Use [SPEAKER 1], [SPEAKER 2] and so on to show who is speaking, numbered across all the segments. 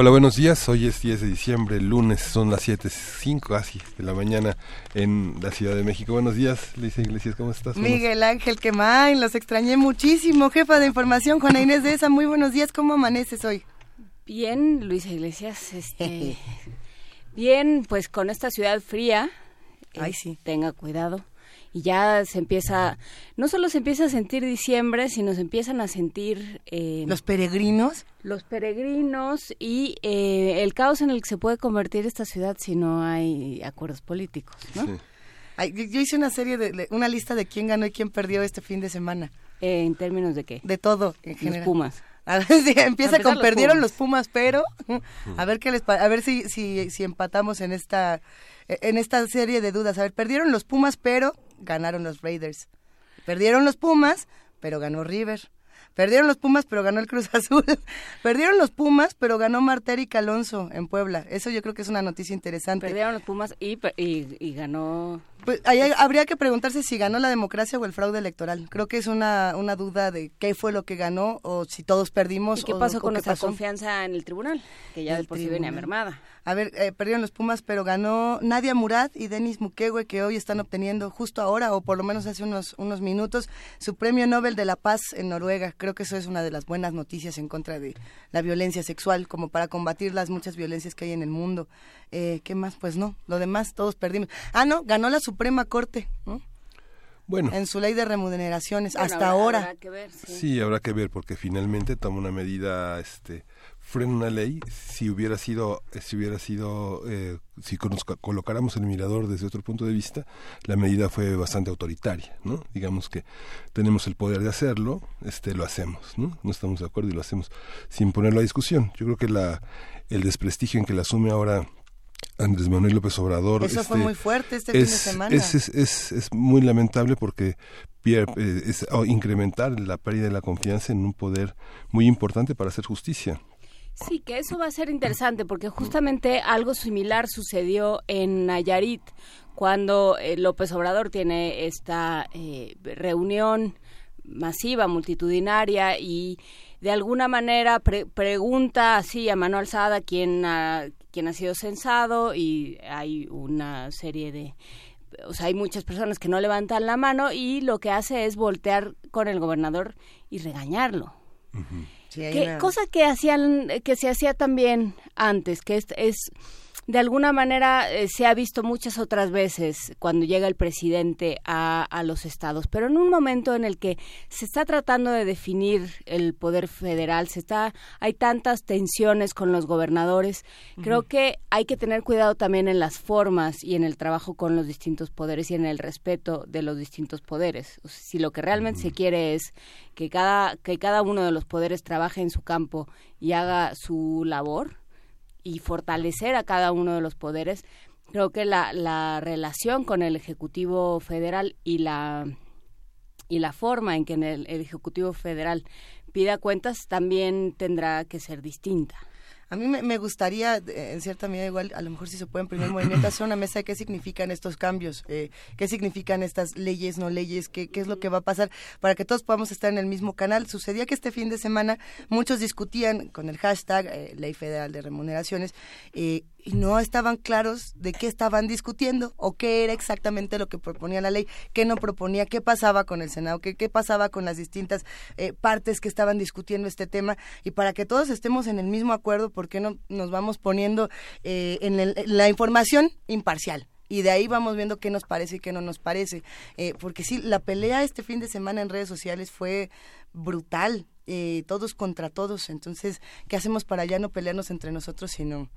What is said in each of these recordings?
[SPEAKER 1] Hola, buenos días. Hoy es 10 de diciembre, lunes, son las 7.05 casi de la mañana en la Ciudad de México. Buenos días, Luisa Iglesias, ¿cómo estás?
[SPEAKER 2] Miguel Ángel Quemain, los extrañé muchísimo. Jefa de información, Juana Inés de esa, muy buenos días. ¿Cómo amaneces hoy?
[SPEAKER 3] Bien, Luisa Iglesias, este, bien, pues con esta ciudad fría.
[SPEAKER 2] Ay, sí.
[SPEAKER 3] Tenga cuidado y ya se empieza, no solo se empieza a sentir diciembre, sino se empiezan a sentir...
[SPEAKER 2] Eh, ¿Los peregrinos?
[SPEAKER 3] Los peregrinos y eh, el caos en el que se puede convertir esta ciudad si no hay acuerdos políticos, ¿no?
[SPEAKER 2] yo hice una serie de, una lista de quién ganó y quién perdió este fin de semana.
[SPEAKER 3] Eh, ¿En términos de qué?
[SPEAKER 2] De todo, en general.
[SPEAKER 3] Los Pumas.
[SPEAKER 2] A ver si empieza con perdieron los Pumas, pero a ver qué les a ver si, si si empatamos en esta en esta serie de dudas. A ver, perdieron los Pumas, pero ganaron los Raiders. Perdieron los Pumas, pero ganó River. Perdieron los Pumas, pero ganó el Cruz Azul. Perdieron los Pumas, pero ganó Martéric Alonso en Puebla. Eso yo creo que es una noticia interesante.
[SPEAKER 3] Perdieron los Pumas y, y, ganó...
[SPEAKER 2] Pues ahí habría que preguntarse si ganó la democracia o el fraude electoral. Creo que es una, una duda de qué fue lo que ganó o si todos perdimos.
[SPEAKER 3] ¿Y qué pasó con nuestra confianza en el tribunal? Que ya después por sí venía mermada.
[SPEAKER 2] A ver, eh, perdieron los Pumas, pero ganó Nadia Murad y Denis Mukwege, que hoy están obteniendo justo ahora, o por lo menos hace unos, unos minutos, su premio Nobel de la Paz en Noruega. Creo que eso es una de las buenas noticias en contra de la violencia sexual, como para combatir las muchas violencias que hay en el mundo. Eh, ¿Qué más? Pues no, lo demás todos perdimos. Ah, no, ganó la Suprema Corte.
[SPEAKER 1] Bueno.
[SPEAKER 2] En su ley de remuneraciones, hasta ahora.
[SPEAKER 1] sí. habrá que ver, porque finalmente toma una medida este, frena una ley si hubiera sido eh, si hubiera sido eh, si colocáramos el mirador desde otro punto de vista la medida fue bastante autoritaria no digamos que tenemos el poder de hacerlo este lo hacemos no no estamos de acuerdo y lo hacemos sin ponerlo a discusión yo creo que la el desprestigio en que la asume ahora Andrés Manuel López Obrador.
[SPEAKER 2] Eso fue este, muy fuerte este fin de semana.
[SPEAKER 1] Es, es, es, muy lamentable porque eh, es incrementar la pérdida de la confianza en un poder muy importante para hacer justicia.
[SPEAKER 3] Sí, que eso va a ser interesante porque justamente algo similar sucedió en Nayarit cuando eh, López Obrador tiene esta eh, reunión masiva, multitudinaria y de alguna manera pregunta así a mano alzada quién ha, quién ha sido censado y hay una serie de o sea, hay muchas personas que no levantan la mano y lo que hace es voltear con el gobernador y regañarlo cosa que hacían, que se hacía también antes, que es, es de alguna manera eh, se ha visto muchas otras veces cuando llega el presidente a, a, los estados, pero en un momento en el que se está tratando de definir el poder federal, se está, hay tantas tensiones con los gobernadores, creo que hay que tener cuidado también en las formas y en el trabajo con los distintos poderes y en el respeto de los distintos poderes. si lo que realmente se quiere es que cada, que cada uno de los poderes trabaje en su campo y haga su labor, y fortalecer a cada uno de los poderes, creo que la, la relación con el Ejecutivo Federal y la y la forma en que el, el Ejecutivo Federal pida cuentas también tendrá que ser distinta.
[SPEAKER 2] A mí me, gustaría, eh, en cierta medida, igual, a lo mejor si se pueden primer movimiento, hacer una mesa de qué significan estos cambios, eh, qué significan estas leyes, no leyes, qué, qué es lo que va a pasar para que todos podamos estar en el mismo canal. Sucedía que este fin de semana muchos discutían con el hashtag eh, Ley Federal de Remuneraciones y no estaban claros de qué estaban discutiendo o qué era exactamente lo que proponía la ley, qué no proponía, qué pasaba con el Senado, qué, qué pasaba con las distintas partes que estaban discutiendo este tema y para que todos estemos en el mismo acuerdo ¿por qué no nos vamos poniendo eh, en, la información imparcial? y de ahí vamos viendo qué nos parece y qué no nos parece. Eh, porque sí, la pelea este fin de semana en redes sociales fue brutal, eh, todos contra todos. Entonces, ¿qué hacemos para ya no pelearnos entre nosotros, sino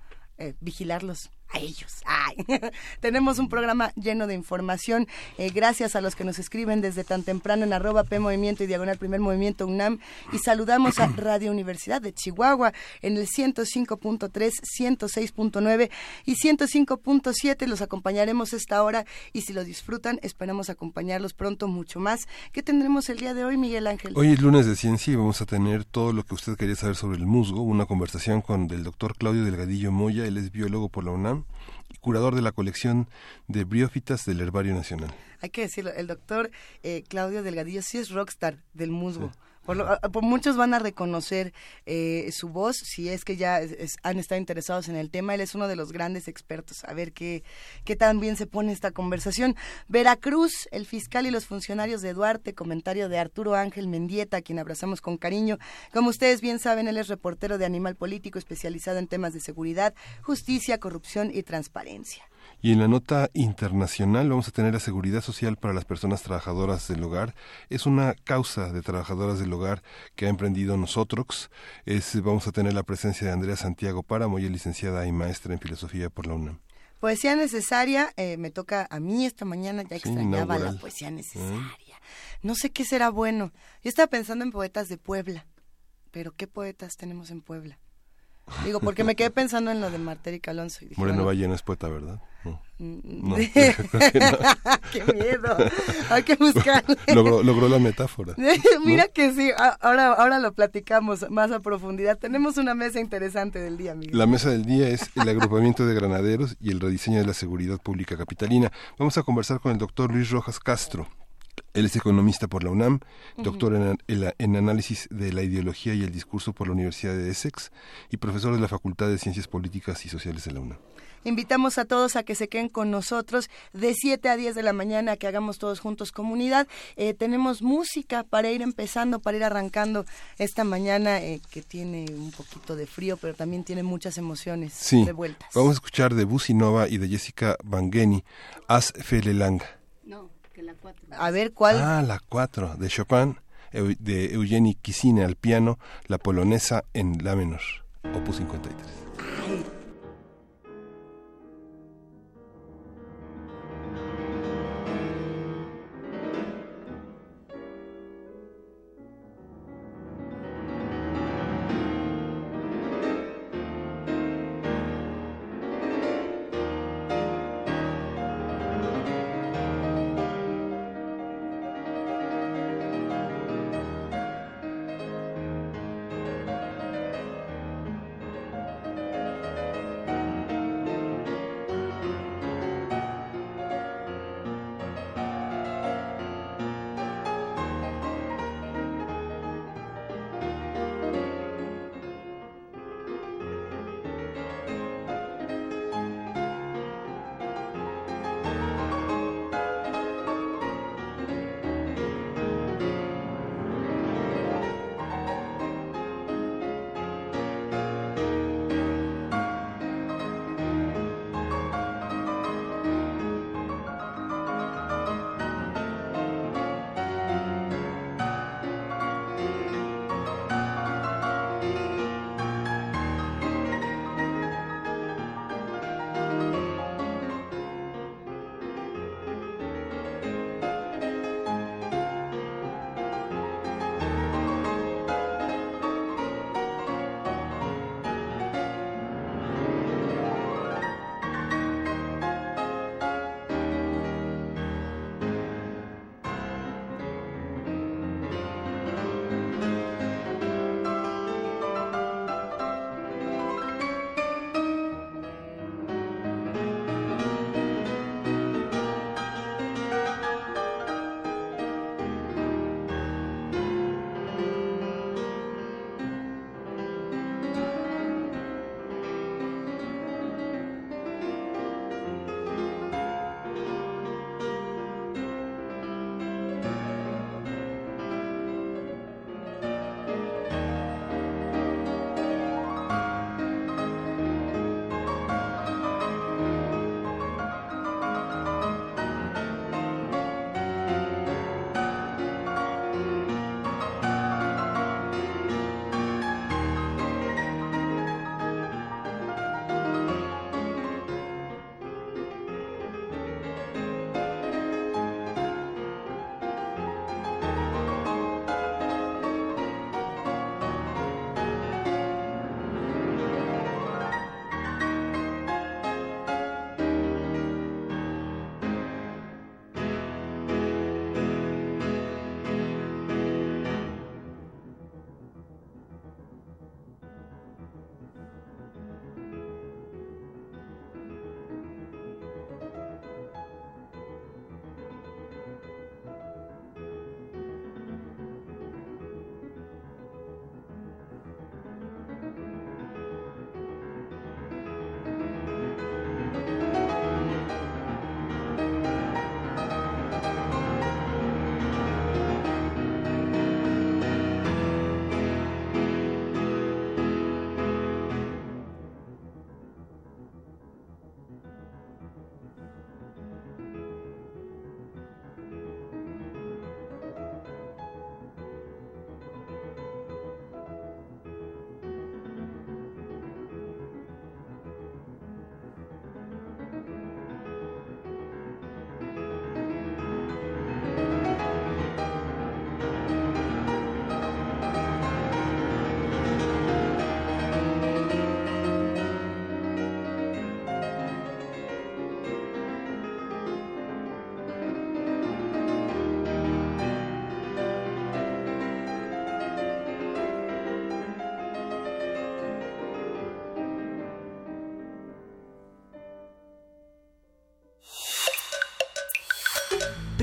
[SPEAKER 2] vigilarlos? A ellos. Tenemos un programa lleno de información. Eh, gracias a los que nos escriben desde tan temprano en arroba P Movimiento y Diagonal Primer Movimiento UNAM. Y saludamos a Radio Universidad de Chihuahua en el 105.3, 106.9 y 105.7. Los acompañaremos esta hora y si lo disfrutan, esperamos acompañarlos pronto mucho más. ¿Qué tendremos el día de hoy, Miguel Ángel?
[SPEAKER 1] Hoy es lunes de ciencia y vamos a tener todo lo que usted quería saber sobre el musgo, una conversación con el doctor Claudio Delgadillo Moya, él es biólogo por la UNAM y curador de la colección de briófitas del Herbario Nacional.
[SPEAKER 2] Hay que decirlo, el doctor eh, Claudio Delgadillo sí es rockstar del musgo. Por, muchos van a reconocer eh, su voz si es que ya han estado interesados en el tema. Él es uno de los grandes expertos. A ver qué, qué tan bien se pone esta conversación. Veracruz, el fiscal y los funcionarios de Duarte, comentario de Arturo Ángel Mendieta, a quien abrazamos con cariño. Como ustedes bien saben, él es reportero de Animal Político especializado en temas de seguridad, justicia, corrupción y transparencia.
[SPEAKER 1] Y en la nota internacional vamos a tener la seguridad social para las personas trabajadoras del hogar. Es una causa de trabajadoras del hogar que ha emprendido nosotros. Es, vamos a tener la presencia de Andrea Santiago Páramo, ella licenciada y maestra en filosofía por la UNAM.
[SPEAKER 2] Poesía necesaria, eh, me toca a mí esta mañana, ya extrañaba la poesía necesaria. No sé qué será bueno. Yo estaba pensando en poetas de Puebla, pero ¿qué poetas tenemos en Puebla? Digo, porque me quedé pensando en lo de Martérica Alonso. Y
[SPEAKER 1] Moreno Valle no es poeta, ¿verdad?
[SPEAKER 2] No. ¡Qué miedo! Hay que buscar.
[SPEAKER 1] logró, la metáfora.
[SPEAKER 2] Mira que sí, ahora, ahora lo platicamos más a profundidad. Tenemos una mesa interesante del día, Miguel.
[SPEAKER 1] La mesa del día es el agrupamiento de granaderos y el rediseño de la seguridad pública capitalina. Vamos a conversar con el doctor Luis Rojas Castro. Él es economista por la UNAM, doctor en, análisis de la ideología y el discurso por la Universidad de Essex y profesor de la Facultad de Ciencias Políticas y Sociales de la UNAM.
[SPEAKER 2] Invitamos a todos a que se queden con nosotros de 7 a 10 de la mañana, que hagamos todos juntos comunidad. Eh, tenemos música para ir empezando, para ir arrancando esta mañana eh, que tiene un poquito de frío, pero también tiene muchas emociones de vueltas.
[SPEAKER 1] Vamos a escuchar de Busi Nova y de Jessica Bangeni, As Felelanga.
[SPEAKER 2] A ver, ¿cuál?
[SPEAKER 1] Ah, la 4 de Chopin, de Eugenie Kisine al piano, la polonesa en la menor, opus 53.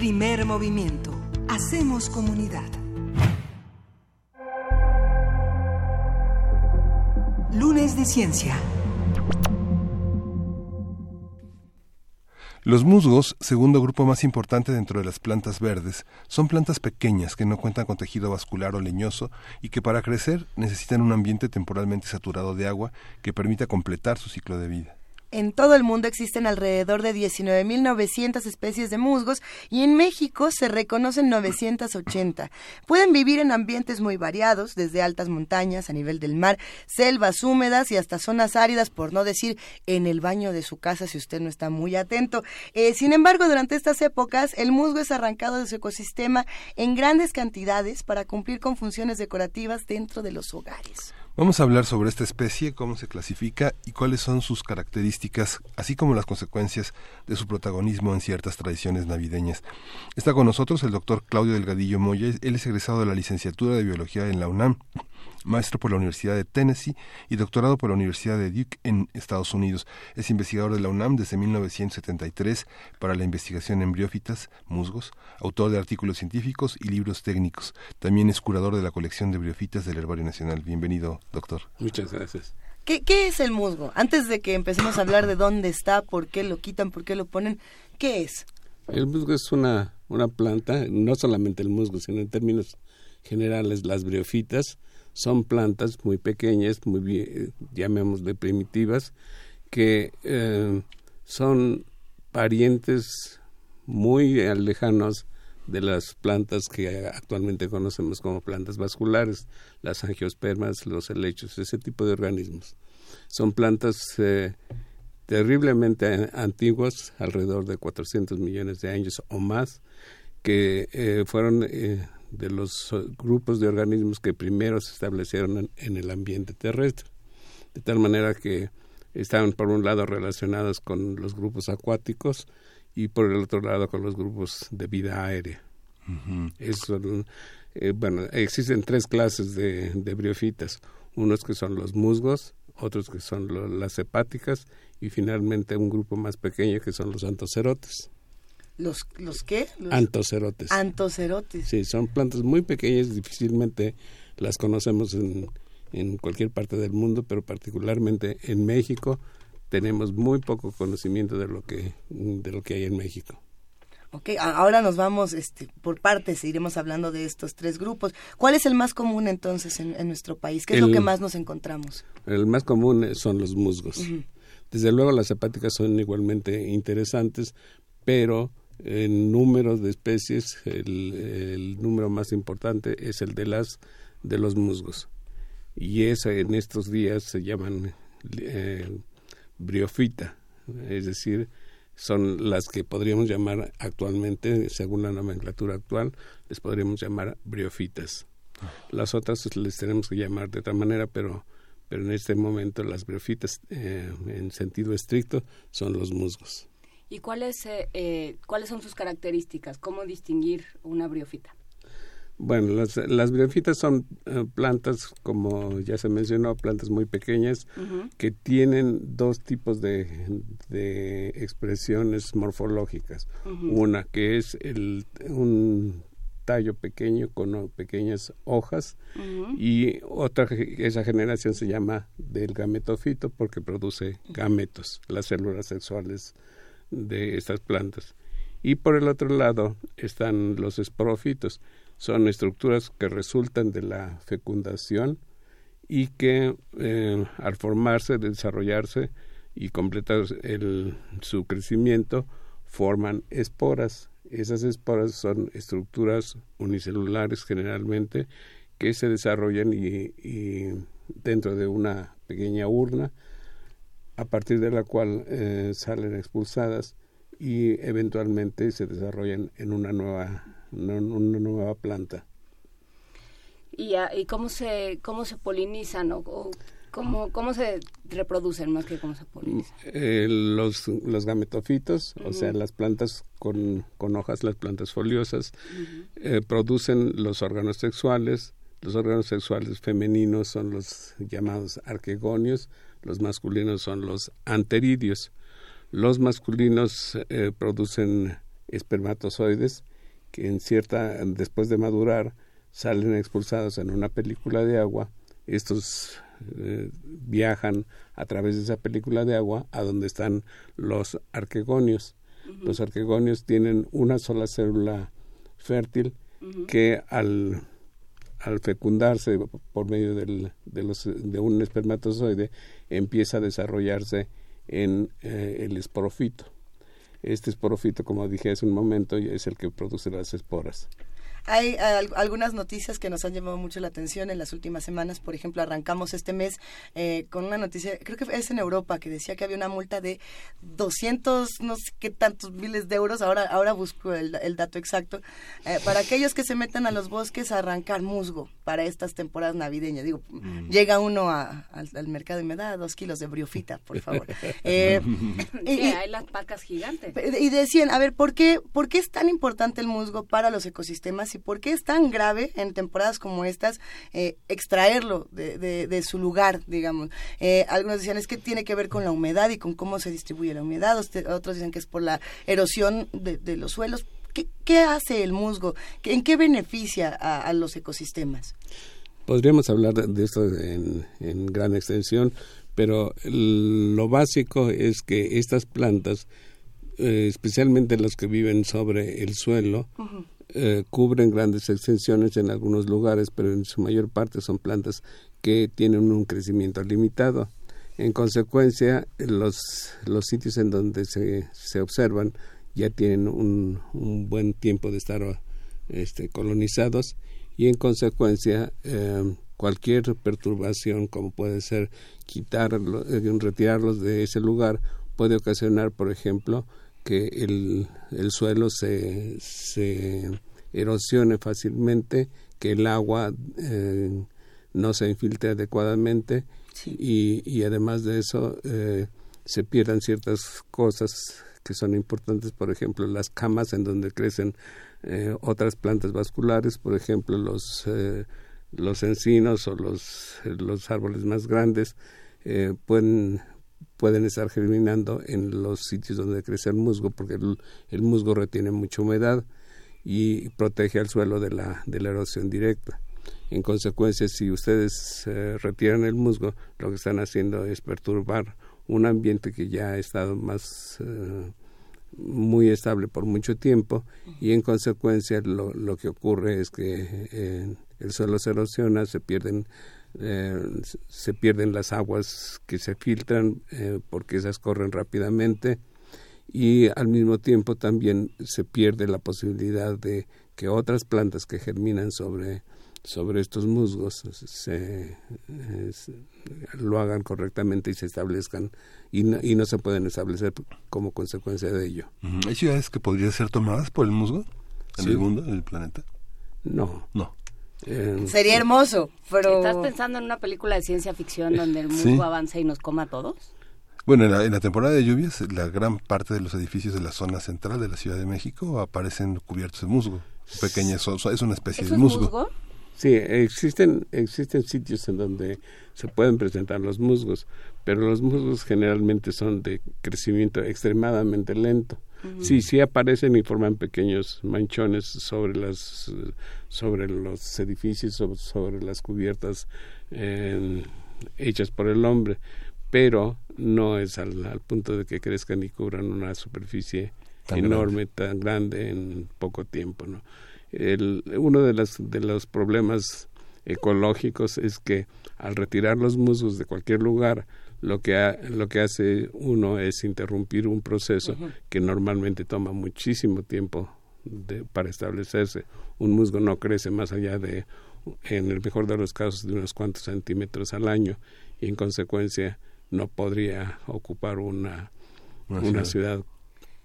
[SPEAKER 4] Primer movimiento. Hacemos comunidad. Lunes de Ciencia.
[SPEAKER 1] Los musgos, segundo grupo más importante dentro de las plantas verdes, son plantas pequeñas que no cuentan con tejido vascular o leñoso y que para crecer necesitan un ambiente temporalmente saturado de agua que permita completar su ciclo de vida.
[SPEAKER 2] En todo el mundo existen alrededor de 19.900 especies de musgos y en México se reconocen 980. Pueden vivir en ambientes muy variados, desde altas montañas a nivel del mar, selvas húmedas y hasta zonas áridas, por no decir en el baño de su casa si usted no está muy atento. Eh, sin embargo, durante estas épocas, el musgo es arrancado de su ecosistema en grandes cantidades para cumplir con funciones decorativas dentro de los hogares.
[SPEAKER 1] Vamos a hablar sobre esta especie, cómo se clasifica y cuáles son sus características, así como las consecuencias de su protagonismo en ciertas tradiciones navideñas. Está con nosotros el doctor Claudio Delgadillo Moya, él es egresado de la licenciatura de Biología en la UNAM maestro por la Universidad de Tennessee y doctorado por la Universidad de Duke en Estados Unidos. Es investigador de la UNAM desde 1973 para la investigación en briófitas, musgos, autor de artículos científicos y libros técnicos. También es curador de la colección de briófitas del Herbario Nacional. Bienvenido, doctor.
[SPEAKER 5] Muchas gracias.
[SPEAKER 2] ¿Qué, ¿Qué es el musgo? Antes de que empecemos a hablar de dónde está, por qué lo quitan, por qué lo ponen, ¿qué es?
[SPEAKER 5] El musgo es una, una planta, no solamente el musgo, sino en términos generales las briofitas, son plantas muy pequeñas, muy llamémosle primitivas, que eh, son parientes muy lejanos de las plantas que actualmente conocemos como plantas vasculares, las angiospermas, los helechos, ese tipo de organismos. Son plantas eh, terriblemente antiguas, alrededor de 400 millones de años o más, que eh, fueron de los grupos de organismos que primero se establecieron en, el ambiente terrestre, de tal manera que estaban por un lado relacionados con los grupos acuáticos y por el otro lado con los grupos de vida aérea. Eh, bueno, existen tres clases de, de, briofitas, unos que son los musgos, otros que son las hepáticas y finalmente un grupo más pequeño que son los antocerotes.
[SPEAKER 2] ¿Los, los qué? Los...
[SPEAKER 5] Antocerotes.
[SPEAKER 2] Antocerotes.
[SPEAKER 5] Sí, son plantas muy pequeñas, difícilmente las conocemos en, en cualquier parte del mundo, pero particularmente en México tenemos muy poco conocimiento de lo que, de lo que hay en México.
[SPEAKER 2] Ok, ahora nos vamos este, por partes, iremos hablando de estos tres grupos. ¿Cuál es el más común entonces en, nuestro país? ¿Qué es lo que más nos encontramos?
[SPEAKER 5] El más común son los musgos. Desde luego las hepáticas son igualmente interesantes, pero en número de especies, el, número más importante es el de las de los musgos. Y esa en estos días se llaman eh, briofita, es decir, son las que podríamos llamar actualmente, según la nomenclatura actual, les podríamos llamar briofitas. Las otras les tenemos que llamar de otra manera, pero, pero en este momento las briofitas, eh, en sentido estricto, son los musgos.
[SPEAKER 3] ¿Y cuáles, eh, eh, cuáles son sus características? ¿Cómo distinguir una briofita?
[SPEAKER 5] Bueno, las, las briofitas son eh, plantas, como ya se mencionó, plantas muy pequeñas que tienen dos tipos de, de expresiones morfológicas. Una que es el, un tallo pequeño con pequeñas hojas y otra, esa generación se llama del gametofito porque produce gametos, las células sexuales de estas plantas. Y por el otro lado están los esporofitos. Son estructuras que resultan de la fecundación y que eh, al formarse, desarrollarse y completar su crecimiento forman esporas. Esas esporas son estructuras unicelulares generalmente que se desarrollan y dentro de una pequeña urna a partir de la cual eh, salen expulsadas y eventualmente se desarrollan en una nueva, una, nueva planta.
[SPEAKER 3] ¿Y, ¿Y, cómo se cómo se polinizan o, cómo, cómo se reproducen más que cómo se polinizan?
[SPEAKER 5] Eh, los, los gametofitos, o sea, las plantas con, con hojas, las plantas foliosas, eh, producen los órganos sexuales. Los órganos sexuales femeninos son los llamados arquegonios, los masculinos son los anteridios. Los masculinos eh, producen espermatozoides que en cierta después de madurar salen expulsados en una película de agua. Estos eh, viajan a través de esa película de agua a donde están los arquegonios. Los arquegonios tienen una sola célula fértil que al al fecundarse por medio de un espermatozoide empieza a desarrollarse en eh, el esporofito. Este esporofito, como dije hace un momento, es el que produce las esporas.
[SPEAKER 2] Hay algunas noticias que nos han llamado mucho la atención en las últimas semanas. Por ejemplo, arrancamos este mes eh, con una noticia, creo que es en Europa, que decía que había una multa de 200, no sé qué tantos miles de euros, ahora, ahora busco el, dato exacto, eh, para aquellos que se metan a los bosques a arrancar musgo para estas temporadas navideñas. Digo, mm. llega uno al, mercado y me da dos kilos de briofita, por favor.
[SPEAKER 3] Eh, y, hay las pacas gigantes.
[SPEAKER 2] Y decían, a ver, ¿por qué, ¿por qué es tan importante el musgo para los ecosistemas? Por qué es tan grave en temporadas como estas eh, extraerlo de, su lugar, digamos. Eh, algunos decían es que tiene que ver con la humedad y con cómo se distribuye la humedad, otros dicen que es por la erosión de, los suelos. ¿Qué, hace el musgo? ¿En qué beneficia a, los ecosistemas?
[SPEAKER 5] Podríamos hablar de esto en, gran extensión, pero lo básico es que estas plantas, eh, especialmente las que viven sobre el suelo, eh, cubren grandes extensiones en algunos lugares, pero en su mayor parte son plantas que tienen un crecimiento limitado. En consecuencia, los, los sitios en donde se, se observan ya tienen un, un buen tiempo de estar este, colonizados y en consecuencia eh, cualquier perturbación como puede ser quitarlos, eh, retirarlos de ese lugar puede ocasionar, por ejemplo, que el, el suelo se, se erosione fácilmente, que el agua eh, no se infiltre adecuadamente y, y, además de eso eh, se pierdan ciertas cosas que son importantes, por ejemplo, las camas en donde crecen eh, otras plantas vasculares, por ejemplo, los, los encinos o los, los árboles más grandes pueden pueden estar germinando en los sitios donde crece el musgo, porque el, musgo retiene mucha humedad y protege al suelo de la, de la erosión directa. En consecuencia, si ustedes eh, retiran el musgo, lo que están haciendo es perturbar un ambiente que ya ha estado más eh, muy estable por mucho tiempo y en consecuencia lo, lo que ocurre es que eh, el suelo se erosiona, se pierden eh, se pierden las aguas que se filtran eh, porque esas corren rápidamente y al mismo tiempo también se pierde la posibilidad de que otras plantas que germinan sobre sobre estos musgos se, lo hagan correctamente y se establezcan y no, y no se pueden establecer como consecuencia de ello.
[SPEAKER 1] ¿Hay ciudades que podrían ser tomadas por el musgo en el mundo, en el planeta?
[SPEAKER 5] No.
[SPEAKER 1] No.
[SPEAKER 2] Eh, Sería hermoso, pero...
[SPEAKER 3] ¿Estás pensando en una película de ciencia ficción donde el musgo avance y nos coma a todos?
[SPEAKER 1] Bueno, en la, temporada de lluvias, la gran parte de los edificios de la zona central de la Ciudad de México aparecen cubiertos de musgo. Pequeñas, es una especie de musgo?
[SPEAKER 5] Sí, existen, existen sitios en donde se pueden presentar los musgos, pero los musgos generalmente son de crecimiento extremadamente lento. Sí, sí aparecen y forman pequeños manchones sobre las sobre los edificios, sobre, las cubiertas eh, hechas por el hombre, pero no es al, punto de que crezcan y cubran una superficie enorme, tan grande en poco tiempo, ¿no? El, uno de, las, de los problemas ecológicos es que al retirar los musgos de cualquier lugar lo que, lo que hace uno es interrumpir un proceso que normalmente toma muchísimo tiempo de, para establecerse. Un musgo no crece más allá de, en el mejor de los casos, de unos cuantos centímetros al año y en consecuencia no podría ocupar una, una, ciudad.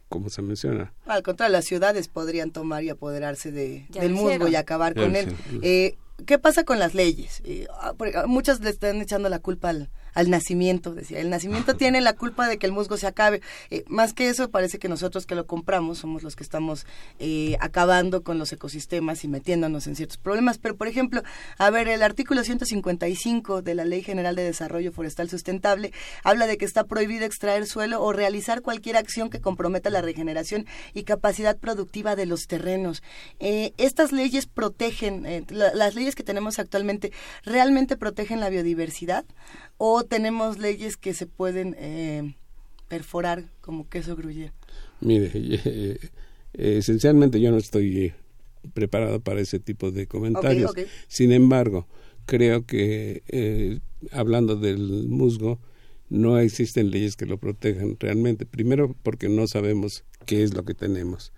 [SPEAKER 5] como se menciona.
[SPEAKER 2] Al contrario, las ciudades podrían tomar y apoderarse de, del musgo y acabar con él. Eh, ¿Qué pasa con las leyes? Eh, ah, muchas le están echando la culpa al, al nacimiento, decía. El nacimiento tiene la culpa de que el musgo se acabe. Eh, más que eso, parece que nosotros que lo compramos somos los que estamos eh, acabando con los ecosistemas y metiéndonos en ciertos problemas. Pero, por ejemplo, a ver, el artículo 155 de la Ley General de Desarrollo Forestal Sustentable habla de que está prohibido extraer suelo o realizar cualquier acción que comprometa la regeneración y capacidad productiva de los terrenos. Eh, estas leyes protegen, las leyes que tenemos actualmente, ¿realmente protegen la biodiversidad? ¿O tenemos leyes que se pueden eh, perforar como queso gruyere?
[SPEAKER 5] Mire, eh, esencialmente yo no estoy preparado para ese tipo de comentarios. Sin embargo, creo que eh, hablando del musgo, no existen leyes que lo protejan realmente. Primero, porque no sabemos qué es lo que tenemos.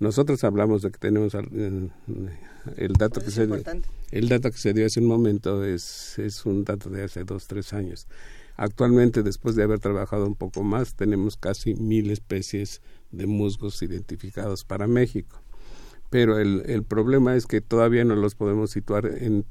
[SPEAKER 5] Nosotros hablamos de que tenemos el dato que se dio, el dato que se dio hace un momento es, es un dato de hace dos tres años. Actualmente después de haber trabajado un poco más tenemos casi mil especies de musgos identificados para México. Pero el, el problema es que todavía no los podemos situar en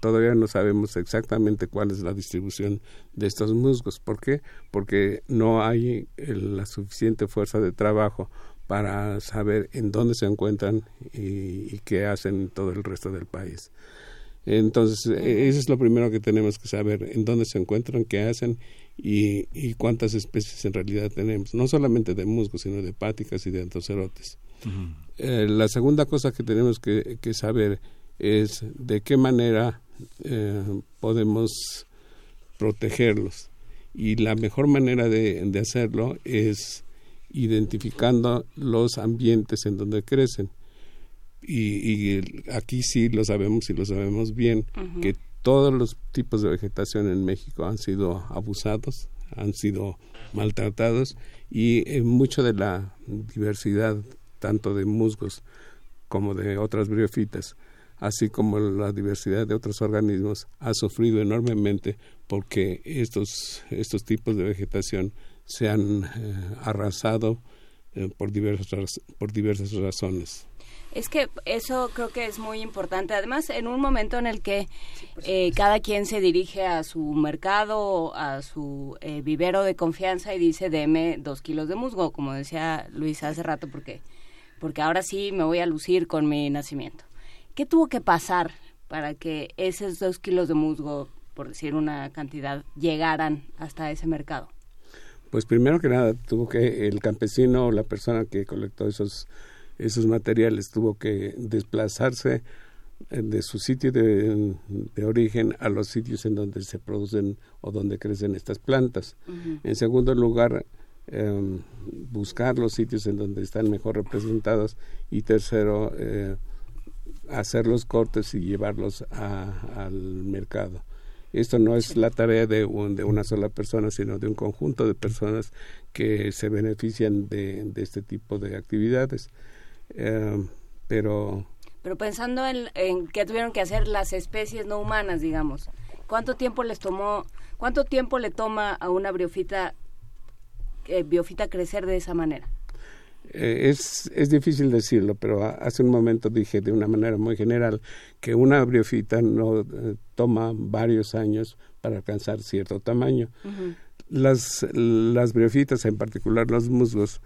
[SPEAKER 5] todavía no sabemos exactamente cuál es la distribución de estos musgos. ¿por qué? porque no hay la suficiente fuerza de trabajo para saber en dónde se encuentran y, qué hacen en todo el resto del país. Entonces, e, eso es lo primero que tenemos que saber, en dónde se encuentran, qué hacen y, y cuántas especies en realidad tenemos, no solamente de musgos, sino de páticas y de antocerotes. Eh, la segunda cosa que tenemos que, que, saber es de qué manera eh, podemos protegerlos. Y la mejor manera de, de hacerlo es identificando los ambientes en donde crecen. Y, aquí sí lo sabemos y lo sabemos bien, que todos los tipos de vegetación en México han sido abusados, han sido maltratados y eh, mucho de la diversidad, tanto de musgos como de otras briofitas, así como la diversidad de otros organismos, ha sufrido enormemente porque estos, estos tipos de vegetación se han eh, arrasado eh, por, diversas, por diversas razones.
[SPEAKER 3] Es que eso creo que es muy importante. Además, en un momento en el que eh, cada quien se dirige a su mercado, a su vivero de confianza y dice, deme dos kilos de musgo, como decía Luis hace rato, porque, porque ahora sí me voy a lucir con mi nacimiento. ¿Qué tuvo que pasar para que esos dos kilos de musgo, por decir una cantidad, llegaran hasta ese mercado?
[SPEAKER 5] Pues primero que nada tuvo que el campesino o la persona que colectó esos esos materiales tuvo que desplazarse eh, de su sitio de, origen a los sitios en donde se producen o donde crecen estas plantas. En segundo lugar, em, buscar los sitios en donde están mejor representados y tercero, eh, hacer los cortes y llevarlos al mercado. Esto no es la tarea de, de una sola persona, sino de un conjunto de personas que se benefician de, este tipo de actividades. Eh, pero
[SPEAKER 3] pero pensando en, en qué tuvieron que hacer las especies no humanas, digamos, ¿cuánto tiempo les tomó, cuánto tiempo le toma a una briofita, eh, biofita crecer de esa manera?
[SPEAKER 5] Eh, es, es difícil decirlo, pero hace un momento dije de una manera muy general que una briofita no eh, toma varios años para alcanzar cierto tamaño. las, las briofitas, en particular los musgos,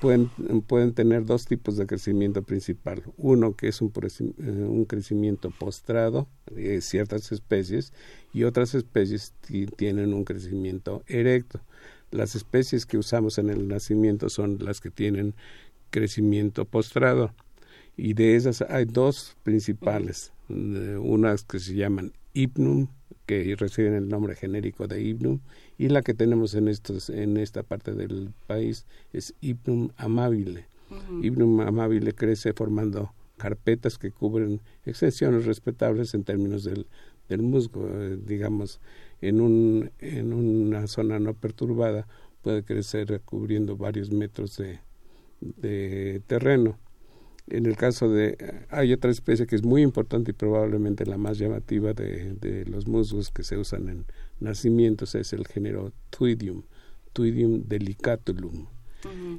[SPEAKER 5] pueden, pueden tener dos tipos de crecimiento principal. Uno que es un, eh, un crecimiento postrado de ciertas especies y otras especies tienen un crecimiento erecto. Las especies que usamos en el nacimiento son las que tienen crecimiento postrado y de esas hay dos principales, unas que se llaman Hypnum, que reciben el nombre genérico de Hypnum, y la que tenemos en, estos, en esta parte del país es Hypnum amabile. Hypnum amabile crece formando carpetas que cubren extensiones respetables en términos del, del musgo, eh, digamos, en, un, en una zona no perturbada puede crecer cubriendo varios metros de, de terreno. En el caso de, hay otra especie que es muy importante y probablemente la más llamativa de, de los musgos que se usan en nacimientos, es el género Tuidium, Tuidium delicatulum.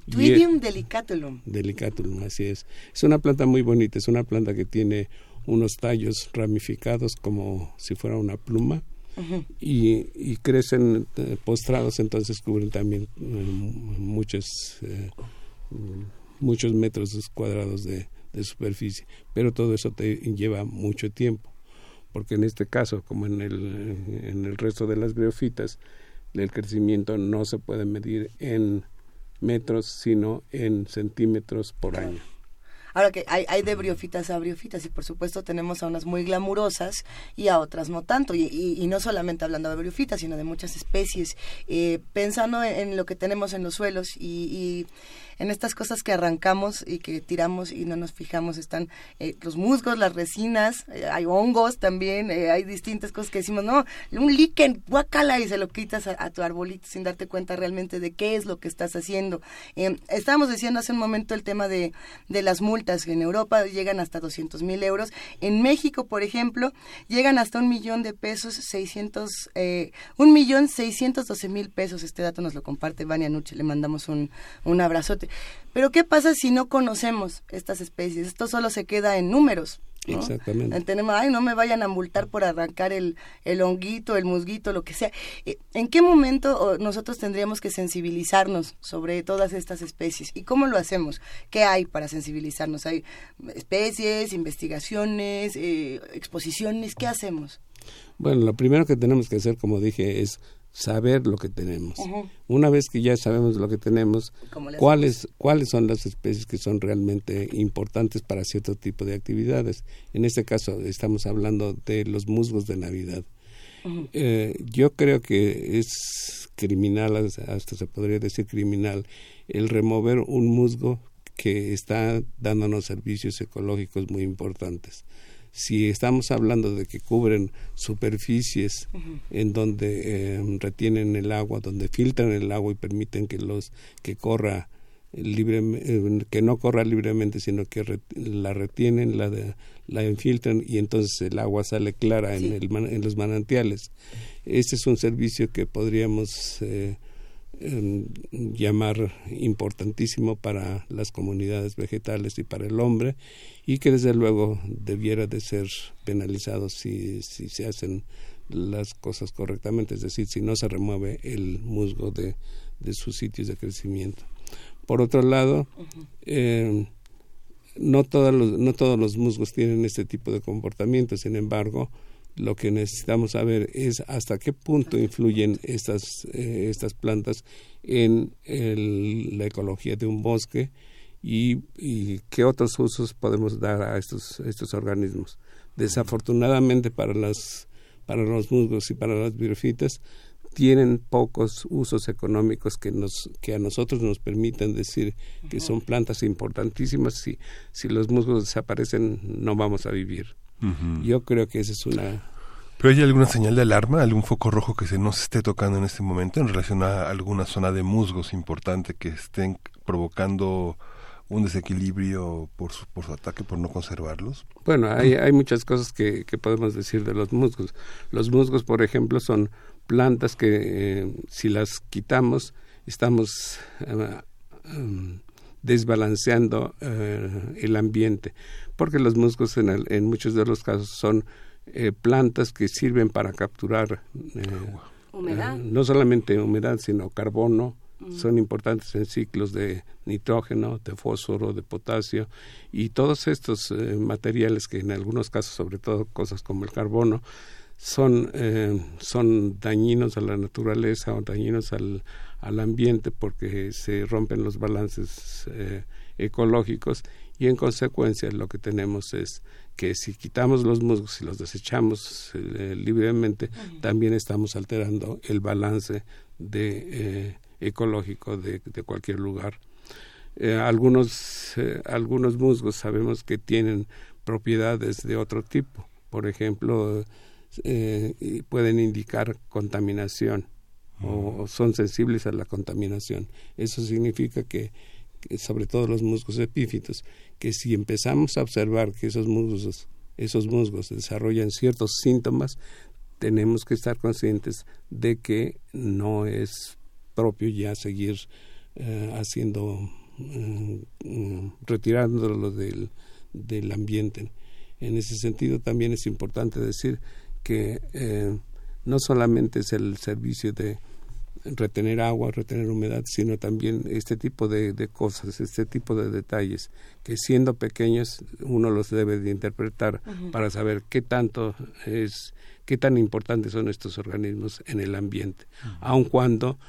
[SPEAKER 2] Tuidium delicatulum.
[SPEAKER 5] Delicatulum, así es. Es una planta muy bonita, es una planta que tiene unos tallos ramificados como si fuera una pluma y, crecen eh, postrados, entonces cubren también muchos, muchos metros cuadrados de, de superficie. Pero todo eso te lleva mucho tiempo porque en este caso, como en el, en el resto de las briofitas, el crecimiento no se puede medir en metros, sino en centímetros por año.
[SPEAKER 2] Ahora que hay, de briofitas a briofitas y por supuesto tenemos a unas muy glamurosas y a otras no tanto. Y, y, no solamente hablando de briofitas, sino de muchas especies. Eh, pensando en, lo que tenemos en los suelos y, y en estas cosas que arrancamos y que tiramos y no nos fijamos. Están eh, los musgos, las resinas, eh, hay hongos también, eh, hay distintas cosas que decimos, no, un líquen, guacala, y se lo quitas a, tu arbolito sin darte cuenta realmente de qué es lo que estás haciendo. estábamos diciendo hace un momento el tema de, de las multas. En Europa llegan hasta 200 mil euros. En México, por ejemplo, llegan hasta un millón de pesos, 600, un millón 612 mil pesos. Este dato nos lo comparte Vania Nuche. Le mandamos un, un abrazote. Pero ¿qué pasa si no conocemos estas especies? Esto solo se queda en números.
[SPEAKER 5] Exactamente.
[SPEAKER 2] Tenemos, ay, no me vayan a multar por arrancar el, el honguito, el musguito, lo que sea. Eh, ¿En qué momento nosotros tendríamos que sensibilizarnos sobre todas estas especies? ¿Y cómo lo hacemos? ¿Qué hay para sensibilizarnos? ¿Hay especies, investigaciones, eh, exposiciones? ¿Qué hacemos?
[SPEAKER 5] Bueno, lo primero que tenemos que hacer, como dije, es saber lo que tenemos. Una vez que ya sabemos lo que tenemos, cuáles cuáles son las especies que son realmente importantes para cierto tipo de actividades. En este caso estamos hablando de los musgos de Navidad. Eh, yo creo que es criminal, hasta se podría decir criminal, el remover un musgo que está dándonos servicios ecológicos muy importantes si estamos hablando de que cubren superficies en donde em, retienen el agua, donde filtran el agua y permiten que los que corra libre, em, que no corra libremente, sino que la retienen, la, la infiltran y entonces el agua sale clara en, el, en los manantiales. Ese es un servicio que podríamos eh, llamar importantísimo para las comunidades vegetales y para el hombre y que desde luego debiera de ser penalizado si, si se hacen las cosas correctamente, es decir, si no se remueve el musgo de, de sus sitios de crecimiento. Por otro lado, eh, no, todos los, no todos los musgos tienen este tipo de comportamiento, sin embargo, lo que necesitamos saber es hasta qué punto influyen estas, eh, estas plantas en la ecología de un bosque y, qué otros usos podemos dar a estos, estos organismos. Desafortunadamente para, las, para los musgos y para las birofitas tienen pocos usos económicos que nos que a nosotros nos permitan decir que son plantas importantísimas. Si si los musgos desaparecen no vamos a vivir yo creo que esa es una
[SPEAKER 1] ¿Pero hay alguna señal de alarma, algún foco rojo que se nos esté tocando en este momento en relación a alguna zona de musgos importante que estén provocando un desequilibrio por su, por su ataque, por no conservarlos?
[SPEAKER 5] Bueno, hay, hay muchas cosas que, que podemos decir de los musgos. Los musgos, por ejemplo, son plantas que eh, si las quitamos estamos eh, em, desbalanceando eh, el ambiente, porque los musgos en, en muchos de los casos son eh, plantas que sirven para capturar
[SPEAKER 3] eh, humedad.
[SPEAKER 5] Eh, no solamente humedad, sino carbono. Son importantes en ciclos de nitrógeno, de fósforo, de potasio y todos estos materiales que en algunos casos, sobre todo cosas como el carbono, son, son dañinos a la naturaleza o dañinos al, al ambiente porque se rompen los balances ecológicos y en consecuencia lo que tenemos es que si quitamos los musgos y los desechamos eh, libremente, también estamos alterando el balance de, eh, ecológico de, cualquier lugar. Eh, algunos, algunos musgos sabemos que tienen propiedades de otro tipo. Por ejemplo, pueden indicar contaminación o son sensibles a la contaminación. Eso significa que sobre todo los musgos epífitos, que si empezamos a observar que esos musgos, esos musgos desarrollan ciertos síntomas, tenemos que estar conscientes de que no es propio ya seguir eh, haciendo, eh, retirándolo del, del ambiente. En ese sentido también es importante decir que eh, no solamente es el servicio de retener agua, retener humedad, sino también este tipo de, de, cosas, este tipo de detalles, que siendo pequeños uno los debe de interpretar para saber qué tanto es, qué tan importantes son estos organismos en el ambiente, aun cuando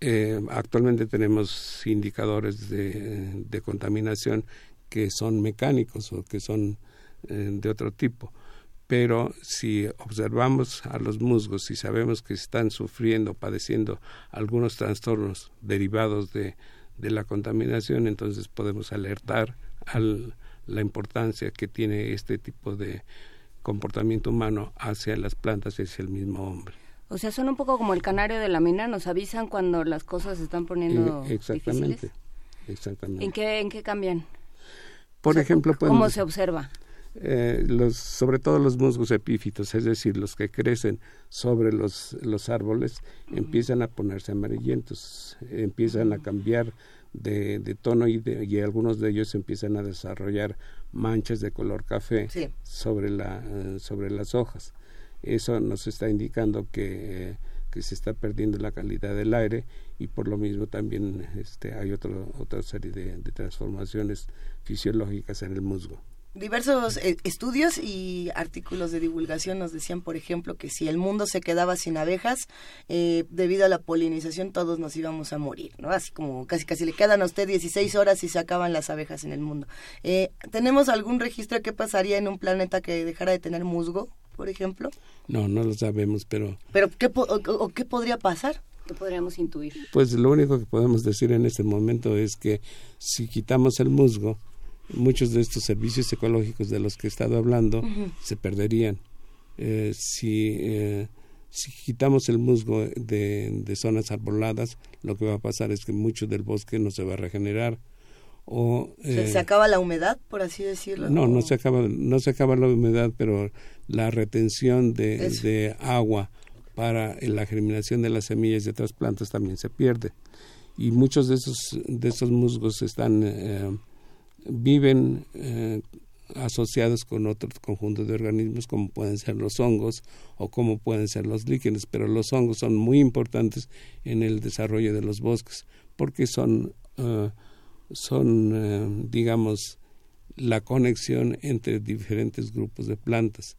[SPEAKER 5] eh, actualmente tenemos indicadores de, de, contaminación que son mecánicos o que son eh, de otro tipo pero si observamos a los musgos y sabemos que están sufriendo, padeciendo algunos trastornos derivados de, de la contaminación, entonces podemos alertar a la importancia que tiene este tipo de comportamiento humano hacia las plantas y hacia el mismo hombre.
[SPEAKER 3] O sea, son un poco como el canario de la mina, nos avisan cuando las cosas se están poniendo
[SPEAKER 5] eh, exactamente,
[SPEAKER 3] difíciles.
[SPEAKER 5] Exactamente.
[SPEAKER 3] ¿En qué, en qué cambian?
[SPEAKER 5] Por
[SPEAKER 3] O sea,
[SPEAKER 5] ejemplo,
[SPEAKER 3] ¿cómo
[SPEAKER 5] podemos-
[SPEAKER 3] se observa?
[SPEAKER 5] Eh, los, sobre todo los musgos epífitos, es decir, los que crecen sobre los, los árboles, empiezan a ponerse amarillentos, empiezan a cambiar de, de tono y, de- y algunos de ellos empiezan a desarrollar manchas de color café
[SPEAKER 2] Sí.
[SPEAKER 5] sobre, la, sobre las hojas. Eso nos está indicando que, que se está perdiendo la calidad del aire y por lo mismo también este, hay otro, otra serie de, de transformaciones fisiológicas en el musgo.
[SPEAKER 2] Diversos eh, estudios y artículos de divulgación nos decían, por ejemplo, que si el mundo se quedaba sin abejas, eh, debido a la polinización todos nos íbamos a morir, ¿no? Así como casi casi le quedan a usted 16 horas y se acaban las abejas en el mundo. Eh, ¿Tenemos algún registro de qué pasaría en un planeta que dejara de tener musgo, por ejemplo?
[SPEAKER 5] No, no lo sabemos, pero
[SPEAKER 2] ¿Pero qué, po- o, o qué podría pasar?
[SPEAKER 3] ¿Qué podríamos intuir?
[SPEAKER 5] pues lo único que podemos decir en este momento es que si quitamos el musgo, muchos de estos servicios ecológicos de los que he estado hablando se perderían. Eh, si, eh, si quitamos el musgo de, de zonas arboladas, lo que va a pasar es que mucho del bosque no se va a regenerar. O,
[SPEAKER 2] ¿Se,
[SPEAKER 5] eh,
[SPEAKER 2] se acaba la humedad, por así decirlo?
[SPEAKER 5] no, no
[SPEAKER 2] ¿O-
[SPEAKER 5] se acaba, no se acaba la humedad, pero la retención de, de agua para la germinación de las semillas de otras plantas también se pierde. Y muchos de esos, de esos musgos están, eh, viven eh, asociados con otro conjunto de organismos como pueden ser los hongos o como pueden ser los líquenes, pero los hongos son muy importantes en el desarrollo de los bosques porque son, eh, son eh, digamos, la conexión entre diferentes grupos de plantas.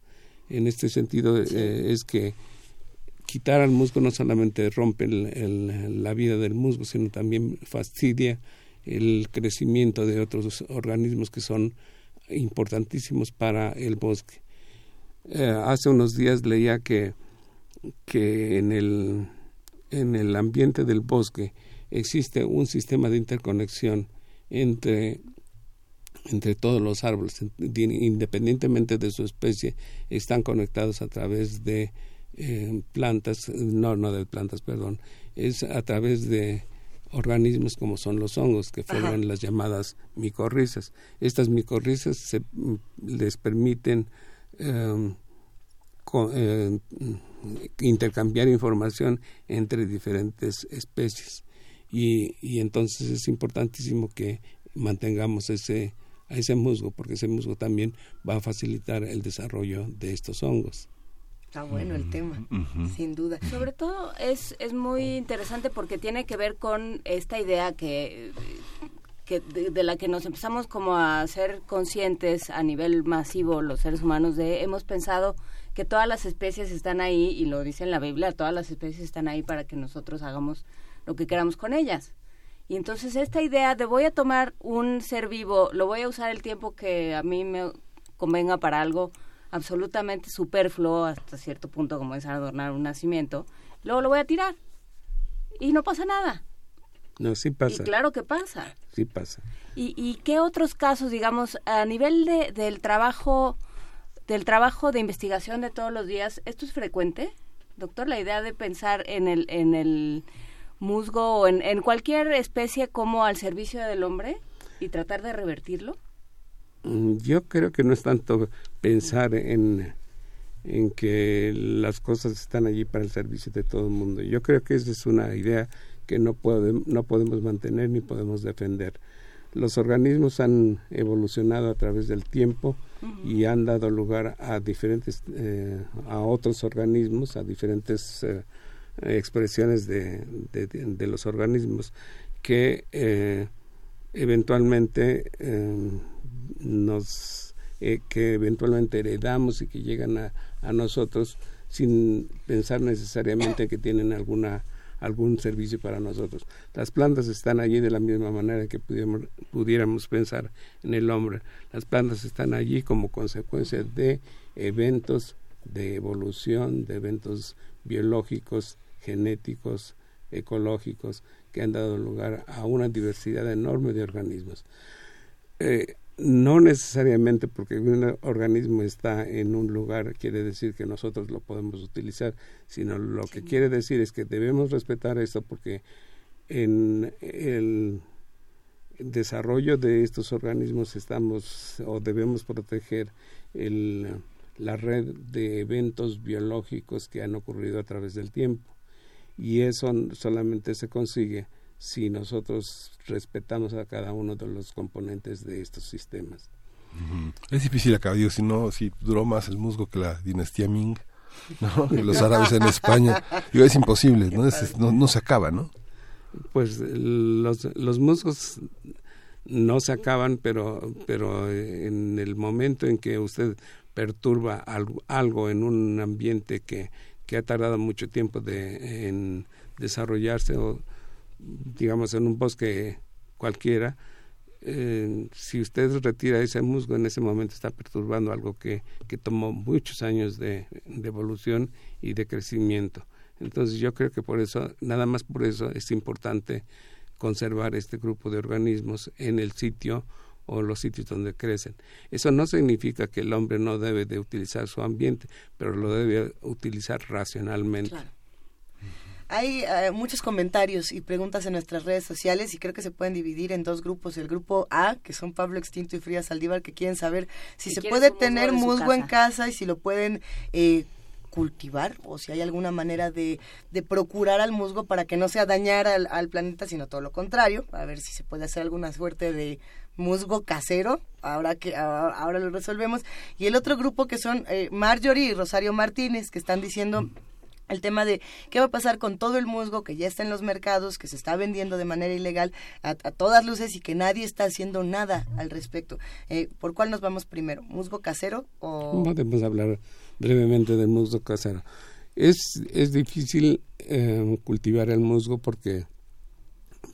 [SPEAKER 5] En este sentido es que quitar al musgo no solamente rompe la vida del musgo, sino también fastidia el crecimiento de otros organismos que son importantísimos para el bosque. Eh, hace unos días leía que, que en, el, en el ambiente del bosque existe un sistema de interconexión entre entre todos los árboles, in- independientemente de su especie, están conectados a través de eh, plantas, no, no de plantas, perdón, es a través de organismos como son los hongos que forman las llamadas micorrizas. Estas micorrizas se, mm, les permiten em, eh, intercambiar información entre diferentes especies y, y entonces es importantísimo que mantengamos ese ese musgo porque ese musgo también va a facilitar el desarrollo de estos hongos.
[SPEAKER 2] Está bueno el tema, sin duda.
[SPEAKER 3] Sobre todo es, es muy interesante porque tiene que ver con esta idea que, que de, de la que nos empezamos como a ser conscientes a nivel masivo los seres humanos de hemos pensado que todas las especies están ahí y lo dice en la Biblia, todas las especies están ahí para que nosotros hagamos lo que queramos con ellas. Y entonces esta idea de voy a tomar un ser vivo, lo voy a usar el tiempo que a mí me convenga para algo absolutamente superfluo hasta cierto punto como es adornar un nacimiento, luego lo voy a tirar. Y no pasa nada.
[SPEAKER 5] No, sí pasa.
[SPEAKER 3] Y claro que pasa.
[SPEAKER 5] Sí pasa.
[SPEAKER 3] ¿Y, y qué otros casos, digamos, a nivel de, del trabajo del trabajo de investigación de todos los días, esto es frecuente, doctor, la idea de pensar en el en el musgo o en, en cualquier especie como al servicio del hombre y tratar de revertirlo?
[SPEAKER 5] Mm, Yo creo que no es tanto pensar en, en que las cosas están allí para el servicio de todo el mundo. Yo creo que esa es una idea que no, puede, no podemos mantener ni podemos defender. los organismos han evolucionado a través del tiempo y han dado lugar a diferentes eh, a otros organismos a diferentes eh, expresiones de, de, los organismos que eh, eventualmente nos que eventualmente heredamos y que llegan a, a nosotros sin pensar necesariamente que tienen alguna algún servicio para nosotros. Las plantas están allí de la misma manera que pudiéramos, pudiéramos pensar en el hombre. Las plantas están allí como consecuencia de eventos de evolución, de eventos biológicos, genéticos, ecológicos, que han dado lugar a una diversidad enorme de organismos. Eh, no necesariamente porque un organismo está en un lugar quiere decir que nosotros lo podemos utilizar, sino lo que quiere decir es que debemos respetar esto porque en el desarrollo de estos organismos estamos o debemos proteger el, la red de eventos biológicos que han ocurrido a través del tiempo. Y eso solamente se consigue si nosotros respetamos a cada uno de los componentes de estos sistemas.
[SPEAKER 1] Es difícil acá, digo, si no, si duró más el musgo que la dinastía Ming, ¿no? Los árabes en España, digo, es imposible, ¿no? no, no, se acaba, ¿no?
[SPEAKER 5] Pues los, los musgos no se acaban, pero, pero en el momento en que usted perturba algo, algo en un ambiente que, que ha tardado mucho tiempo de, en desarrollarse o digamos, en un bosque cualquiera, eh, si usted retira ese musgo, en ese momento está perturbando algo que, que tomó muchos años de, de, evolución y de crecimiento. Entonces yo creo que por eso, nada más por eso es importante conservar este grupo de organismos en el sitio o los sitios donde crecen. Eso no significa que el hombre no debe de utilizar su ambiente, pero lo debe utilizar racionalmente.
[SPEAKER 2] Hay eh, muchos comentarios y preguntas en nuestras redes sociales y creo que se pueden dividir en dos grupos. El grupo A, que son Pablo Extinto y Fría Saldívar, que quieren saber si, se puede tener musgo, en casa y si lo pueden eh, cultivar o si hay alguna manera de, de, procurar al musgo para que no sea dañar al, al, planeta, sino todo lo contrario. A ver si se puede hacer alguna suerte de musgo casero. Ahora que ahora, lo resolvemos. Y el otro grupo que son eh, Marjorie y Rosario Martínez, que están diciendo el tema de qué va a pasar con todo el musgo que ya está en los mercados, que se está vendiendo de manera ilegal a, todas luces y que nadie está haciendo nada al respecto. Eh, ¿Por cuál nos vamos primero? ¿Musgo casero o...?
[SPEAKER 5] Podemos hablar brevemente del musgo casero. Es, es difícil eh, cultivar el musgo porque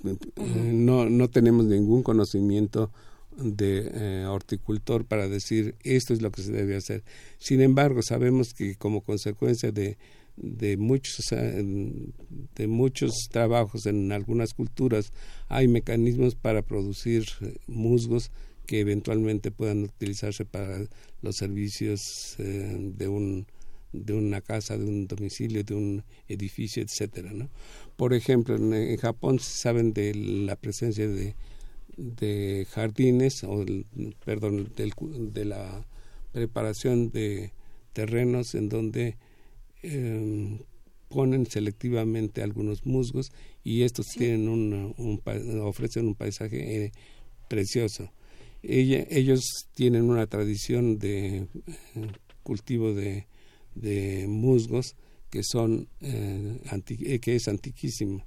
[SPEAKER 5] eh, no, no tenemos ningún conocimiento de horticultor para decir esto es lo que se debe hacer. Sin embargo, sabemos que como consecuencia de de muchos de muchos trabajos en algunas culturas hay mecanismos para producir eh, musgos que eventualmente puedan utilizarse para los servicios eh, de un de una casa, de un domicilio, de un edificio, etcétera, ¿no? Por ejemplo, en, Japón se saben de la presencia de, de jardines o perdón, de la preparación de terrenos en donde eh, ponen selectivamente algunos musgos y estos tienen un, ofrecen un paisaje eh, precioso. ellos tienen una tradición de eh, cultivo de, de, musgos que son eh, que es antiquísimo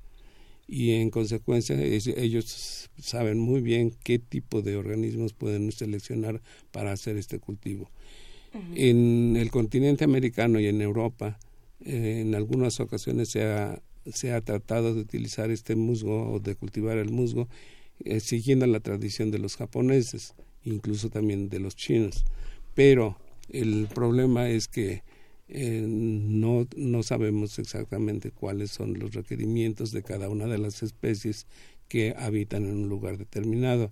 [SPEAKER 5] y en consecuencia ellos saben muy bien qué tipo de organismos pueden seleccionar para hacer este cultivo. En el continente americano y en Europa, eh, en algunas ocasiones se ha, tratado de utilizar este musgo o de cultivar el musgo eh, siguiendo la tradición de los japoneses, incluso también de los chinos. Pero el problema es que eh, no, no sabemos exactamente cuáles son los requerimientos de cada una de las especies que habitan en un lugar determinado.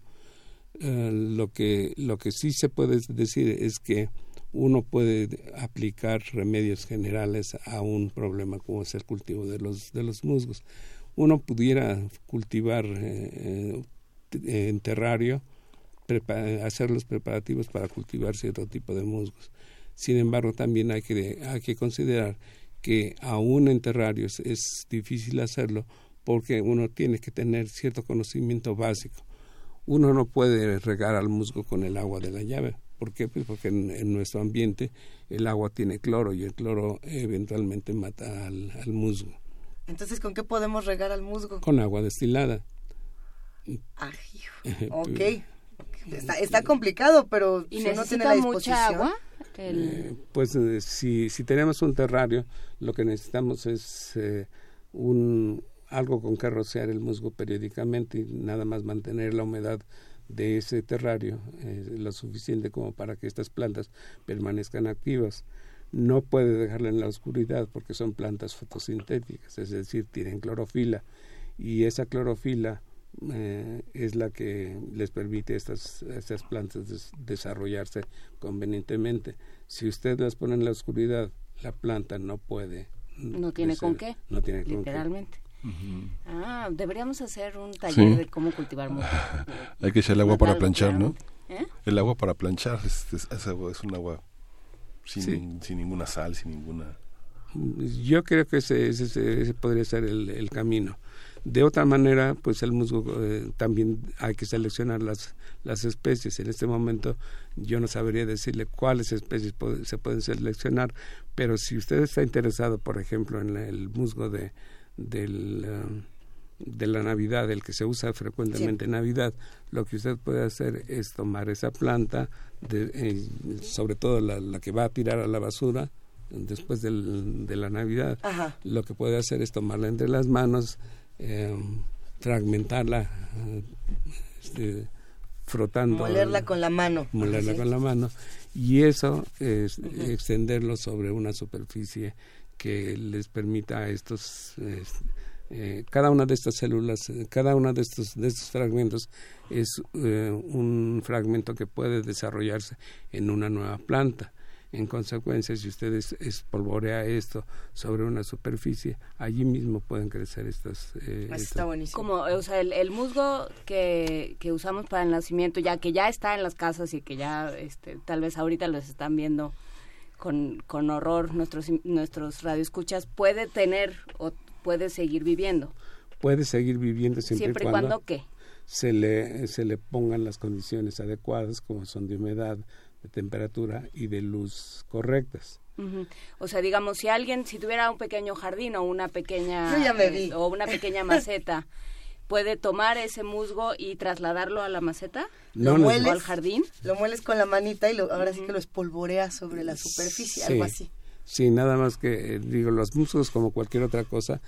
[SPEAKER 5] lo, que, lo que sí se puede decir es que uno puede aplicar remedios generales a un problema como es el cultivo de los, de los musgos. Uno pudiera cultivar eh, eh, en terrario, hacer los preparativos para cultivar cierto tipo de musgos. Sin embargo, también hay que, hay que considerar que aún en terrarios es difícil hacerlo porque uno tiene que tener cierto conocimiento básico uno no puede regar al musgo con el agua de la llave. ¿Por qué? Pues porque en, nuestro ambiente el agua tiene cloro y el cloro eventualmente mata al, musgo.
[SPEAKER 2] Entonces, ¿con qué podemos regar al musgo?
[SPEAKER 5] Con agua destilada.
[SPEAKER 2] Ah, ok. Está, complicado, pero
[SPEAKER 3] ¿Y si no tiene la mucha agua?
[SPEAKER 5] Eh, pues eh, si, si tenemos un terrario, lo que necesitamos es eh, un, algo con que rociar el musgo periódicamente y nada más mantener la humedad de ese terrario lo suficiente como para que estas plantas permanezcan activas. No puede dejarla en la oscuridad porque son plantas fotosintéticas, es decir, tienen clorofila y esa clorofila eh, es la que les permite a estas, estas plantas desarrollarse convenientemente. Si usted las pone en la oscuridad, la planta no puede.
[SPEAKER 3] No tiene con qué.
[SPEAKER 5] No tiene
[SPEAKER 3] Literalmente. Ah, deberíamos hacer un taller de cómo cultivar musgo.
[SPEAKER 1] Hay que echar el agua para planchar, ¿no? ¿Eh? El agua para planchar es, es, un agua sin, sin, ninguna sal, sin ninguna...
[SPEAKER 5] Yo creo que ese, ese, podría ser el, el camino. De otra manera, pues el musgo eh, también hay que seleccionar las, las especies. En este momento yo no sabría decirle cuáles especies se pueden seleccionar, pero si usted está interesado, por ejemplo, en el musgo de, del, eh, de la Navidad, el que se usa frecuentemente en Navidad, lo que usted puede hacer es tomar esa planta, de, eh, sobre todo la, la, que va a tirar a la basura después del, de la Navidad, lo que puede hacer es tomarla entre las manos, eh, fragmentarla, este, frotando.
[SPEAKER 2] Molerla con la mano.
[SPEAKER 5] Molerla con la mano. Y eso es extenderlo sobre una superficie que les permita a estos. Eh, cada una de estas células, cada uno de estos, de estos fragmentos es eh, un fragmento que puede desarrollarse en una nueva planta. En consecuencia, si ustedes espolvorea esto sobre una superficie, allí mismo pueden crecer estas...
[SPEAKER 2] Eh, está buenísimo.
[SPEAKER 3] Como, o sea, el, musgo que, que, usamos para el nacimiento, ya que ya está en las casas y que ya este, tal vez ahorita los están viendo con, con horror nuestros, nuestros radioescuchas, puede tener o puede seguir viviendo.
[SPEAKER 5] Puede seguir viviendo siempre,
[SPEAKER 3] siempre y cuando, ¿qué?
[SPEAKER 5] Se le, se le pongan las condiciones adecuadas, como son de humedad, de temperatura y de luz correctas.
[SPEAKER 3] O sea, digamos, si alguien, si tuviera un pequeño jardín o una pequeña
[SPEAKER 2] eh,
[SPEAKER 3] o una pequeña maceta, puede tomar ese musgo y trasladarlo a la maceta,
[SPEAKER 2] lo mueles,
[SPEAKER 3] o al jardín,
[SPEAKER 2] lo mueles con la manita y lo, ahora sí que lo espolvoreas sobre la superficie, algo así.
[SPEAKER 5] Sí, nada más que eh, digo, los musgos como cualquier otra cosa,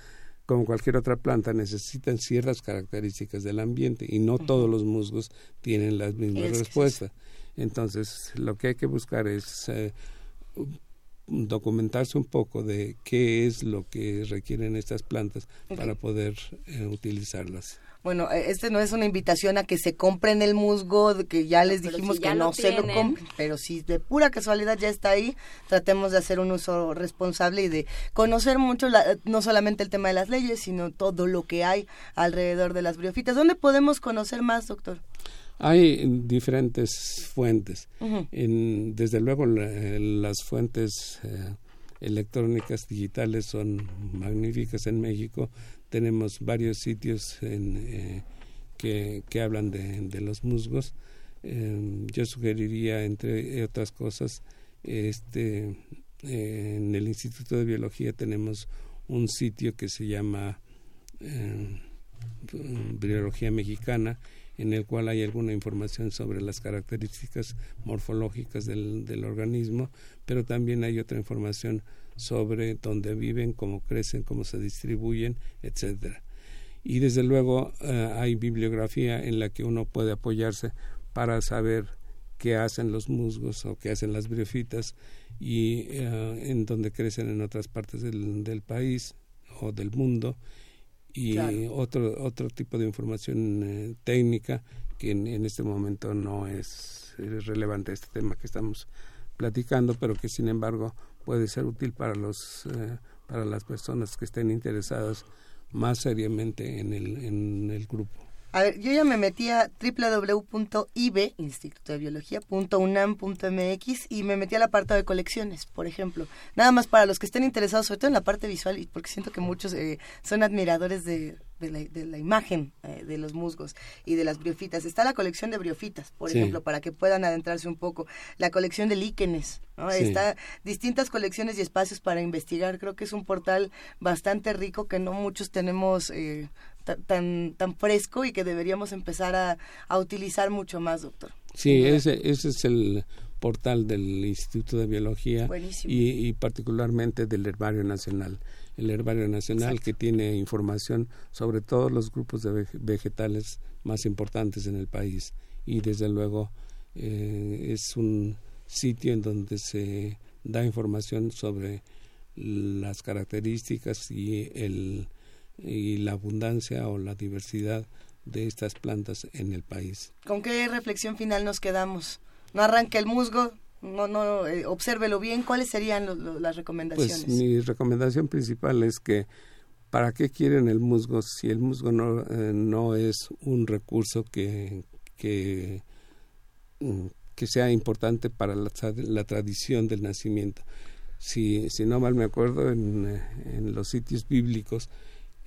[SPEAKER 5] como cualquier otra planta, necesitan ciertas características del ambiente y no todos los musgos tienen las mismas respuestas. Entonces, lo que hay que buscar es eh, documentarse un poco de qué es lo que requieren estas plantas para poder eh, utilizarlas.
[SPEAKER 2] Bueno, eh, este no es una invitación a que se compren el musgo, que ya les dijimos que no se lo compren, pero si de pura casualidad ya está ahí, tratemos de hacer un uso responsable y de conocer mucho, no solamente el tema de las leyes, sino todo lo que hay alrededor de las briofitas. ¿Dónde podemos conocer más, doctor?
[SPEAKER 5] Hay diferentes fuentes. en, desde luego las fuentes eh, electrónicas digitales son magníficas en México. Tenemos varios sitios en, eh, que, que, hablan de, de los musgos. Eh, yo sugeriría, entre otras cosas, este, en el Instituto de Biología tenemos un sitio que se llama Biología Mexicana en el cual hay alguna información sobre las características morfológicas del, del organismo, pero también hay otra información sobre dónde viven, cómo crecen, cómo se distribuyen, etcétera. Y desde luego eh, hay bibliografía en la que uno puede apoyarse para saber qué hacen los musgos o qué hacen las briofitas y eh, en dónde crecen en otras partes del, del país o del mundo y otro otro tipo de información eh, técnica que en, este momento no es, relevante este tema que estamos platicando pero que sin embargo puede ser útil para los eh, para las personas que estén interesadas más seriamente en el en el grupo
[SPEAKER 2] A ver, yo ya me metí a www.ib, Instituto de Biología.unam.mx y me metí al apartado de colecciones, por ejemplo. Nada más para los que estén interesados, sobre todo en la parte visual, y porque siento que muchos eh, son admiradores de, de, la, imagen eh, de los musgos y de las briofitas. Está la colección de briofitas, por ejemplo, para que puedan adentrarse un poco. La colección de líquenes, ¿no? Está distintas colecciones y espacios para investigar. Creo que es un portal bastante rico que no muchos tenemos... Eh, tan, tan fresco y que deberíamos empezar a, a utilizar mucho más, doctor.
[SPEAKER 5] Sí, ese, ese es el portal del Instituto de Biología y, y, particularmente del Herbario Nacional. El Herbario Nacional que tiene información sobre todos los grupos de vegetales más importantes en el país y desde luego eh, es un sitio en donde se da información sobre las características y el y la abundancia o la diversidad de estas plantas en el país.
[SPEAKER 2] ¿Con qué reflexión final nos quedamos? No arranque el musgo, no, no, eh, obsérvelo bien. ¿Cuáles serían las recomendaciones?
[SPEAKER 5] Pues mi recomendación principal es que ¿para qué quieren el musgo si el musgo no, eh, no es un recurso que, que, mm, que sea importante para la, la, tradición del nacimiento? Si, si no mal me acuerdo, en, eh, en los sitios bíblicos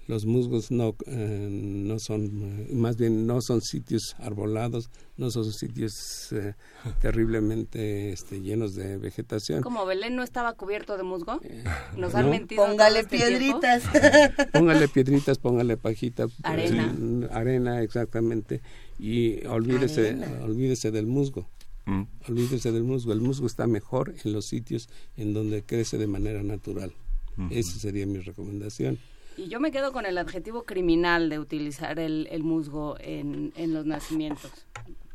[SPEAKER 5] los musgos no, eh, no son, más bien no son sitios arbolados, no son sitios eh, terriblemente este, llenos de vegetación.
[SPEAKER 3] Como Belén no estaba cubierto de musgo, eh, nos han mentido.
[SPEAKER 2] Póngale este piedritas.
[SPEAKER 5] póngale piedritas, póngale pajita.
[SPEAKER 3] Arena.
[SPEAKER 5] arena, exactamente. Y olvídese, olvídese del musgo. Mm. Olvídese del musgo. El musgo está mejor en los sitios en donde crece de manera natural. Esa sería mi recomendación.
[SPEAKER 3] Y yo me quedo con el adjetivo criminal de utilizar el, el musgo en, en los nacimientos.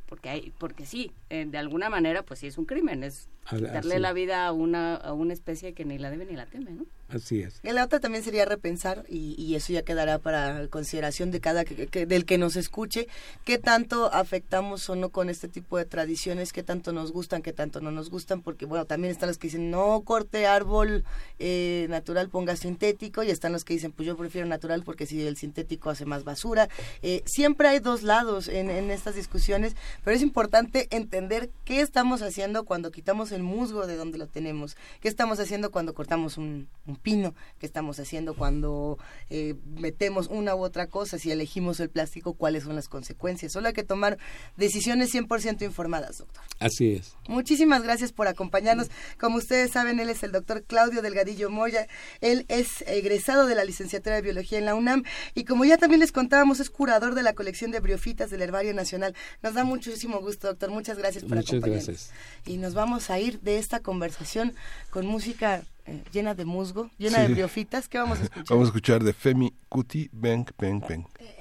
[SPEAKER 3] Porque, hay, porque sí, eh, de alguna manera, pues sí es un crimen, es darle la vida a una, a una especie que ni la debe ni la teme, ¿no?
[SPEAKER 5] Así es.
[SPEAKER 2] La otra también sería repensar, y, y eso ya quedará para consideración de cada que, del que nos escuche, qué tanto afectamos o no con este tipo de tradiciones, qué tanto nos gustan, qué tanto no nos gustan, porque bueno, también están los que dicen no corte árbol eh, natural, ponga sintético, y están los que dicen pues yo prefiero natural porque si el sintético hace más basura. Eh, siempre hay dos lados en, en estas discusiones, pero es importante entender qué estamos haciendo cuando quitamos el musgo de donde lo tenemos, qué estamos haciendo cuando cortamos un pino que estamos haciendo cuando eh, metemos una u otra cosa, si elegimos el plástico, cuáles son las consecuencias. Solo hay que tomar decisiones 100% informadas, doctor.
[SPEAKER 5] Así es.
[SPEAKER 2] Muchísimas gracias por acompañarnos. Como ustedes saben, él es el doctor Claudio Delgadillo Moya. Él es egresado de la licenciatura de Biología en la UNAM y como ya también les contábamos, es curador de la colección de briofitas del Herbario Nacional. Nos da muchísimo gusto, doctor. Muchas gracias por
[SPEAKER 5] Muchas Gracias.
[SPEAKER 2] Y nos vamos a ir de esta conversación con música eh, llena de musgo, llena de briofitas. ¿Qué vamos a escuchar?
[SPEAKER 6] Vamos a escuchar de Femi Kuti Bang Bang Bang. said,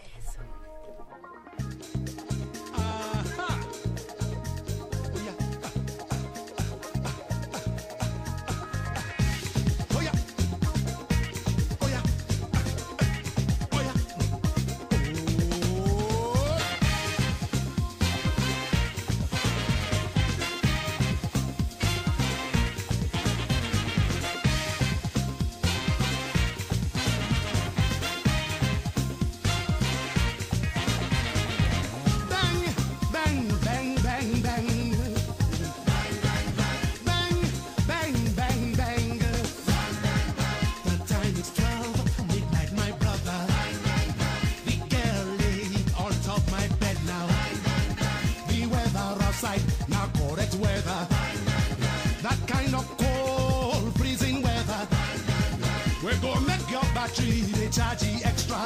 [SPEAKER 6] factory, they charge you extra.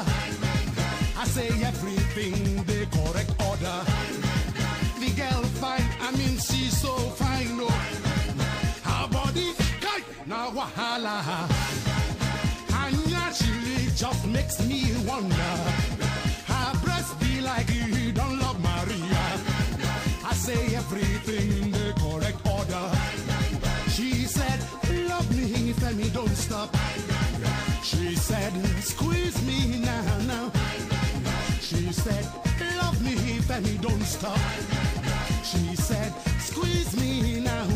[SPEAKER 6] I say everything the correct order. The girl fine, I mean she's so fine, no. Her body, kai, na wahala. Anya, she just makes me wonder. Her breast be like you don't love Maria. I say everything said, love me if and don't stop. She said, squeeze me now.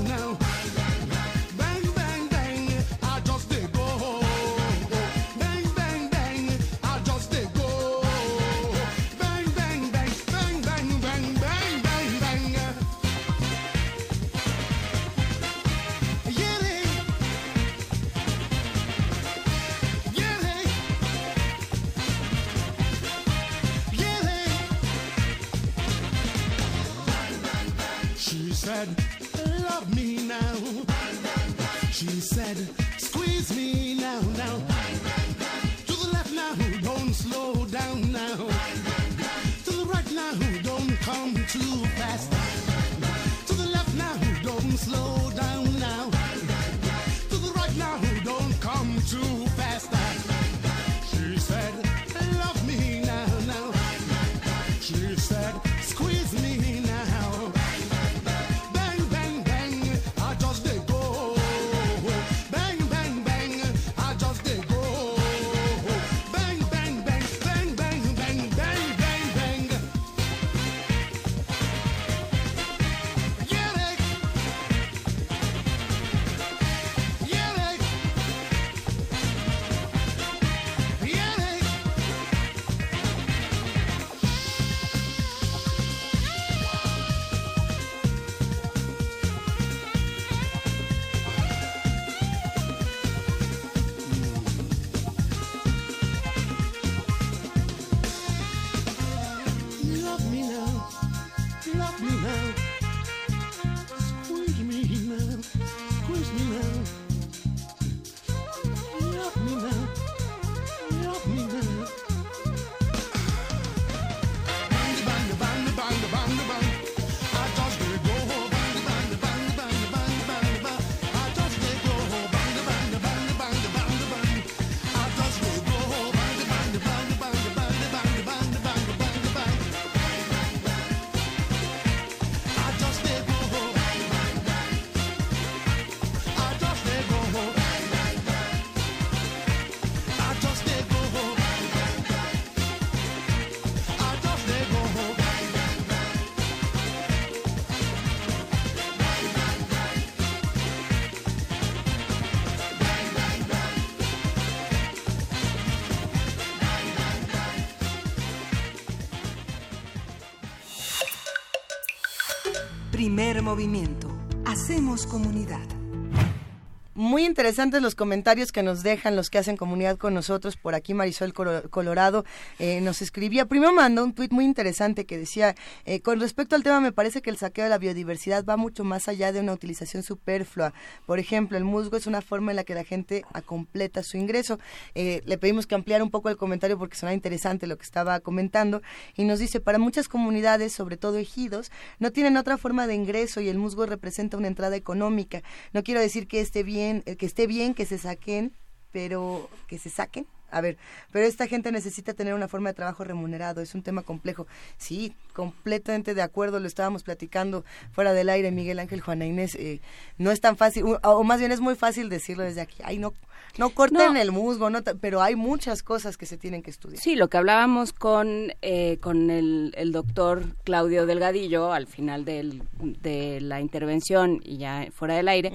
[SPEAKER 2] Interesantes los comentarios que nos dejan los que hacen comunidad con nosotros. Por aquí Marisol Colo- Colorado eh, nos escribía, primero mandó un tuit muy interesante que decía, eh, con respecto al tema me parece que el saqueo de la biodiversidad va mucho más allá de una utilización superflua. Por ejemplo, el musgo es una forma en la que la gente completa su ingreso. Eh, le pedimos que ampliara un poco el comentario porque suena interesante lo que estaba comentando y nos dice, para muchas comunidades, sobre todo ejidos, no tienen otra forma de ingreso y el musgo representa una entrada económica. No quiero decir que esté bien, eh, esté bien que se saquen, pero que se saquen. A ver, pero esta gente necesita tener una forma de trabajo remunerado, es un tema complejo. Sí, completamente de acuerdo, lo estábamos platicando fuera del aire, Miguel Ángel, Juana Inés, eh, no es tan fácil, o, o más bien es muy fácil decirlo desde aquí, ay, no, no corten
[SPEAKER 3] No.
[SPEAKER 2] el musgo, no, pero hay muchas cosas que se tienen que estudiar.
[SPEAKER 3] Sí, lo que hablábamos con, eh, con el, el doctor Claudio Delgadillo al final del- de la intervención y ya fuera del aire,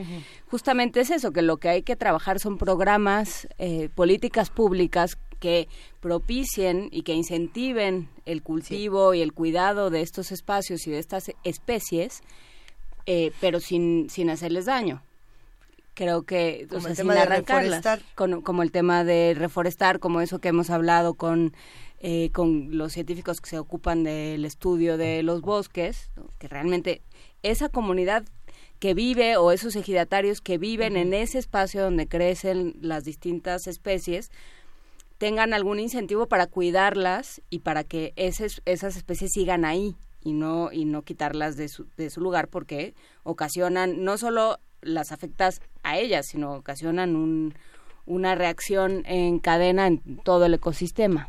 [SPEAKER 3] justamente es eso, que lo que hay que trabajar son programas, eh, políticas públicas que propicien y que incentiven el cultivo y el cuidado de estos espacios y de estas especies, eh, pero sin, sin hacerles daño. Creo que, o
[SPEAKER 2] Como
[SPEAKER 3] sea,
[SPEAKER 2] el
[SPEAKER 3] sin
[SPEAKER 2] tema de
[SPEAKER 3] arrancarlas,
[SPEAKER 2] reforestar.
[SPEAKER 3] con- como el tema de reforestar, como eso que hemos hablado con, eh, con los científicos que se ocupan del estudio de los bosques, ¿no? que realmente esa comunidad que vive o esos ejidatarios que viven en ese espacio donde crecen las distintas especies, tengan algún incentivo para cuidarlas y para que eses- esas especies sigan ahí y no y no quitarlas de su, de su lugar porque ocasionan no solo las afectas a ellas sino ocasionan un, una reacción en cadena en todo el ecosistema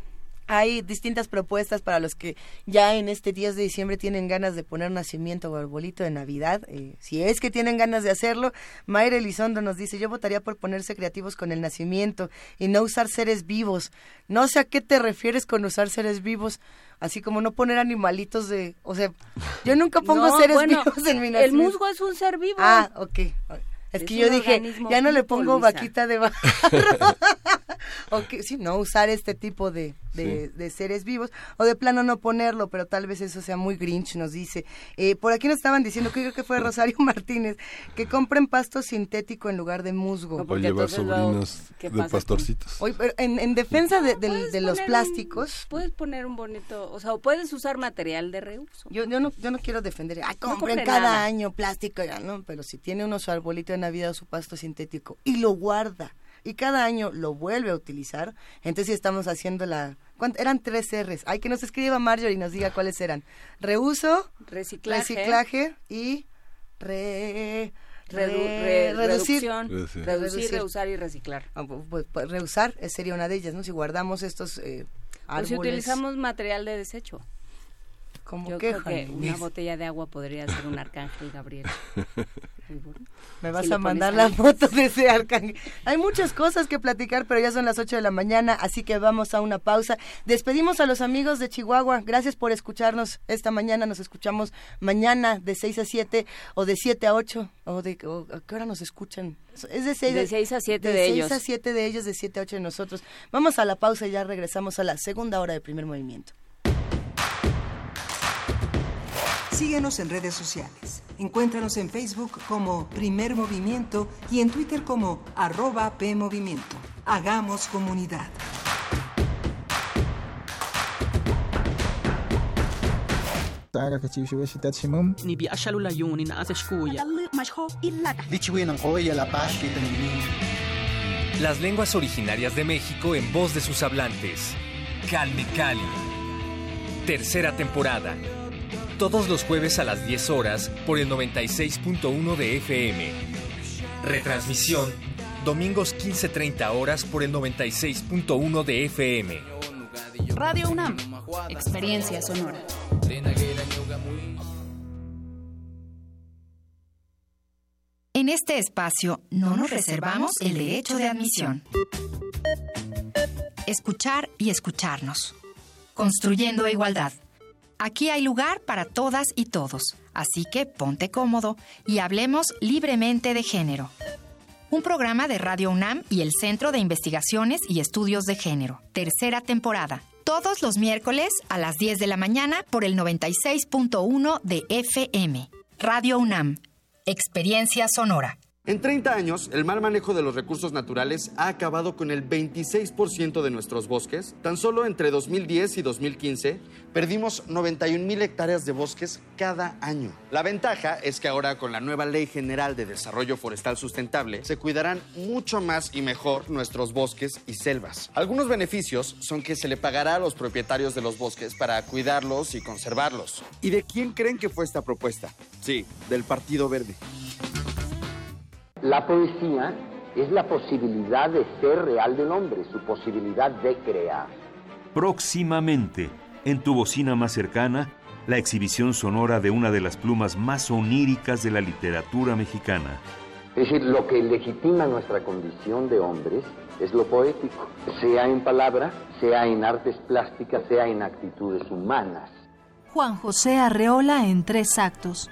[SPEAKER 2] Hay distintas propuestas para los que ya en este 10 de diciembre tienen ganas de poner nacimiento o arbolito de Navidad. eh, si es que tienen ganas de hacerlo, Mayra Elizondo nos dice, yo votaría por ponerse creativos con el nacimiento y no usar seres vivos. No sé a qué te refieres con usar seres vivos, así como no poner animalitos de... O sea, yo nunca pongo
[SPEAKER 3] No,
[SPEAKER 2] seres
[SPEAKER 3] bueno,
[SPEAKER 2] vivos en mi
[SPEAKER 3] el
[SPEAKER 2] nacimiento.
[SPEAKER 3] musgo es un ser vivo
[SPEAKER 2] Ah, ok. Es
[SPEAKER 3] Es
[SPEAKER 2] que yo dije, ya no le pongo
[SPEAKER 3] Luisa.
[SPEAKER 2] vaquita de barro. o que, sí, no usar este tipo de, de, de seres vivos, o de plano no ponerlo, pero tal vez eso sea muy grinch, nos dice. Eh, por aquí nos estaban diciendo, que creo que fue Rosario Martínez, que compren pasto sintético en lugar de musgo.
[SPEAKER 3] No,
[SPEAKER 1] O
[SPEAKER 3] Porque
[SPEAKER 1] llevar
[SPEAKER 3] luego,
[SPEAKER 1] sobrinos
[SPEAKER 3] ¿qué
[SPEAKER 1] de
[SPEAKER 3] con-
[SPEAKER 1] pastorcitos.
[SPEAKER 2] Oye, pero en, en defensa de, los
[SPEAKER 3] un-
[SPEAKER 2] plásticos,
[SPEAKER 3] puedes poner un bonito, o sea, o puedes usar material de reuso.
[SPEAKER 2] Yo, yo, no, yo no quiero defender, ay, compren
[SPEAKER 3] compre
[SPEAKER 2] cada
[SPEAKER 3] nada.
[SPEAKER 2] año plástico, ya, ¿no? Pero si tiene uno su arbolito de Navidad o su pasto sintético y lo guarda y cada año lo vuelve a utilizar, entonces sí estamos haciendo la... ¿cuánto? Eran tres R's. Hay que nos escriba Marjorie y nos diga cuáles eran. Reuso,
[SPEAKER 3] Reciclaje,
[SPEAKER 2] reciclaje y re...
[SPEAKER 3] redu-
[SPEAKER 2] re-
[SPEAKER 3] re-
[SPEAKER 2] reducir.
[SPEAKER 3] reducción,
[SPEAKER 1] Reducir.
[SPEAKER 3] reducir,
[SPEAKER 2] Reducir.
[SPEAKER 3] reusar y reciclar.
[SPEAKER 2] Ah, pu- pues, pues, reusar sería una de ellas, ¿no? Si guardamos estos eh,
[SPEAKER 3] O
[SPEAKER 2] árboles...
[SPEAKER 3] si utilizamos material de desecho.
[SPEAKER 2] Como
[SPEAKER 3] Yo creo que una botella de agua podría ser un arcángel Gabriel.
[SPEAKER 2] Me vas
[SPEAKER 3] Si
[SPEAKER 2] a mandar la
[SPEAKER 3] ahí.
[SPEAKER 2] foto de ese arcángel. Hay muchas cosas que platicar, pero ya son las 8 de la mañana, así que vamos a una pausa. Despedimos a los amigos de Chihuahua. Gracias por escucharnos esta mañana. Nos escuchamos mañana de 6 a 7 o de 7 a 8. O de, o- ¿A qué hora nos escuchan? Es de 6,
[SPEAKER 3] De seis a siete
[SPEAKER 2] de
[SPEAKER 3] de ellos.
[SPEAKER 2] a 7 de ellos, de 7 a 8 de nosotros. Vamos a la pausa y ya regresamos a la segunda hora de primer movimiento.
[SPEAKER 4] Síguenos en redes sociales. Encuéntranos en Facebook como Primer Movimiento y en Twitter como arroba PMovimiento. Hagamos comunidad.
[SPEAKER 7] taga ka chiu shitat shimum
[SPEAKER 8] ni bi ashalu la yuni na ase shkuya
[SPEAKER 9] Las lenguas originarias de México en voz de sus hablantes. Calme Cali. Tercera temporada. Todos los jueves a las 10 horas por el 96.1 de FM. Retransmisión. Domingos 15.30 horas por el 96.1 de FM.
[SPEAKER 10] Radio UNAM. Experiencia sonora.
[SPEAKER 11] En este espacio no nos reservamos el derecho de admisión. Escuchar y escucharnos. Construyendo igualdad. Aquí hay lugar para todas y todos, así que ponte cómodo y hablemos libremente de género. Un programa de Radio UNAM y el Centro de Investigaciones y Estudios de Género. Tercera temporada. Todos los miércoles a las 10 de la mañana por el 96.1 de FM. Radio UNAM. Experiencia sonora.
[SPEAKER 12] En 30 años, el mal manejo de los recursos naturales ha acabado con el 26% de nuestros bosques. Tan solo entre 2010 y 2015 perdimos 91 mil hectáreas de bosques cada año. La ventaja es que ahora con la nueva Ley General de Desarrollo Forestal Sustentable se cuidarán mucho más y mejor nuestros bosques y selvas. Algunos beneficios son que se le pagará a los propietarios de los bosques para cuidarlos y conservarlos. ¿Y de quién creen que fue esta propuesta? Sí, del Partido Verde.
[SPEAKER 13] La poesía es la posibilidad de ser real del hombre, su posibilidad de crear.
[SPEAKER 14] Próximamente, en tu bocina más cercana, la exhibición sonora de una de las plumas más oníricas de la literatura mexicana.
[SPEAKER 13] Es decir, lo que legitima nuestra condición de hombres es lo poético, sea en palabra, sea en artes plásticas, sea en actitudes humanas.
[SPEAKER 15] Juan José Arreola en tres actos.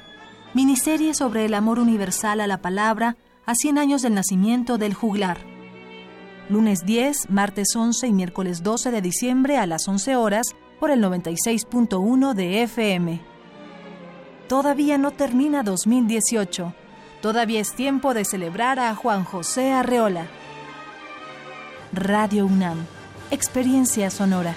[SPEAKER 15] Miniserie sobre el amor universal a la palabra a 100 años del nacimiento del juglar. Lunes 10, martes 11 y miércoles 12 de diciembre a las 11 horas por el 96.1 de FM. Todavía no termina 2018. Todavía es tiempo de celebrar a Juan José Arreola. Radio UNAM. Experiencia sonora.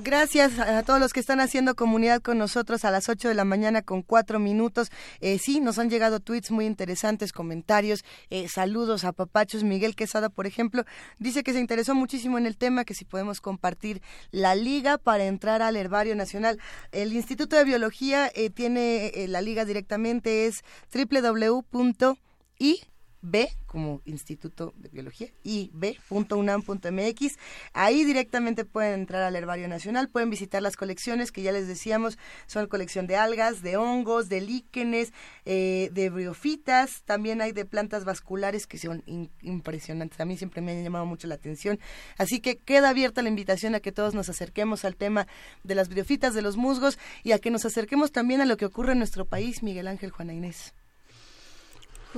[SPEAKER 2] Gracias a todos los que están haciendo comunidad con nosotros a las 8 de la mañana con cuatro minutos. Eh, sí, nos han llegado tweets muy interesantes, comentarios, eh, saludos a papachos. Miguel Quesada, por ejemplo, dice que se interesó muchísimo en el tema, que si podemos compartir la liga para entrar al Herbario Nacional. El Instituto de Biología eh, tiene eh, la liga directamente, es www.i B como Instituto de Biología y b.unam.mx. Ahí directamente pueden entrar al Herbario Nacional, pueden visitar las colecciones que ya les decíamos, son colección de algas, de hongos, de líquenes, eh, de briofitas, también hay de plantas vasculares que son impresionantes. A mí siempre me han llamado mucho la atención. Así que queda abierta la invitación a que todos nos acerquemos al tema de las briofitas, de los musgos y a que nos acerquemos también a lo que ocurre en nuestro país, Miguel Ángel Juana Inés.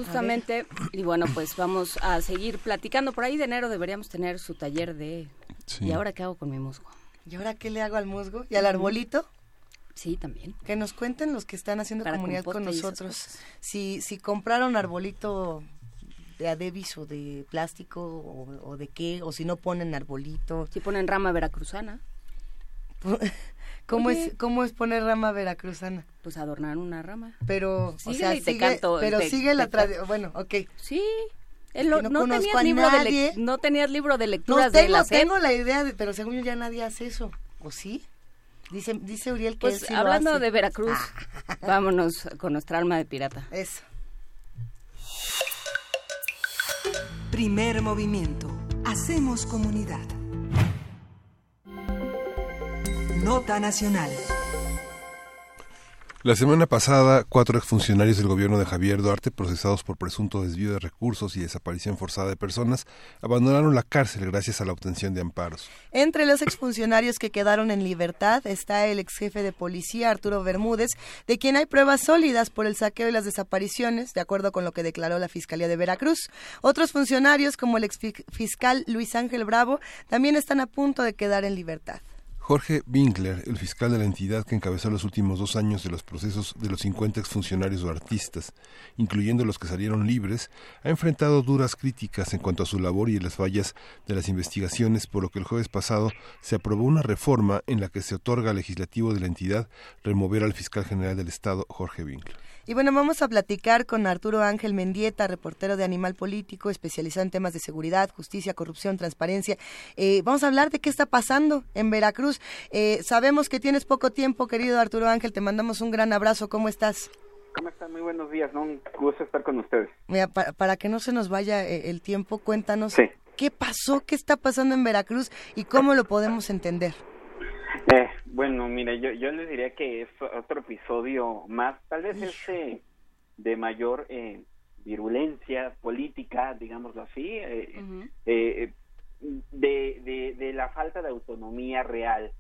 [SPEAKER 3] Justamente, y bueno, pues vamos a seguir platicando. Por ahí de enero deberíamos tener su taller de...
[SPEAKER 1] Sí.
[SPEAKER 3] ¿Y ahora qué hago con mi musgo?
[SPEAKER 2] ¿Y ahora qué le hago al musgo? ¿Y al arbolito?
[SPEAKER 3] Sí, también.
[SPEAKER 2] Que nos cuenten los que están haciendo
[SPEAKER 3] Para
[SPEAKER 2] comunidad con nosotros. Si, si compraron arbolito de adebis o de plástico o, o de qué, o si no ponen arbolito.
[SPEAKER 3] Si ponen rama veracruzana.
[SPEAKER 2] ¿Cómo
[SPEAKER 3] Oye.
[SPEAKER 2] es, ¿Cómo es poner rama veracruzana?
[SPEAKER 3] Pues adornar una rama.
[SPEAKER 2] Pero, o
[SPEAKER 3] Síguele
[SPEAKER 2] sea,
[SPEAKER 3] y te
[SPEAKER 2] sigue,
[SPEAKER 3] canto,
[SPEAKER 2] pero
[SPEAKER 3] te-
[SPEAKER 2] sigue la tradición. Bueno, ok.
[SPEAKER 3] Sí. Él
[SPEAKER 2] no
[SPEAKER 3] no, tenías
[SPEAKER 2] a
[SPEAKER 3] libro de no tenías libro de
[SPEAKER 2] No,
[SPEAKER 3] lecturas de
[SPEAKER 2] tengo,
[SPEAKER 3] la SEP.
[SPEAKER 2] tengo la idea, de- pero según yo ya nadie hace eso. ¿O sí? Dice, dice Uriel que él
[SPEAKER 3] Pues
[SPEAKER 2] sí lo
[SPEAKER 3] hablando
[SPEAKER 2] hace.
[SPEAKER 3] de Veracruz, vámonos con nuestra alma de pirata.
[SPEAKER 2] Eso.
[SPEAKER 4] Primer movimiento. Hacemos comunidad. Nota nacional.
[SPEAKER 1] La semana pasada, cuatro exfuncionarios del gobierno de Javier Duarte, procesados por presunto desvío de recursos y desaparición forzada de personas, abandonaron la cárcel gracias a la obtención de amparos.
[SPEAKER 2] Entre los exfuncionarios que quedaron en libertad está el ex jefe de policía Arturo Bermúdez, de quien hay pruebas sólidas por el saqueo y las desapariciones, de acuerdo con lo que declaró la Fiscalía de Veracruz. Otros funcionarios, como el ex fi- fiscal Luis Ángel Bravo, también están a punto de quedar en libertad.
[SPEAKER 1] Jorge Winkler, el fiscal de la entidad que encabezó los últimos dos años de los procesos de los 50 exfuncionarios o artistas, incluyendo los que salieron libres, ha enfrentado duras críticas en cuanto a su labor y las fallas de las investigaciones, por lo que el jueves pasado se aprobó una reforma en la que se otorga al legislativo de la entidad remover al fiscal general del Estado, Jorge Winkler.
[SPEAKER 2] Y bueno, vamos a platicar con Arturo Ángel Mendieta, reportero de Animal Político, especializado en temas de seguridad, justicia, corrupción, transparencia. Eh, vamos a hablar de qué está pasando en Veracruz. Eh, sabemos que tienes poco tiempo, querido Arturo Ángel, te mandamos un gran abrazo. ¿Cómo estás?
[SPEAKER 16] ¿Cómo están? Muy buenos días, ¿no? Un gusto estar con ustedes.
[SPEAKER 2] Mira, para, para que no se nos vaya eh, el tiempo, cuéntanos
[SPEAKER 16] Sí.
[SPEAKER 2] qué pasó, qué está pasando en Veracruz y cómo lo podemos entender.
[SPEAKER 16] Eh, bueno, mire, yo, yo les diría que es otro episodio más, tal vez este de mayor eh, virulencia política, digámoslo así, eh, eh, de, de, de la falta de autonomía real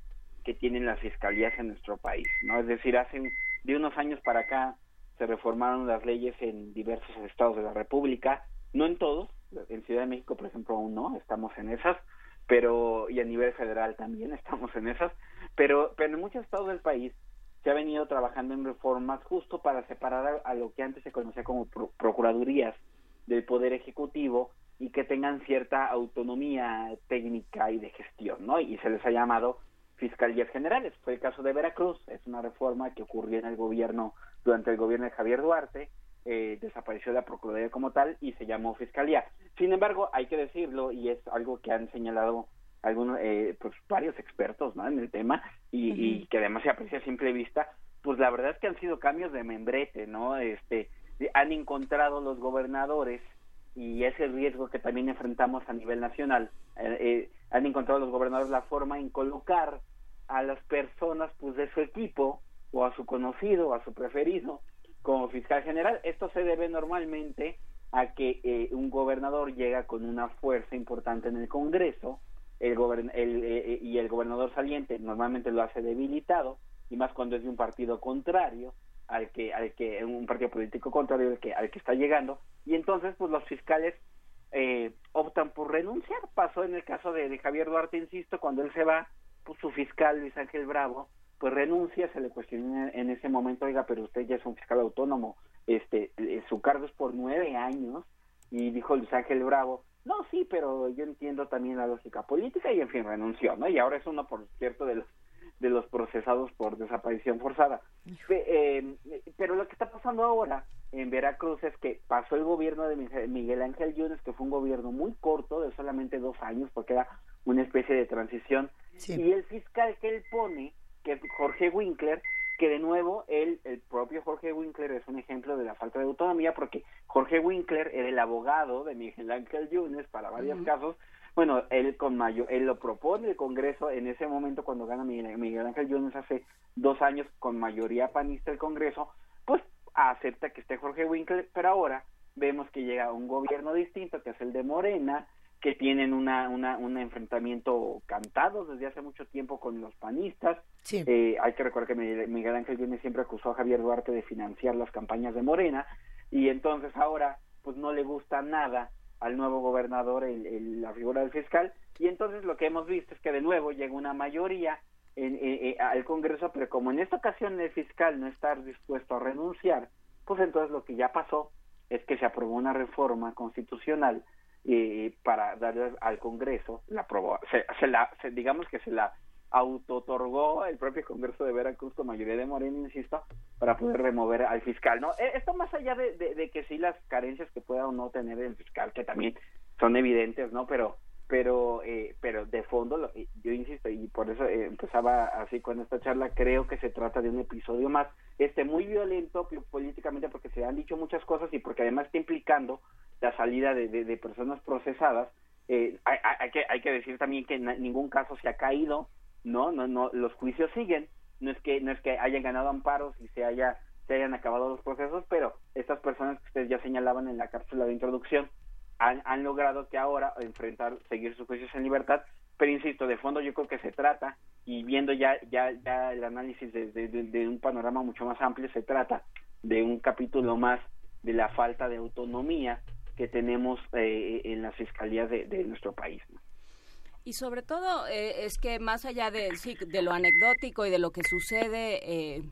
[SPEAKER 16] que tienen las fiscalías en nuestro país, ¿no? Es decir, hace de unos años para acá se reformaron las leyes en diversos estados de la República, no en todos, en Ciudad de México, por ejemplo, aún no, estamos en esas, pero y a nivel federal también estamos en esas, pero pero en muchos estados del país se ha venido trabajando en reformas justo para separar a, lo que antes se conocía como pro- procuradurías del poder ejecutivo y que tengan cierta autonomía técnica y de gestión, ¿no? Y se les ha llamado fiscalías generales. Fue el caso de Veracruz, es una reforma que ocurrió en el gobierno durante el gobierno de Javier Duarte, eh, desapareció la procuraduría como tal y se llamó fiscalía. Sin embargo, hay que decirlo y es algo que han señalado algunos, eh, pues varios expertos, ¿no? En el tema y, y que además se aprecia a simple vista, pues la verdad es que han sido cambios de membrete, ¿no? Este, han encontrado los gobernadores y es el riesgo que también enfrentamos a nivel nacional. eh, eh, han encontrado los gobernadores la forma en colocar a las personas pues de su equipo o a su conocido o a su preferido como fiscal general. Esto se debe normalmente a que eh, un gobernador llega con una fuerza importante en el Congreso el gobern- el, eh, y el gobernador saliente normalmente lo hace debilitado y más cuando es de un partido contrario al que al que un partido político contrario al que al que está llegando y entonces pues los fiscales eh, optan por renunciar pasó en el caso de, de Javier Duarte insisto cuando él se va pues su fiscal Luis Ángel Bravo pues renuncia se le cuestionó en, ese momento oiga pero usted ya es un fiscal autónomo este eh, su cargo es por nueve años y dijo Luis Ángel Bravo no sí pero yo entiendo también la lógica política y en fin renunció no y ahora es uno por cierto de los de los procesados por desaparición forzada. Eh, pero lo que está pasando ahora en Veracruz es que pasó el gobierno de Miguel- Miguel Ángel Yunes que fue un gobierno muy corto de solamente dos años porque era una especie de transición y el fiscal que él pone que es Jorge Winkler que de nuevo él, el propio Jorge Winkler es un ejemplo de la falta de autonomía porque Jorge Winkler era el abogado de Miguel Ángel Yunes para varios casos. Bueno, él con mayo, él lo propone el Congreso en ese momento cuando gana Miguel, Miguel Ángel Yunes hace dos años con mayoría panista el Congreso, pues acepta que esté Jorge Winkler, pero ahora vemos que llega un gobierno distinto que es el de Morena, que tienen una, una, un enfrentamiento cantado desde hace mucho tiempo con los panistas. Eh, hay que recordar que Miguel Ángel Yunes siempre acusó a Javier Duarte de financiar las campañas de Morena y entonces ahora pues no le gusta nada al nuevo gobernador el- el- la figura del fiscal y entonces lo que hemos visto es que de nuevo llega una mayoría en- eh, eh, al Congreso, pero como en esta ocasión el fiscal no está dispuesto a renunciar, pues entonces lo que ya pasó es que se aprobó una reforma constitucional eh, para darle al Congreso, la aprobó, se, se la, se- digamos que se la auto-otorgó el propio Congreso de Veracruz con mayoría de Morena, insisto, para poder remover al fiscal, ¿no? Eh, Esto más allá de, de, de que sí las carencias que pueda o no tener el fiscal, que también son evidentes, ¿no? Pero pero eh, pero de fondo lo- yo insisto y por eso eh, empezaba así con esta charla creo que se trata de un episodio más este muy violento políticamente porque se han dicho muchas cosas y porque además está implicando la salida de, de- personas procesadas Eh, hay- hay que hay que decir también que en ningún caso se ha caído no no no los juicios siguen no es que no es que hayan ganado amparos y se haya se hayan acabado los procesos pero estas personas que ustedes ya señalaban en la cápsula de introducción han, han logrado que ahora enfrentar, seguir sus juicios en libertad, pero insisto, de fondo yo creo que se trata, y viendo ya, ya, ya el análisis desde de, de un panorama mucho más amplio, se trata de un capítulo más de la falta de autonomía que tenemos eh, en las fiscalías de, de nuestro país. ¿no?
[SPEAKER 3] Y sobre todo eh, es que más allá de, sí, de lo anecdótico y de lo que sucede eh,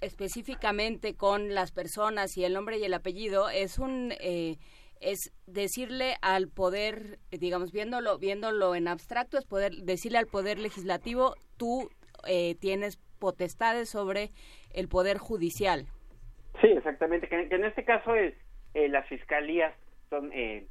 [SPEAKER 3] específicamente con las personas y el nombre y el apellido, es un eh, es decirle al poder, digamos, viéndolo viéndolo en abstracto, es poder decirle al poder legislativo, tú eh, tienes potestades sobre el poder judicial.
[SPEAKER 16] Sí, exactamente. Que, en este caso el- eh, las fiscalías son eh,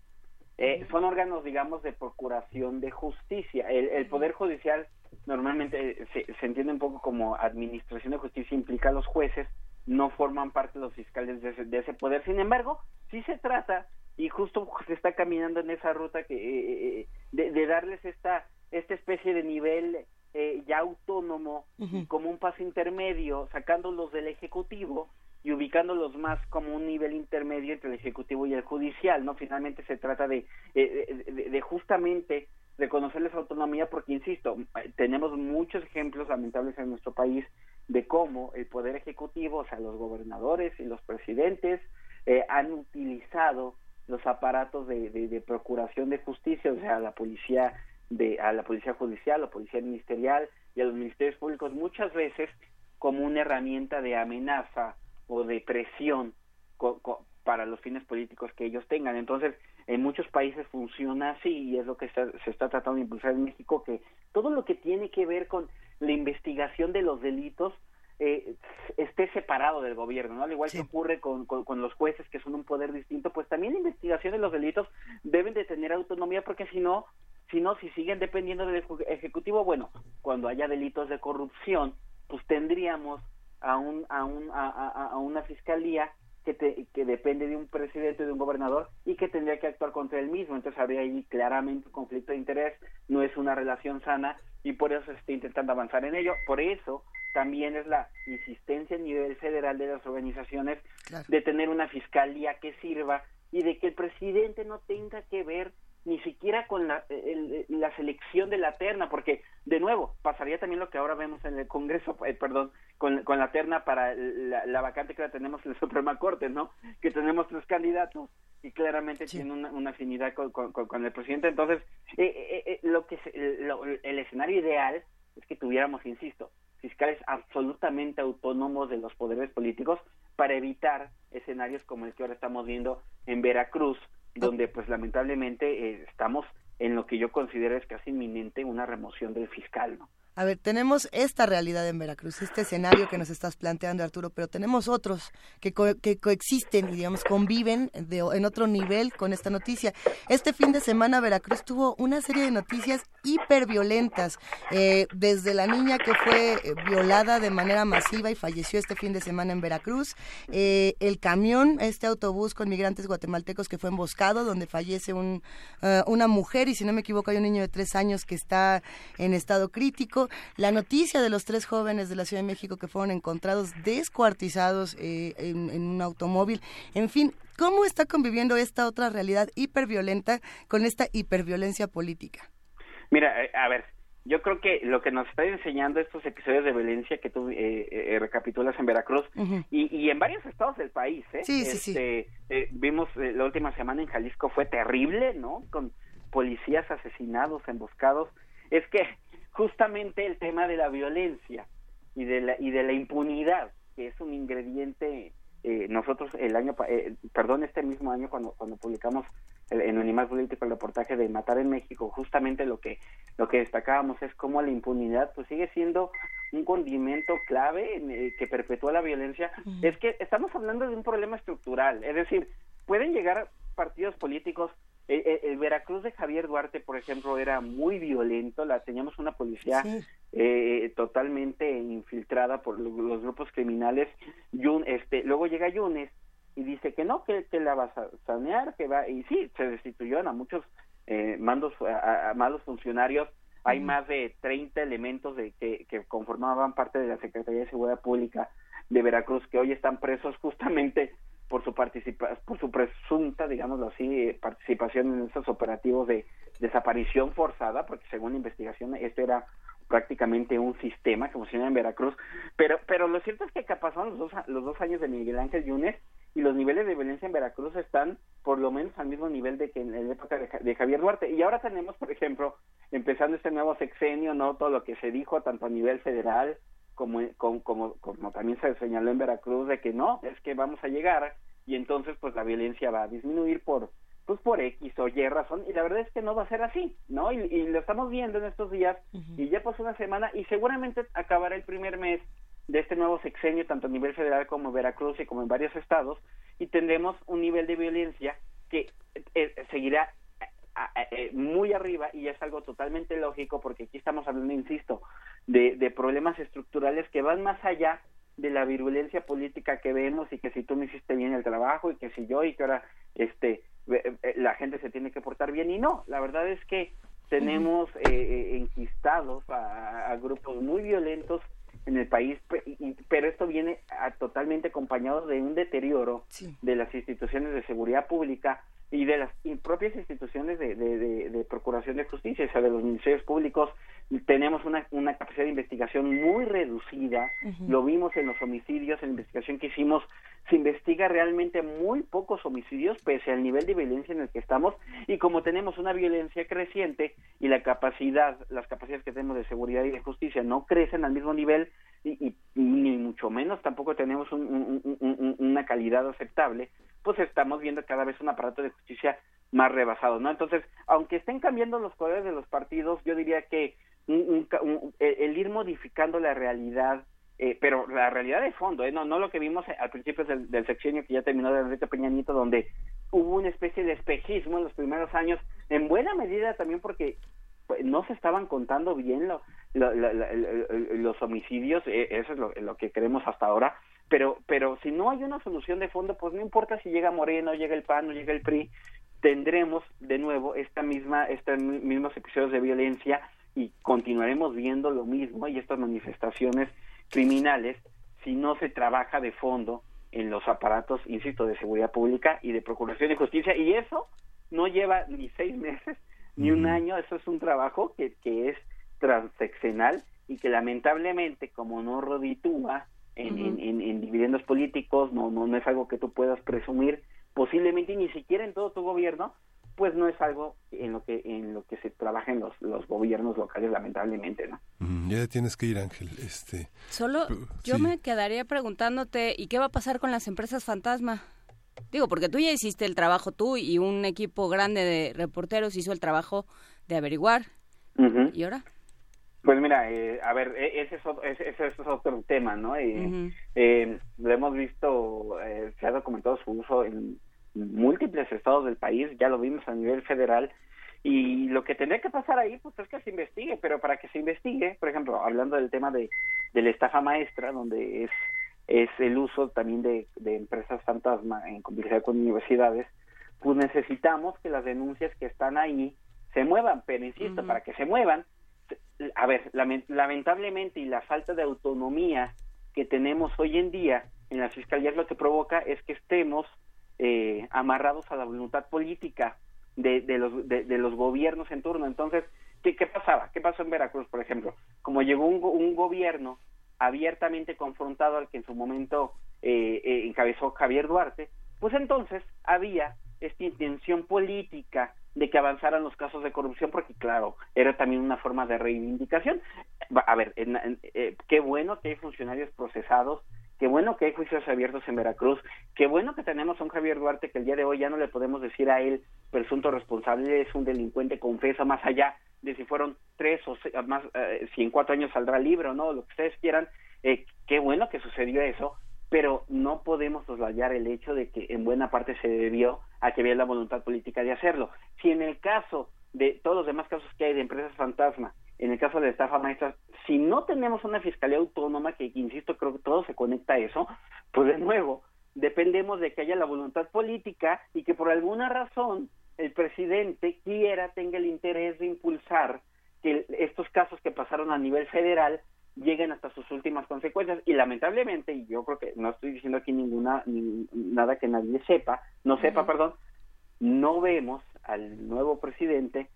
[SPEAKER 16] eh, son órganos, digamos, de procuración de justicia. El, el poder judicial normalmente eh, se, se entiende un poco como administración de justicia implica a los jueces, no forman parte los fiscales de ese, de ese poder. Sin embargo, sí se trata y justo se está caminando en esa ruta que eh, eh, de, de darles esta esta especie de nivel eh, ya autónomo como un paso intermedio, sacándolos del ejecutivo y ubicándolos más como un nivel intermedio entre el ejecutivo y el judicial, ¿no? Finalmente se trata de, eh, de, justamente reconocerles autonomía porque, insisto, eh, tenemos muchos ejemplos lamentables en nuestro país de cómo el poder ejecutivo, o sea, los gobernadores y los presidentes eh, han utilizado los aparatos de, de- procuración de justicia, o sea, la policía de a la policía judicial, la policía ministerial y a los ministerios públicos muchas veces como una herramienta de amenaza o de presión co- para los fines políticos que ellos tengan. Entonces, en muchos países funciona así y es lo que se está tratando de impulsar en México, que todo lo que tiene que ver con la investigación de los delitos eh, esté separado del gobierno, ¿no? Al igual que ocurre con, con, con los jueces, que son un poder distinto, pues también la investigación de los delitos deben de tener autonomía, porque si no, si no, si siguen dependiendo del ejecu- ejecutivo, bueno, cuando haya delitos de corrupción, pues tendríamos a un a un a, a- a una fiscalía que te- que depende de un presidente de un gobernador y que tendría que actuar contra él mismo. Entonces habría ahí claramente un conflicto de interés no es una relación sana y por eso se está intentando avanzar en ello. Por eso también es la insistencia a nivel federal de las organizaciones de tener una fiscalía que sirva y de que el presidente no tenga que ver ni siquiera con la, el- la selección de la terna, porque de nuevo pasaría también lo que ahora vemos en el Congreso, eh, perdón, con, con la terna para la, la vacante que la tenemos en la Suprema Corte, ¿no? Que tenemos tres candidatos y claramente tienen una, una afinidad con, con- el presidente. Entonces, eh, eh, lo que se- lo- el escenario ideal es que tuviéramos, insisto, fiscales absolutamente autónomos de los poderes políticos para evitar escenarios como el que ahora estamos viendo en Veracruz, donde pues lamentablemente eh, estamos en lo que yo considero es casi inminente una remoción del fiscal, ¿no?
[SPEAKER 2] A ver, tenemos esta realidad en Veracruz, este escenario que nos estás planteando, Arturo, pero tenemos otros que, co- que coexisten y, digamos, conviven de- en otro nivel con esta noticia. Este fin de semana Veracruz tuvo una serie de noticias hiperviolentas, eh, desde la niña que fue eh, violada de manera masiva y falleció este fin de semana en Veracruz, eh, el camión, este autobús con migrantes guatemaltecos que fue emboscado, donde fallece un, eh, una mujer y si no me equivoco hay un niño de tres años que está en estado crítico. La noticia de los tres jóvenes de la Ciudad de México que fueron encontrados descuartizados eh, en, en un automóvil. En fin, ¿cómo está conviviendo esta otra realidad hiperviolenta con esta hiperviolencia política?
[SPEAKER 16] Mira, eh, a ver, yo creo que lo que nos está enseñando estos episodios de violencia que tú eh, eh, recapitulas en Veracruz y, y en varios estados del país, ¿eh?
[SPEAKER 2] Sí, sí, sí.
[SPEAKER 16] Este, eh, vimos la última semana en Jalisco fue terrible, ¿no? Con policías asesinados, emboscados. Es que justamente el tema de la violencia y de la, y de la impunidad, que es un ingrediente, eh, nosotros el año, eh, perdón, este mismo año cuando, cuando publicamos el- en Político el reportaje de Matar en México, justamente lo que, lo que destacábamos es cómo la impunidad pues sigue siendo un condimento clave en, eh, que perpetúa la violencia. Es que estamos hablando de un problema estructural, es decir, pueden llegar partidos políticos el, el- el Veracruz de Javier Duarte, por ejemplo, era muy violento. La teníamos una policía eh, totalmente infiltrada por lo- los grupos criminales. Yun- este, luego llega Yunes y dice que no, que, que la va a sanear, que va y sí, se destituyeron a muchos eh, mandos, a, a malos funcionarios. Hay más de 30 elementos de que, que conformaban parte de la Secretaría de Seguridad Pública de Veracruz que hoy están presos justamente por su participa por su presunta, digámoslo así, participación en estos operativos de desaparición forzada, porque según la investigación este era prácticamente un sistema que funciona en Veracruz, pero pero lo cierto es que pasaron los dos, los dos años de Miguel Ángel Yunes y los niveles de violencia en Veracruz están por lo menos al mismo nivel de que en la época de, de Javier Duarte. Y ahora tenemos, por ejemplo, empezando este nuevo sexenio, no todo lo que se dijo tanto a nivel federal como, como, como, como también se señaló en Veracruz de que no, es que vamos a llegar y entonces pues la violencia va a disminuir por pues por X o Y razón y la verdad es que no va a ser así, ¿no? Y, y lo estamos viendo en estos días y ya pasó una semana y seguramente acabará el primer mes de este nuevo sexenio tanto a nivel federal como en Veracruz y como en varios estados y tendremos un nivel de violencia que eh, seguirá eh, muy arriba y es algo totalmente lógico porque aquí estamos hablando, insisto, de, de problemas estructurales que van más allá de la virulencia política que vemos y que si tú no hiciste bien el trabajo y que si yo y que ahora este eh, eh, la gente se tiene que portar bien y no, la verdad es que tenemos eh, eh, enquistados a, a grupos muy violentos en el país, pero esto viene a- totalmente acompañado de un deterioro de las instituciones de seguridad pública y de las y propias instituciones de, de- de- de procuración de justicia, o sea, de los ministerios públicos, tenemos una, una capacidad de investigación muy reducida, lo vimos en los homicidios, en la investigación que hicimos, se investiga realmente muy pocos homicidios pese al nivel de violencia en el que estamos y como tenemos una violencia creciente y la capacidad, las capacidades que tenemos de seguridad y de justicia no crecen al mismo nivel y, y- ni mucho menos tampoco tenemos un- un- un- un- una calidad aceptable, pues estamos viendo cada vez un aparato de justicia más rebasado, ¿no? Entonces, aunque estén cambiando los colores de los partidos, yo diría que un- un un- el ir modificando la realidad, eh, pero la realidad de fondo, ¿eh? no, no lo que vimos al principio del, del sexenio que ya terminó de Enrique Peña Nieto, donde hubo una especie de espejismo en los primeros años, en buena medida también porque pues, no se estaban contando bien lo- lo- lo- lo- lo- los homicidios, eh, eso es lo que creemos hasta ahora, pero, pero si no hay una solución de fondo, pues no importa si llega Moreno, llega el PAN o llega el PRI, tendremos de nuevo esta misma, estos mismos episodios de violencia y continuaremos viendo lo mismo y estas manifestaciones criminales si no se trabaja de fondo en los aparatos, insisto, de seguridad pública y de procuración y justicia. Y eso no lleva ni seis meses ni un año, eso es un trabajo que, que es transeccional y que lamentablemente como no roditúa en, en, en- en dividendos políticos, no, no, no es algo que tú puedas presumir, posiblemente ni siquiera en todo tu gobierno, pues no es algo en lo que en lo que se trabaja en los, los gobiernos locales lamentablemente, ¿no?
[SPEAKER 1] Mm, Ya tienes que ir, Ángel. Este,
[SPEAKER 3] Solo yo
[SPEAKER 1] sí.
[SPEAKER 3] me quedaría preguntándote, ¿y qué va a pasar con las empresas fantasma? Digo, porque tú ya hiciste el trabajo, tú y un equipo grande de reporteros hizo el trabajo de averiguar. ¿Y ahora?
[SPEAKER 16] Pues mira, eh, a ver, e- ese es, otro, ese, ese es otro tema, ¿no? Eh, eh, lo hemos visto, eh, se ha documentado su uso en múltiples estados del país, ya lo vimos a nivel federal, y lo que tendría que pasar ahí, pues es que se investigue, pero para que se investigue, por ejemplo, hablando del tema de, de la estafa maestra, donde es, es el uso también de, de empresas fantasma en complicidad con universidades, pues necesitamos que las denuncias que están ahí se muevan, pero insisto, para que se muevan, a ver, lamen- lamentablemente y la falta de autonomía que tenemos hoy en día en las fiscalías lo que provoca es que estemos eh, amarrados a la voluntad política de, de los de, los gobiernos en turno. Entonces, ¿qué, ¿qué pasaba? ¿Qué pasó en Veracruz, por ejemplo? Como llegó un, go- un gobierno abiertamente confrontado al que en su momento eh, eh, encabezó Javier Duarte, pues entonces había esta intención política de que avanzaran los casos de corrupción, porque claro, era también una forma de reivindicación. A ver, en- eh, qué bueno que hay funcionarios procesados, qué bueno que hay juicios abiertos en Veracruz, qué bueno que tenemos a un Javier Duarte que el día de hoy ya no le podemos decir a él presunto responsable, es un delincuente confeso, más allá de si fueron tres o se- más, eh, si en cuatro años saldrá libre o no, lo que ustedes quieran, eh, qué bueno que sucedió eso, pero no podemos soslayar el hecho de que en buena parte se debió a que había la voluntad política de hacerlo. Si en el caso de todos los demás casos que hay de empresas fantasma, en el caso de estafa maestra, si no tenemos una fiscalía autónoma, que insisto, creo que todo se conecta a eso, pues de nuevo, dependemos de que haya la voluntad política y que por alguna razón el presidente quiera, tenga el interés de impulsar que estos casos que pasaron a nivel federal lleguen hasta sus últimas consecuencias. Y lamentablemente y yo creo que no estoy diciendo aquí ninguna ni- nada que nadie sepa no sepa perdón no vemos al nuevo presidente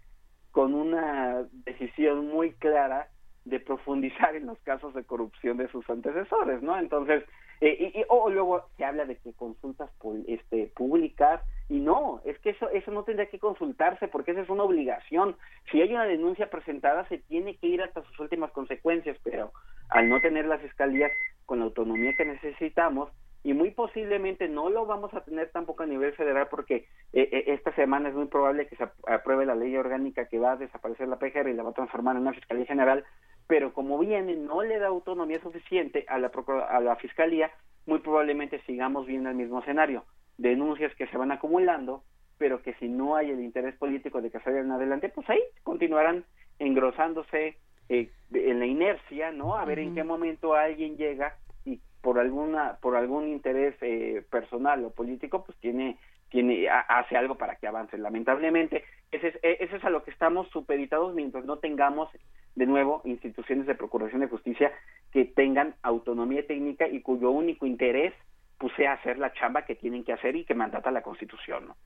[SPEAKER 16] con una decisión muy clara de profundizar en los casos de corrupción de sus antecesores, ¿no? Entonces, eh, y, y- o luego se habla de que consultas este, públicas y no, es que eso eso no tendría que consultarse porque esa es una obligación. Si hay una denuncia presentada se tiene que ir hasta sus últimas consecuencias, pero al no tener las fiscalías con la autonomía que necesitamos y muy posiblemente no lo vamos a tener tampoco a nivel federal porque esta semana es muy probable que se ap- apruebe la ley orgánica que va a desaparecer la PGR y la va a transformar en una fiscalía general, pero como viene no le da autonomía suficiente a la a la fiscalía, muy probablemente sigamos viendo el mismo escenario, denuncias que se van acumulando, pero que si no hay el interés político de que salgan adelante, pues ahí continuarán engrosándose eh, en la inercia, ¿no? A ver en qué momento alguien llega y por alguna por algún interés eh, personal o político pues tiene tiene ha- hace algo para que avance lamentablemente ese es, e- ese es a lo que estamos supeditados mientras no tengamos de nuevo instituciones de procuración de justicia que tengan autonomía técnica y cuyo único interés pues sea hacer la chamba que tienen que hacer y que mandata la constitución ¿no?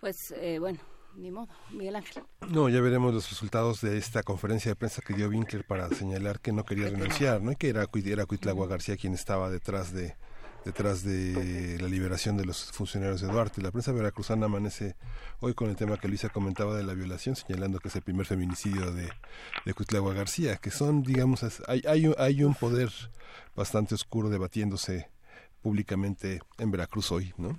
[SPEAKER 3] Pues eh, bueno, ni modo, Miguel Ángel.
[SPEAKER 1] No, ya veremos los resultados de esta conferencia de prensa que dio Winkler para señalar que no quería renunciar, ¿no? Y que era, era Cuitlagua García quien estaba detrás de detrás de la liberación de los funcionarios de Duarte. La prensa veracruzana amanece hoy con el tema que Luisa comentaba de la violación, señalando que es el primer feminicidio de, de Cuitlagua García, que son, digamos, hay, hay, un- hay un poder bastante oscuro debatiéndose públicamente en Veracruz hoy, ¿no?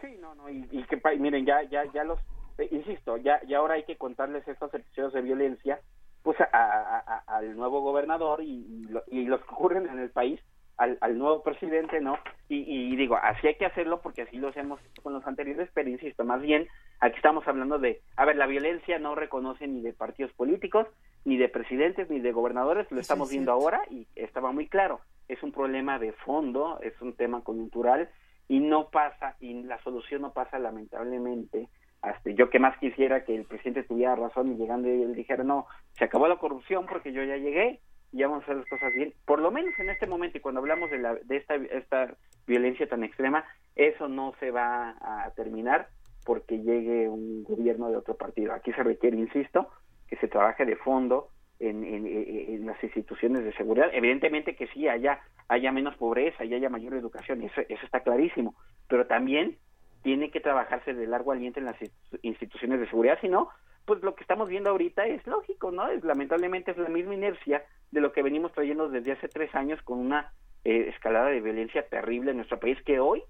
[SPEAKER 16] Sí, no, no, y, y que miren, ya, ya, ya los, eh, insisto, ya, ya ahora hay que contarles estos episodios de violencia, pues a- a- a- al nuevo gobernador y, y, lo- y los que ocurren en el país, al, al nuevo presidente, ¿no? Y, y digo, así hay que hacerlo porque así lo hemos hecho con los anteriores, pero insisto, más bien, aquí estamos hablando de, a ver, la violencia no reconoce ni de partidos políticos, ni de presidentes, ni de gobernadores, lo estamos
[SPEAKER 17] es
[SPEAKER 16] viendo
[SPEAKER 17] cierto.
[SPEAKER 16] ahora y estaba muy claro, es un problema de fondo, es un tema coyuntural y no pasa, y la solución no pasa lamentablemente, hasta yo que más quisiera que el presidente tuviera razón y llegando y él dijera, no, se acabó la corrupción porque yo ya llegué y vamos a hacer las cosas bien, por lo menos en este momento y cuando hablamos de, la, de esta, esta violencia tan extrema, eso no se va a terminar porque llegue un gobierno de otro partido. Aquí se requiere, insisto, que se trabaje de fondo en, en- en- las instituciones de seguridad. Evidentemente que sí haya, haya menos pobreza y haya mayor educación, eso, eso está clarísimo, pero también tiene que trabajarse de largo aliento en las inst- instituciones de seguridad, si no, pues lo que estamos viendo ahorita es lógico, ¿no? Es, lamentablemente es la misma inercia de lo que venimos trayendo desde hace tres años con una eh, escalada de violencia terrible en nuestro país que hoy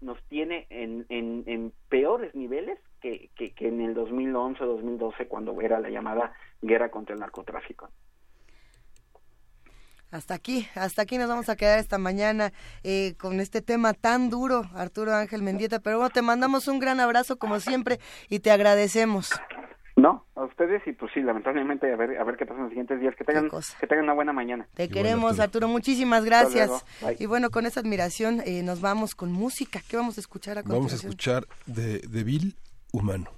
[SPEAKER 16] nos tiene en, en, en peores niveles que, que, que en el 2011, 2012, cuando era la llamada guerra contra el narcotráfico.
[SPEAKER 2] Hasta aquí, hasta aquí nos vamos a quedar esta mañana eh, con este tema tan duro, Arturo Ángel Mendieta. Pero bueno, te mandamos un gran abrazo como siempre y te agradecemos.
[SPEAKER 16] No, a ustedes y pues sí, lamentablemente a ver a ver qué pasa en los siguientes días. Que tengan que tengan una buena mañana.
[SPEAKER 2] Te queremos, Arturo. Muchísimas gracias. Y bueno, con esa admiración eh, nos vamos con música. ¿Qué vamos a escuchar a continuación?
[SPEAKER 1] Vamos a escuchar de, de Bill Humano.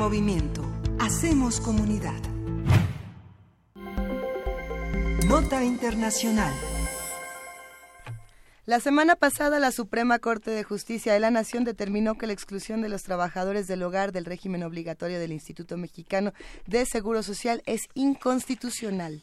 [SPEAKER 4] Movimiento. Hacemos comunidad. Nota Internacional.
[SPEAKER 2] La semana pasada, la Suprema Corte de Justicia de la Nación determinó que la exclusión de los trabajadores del hogar del régimen obligatorio del Instituto Mexicano de Seguro Social es inconstitucional.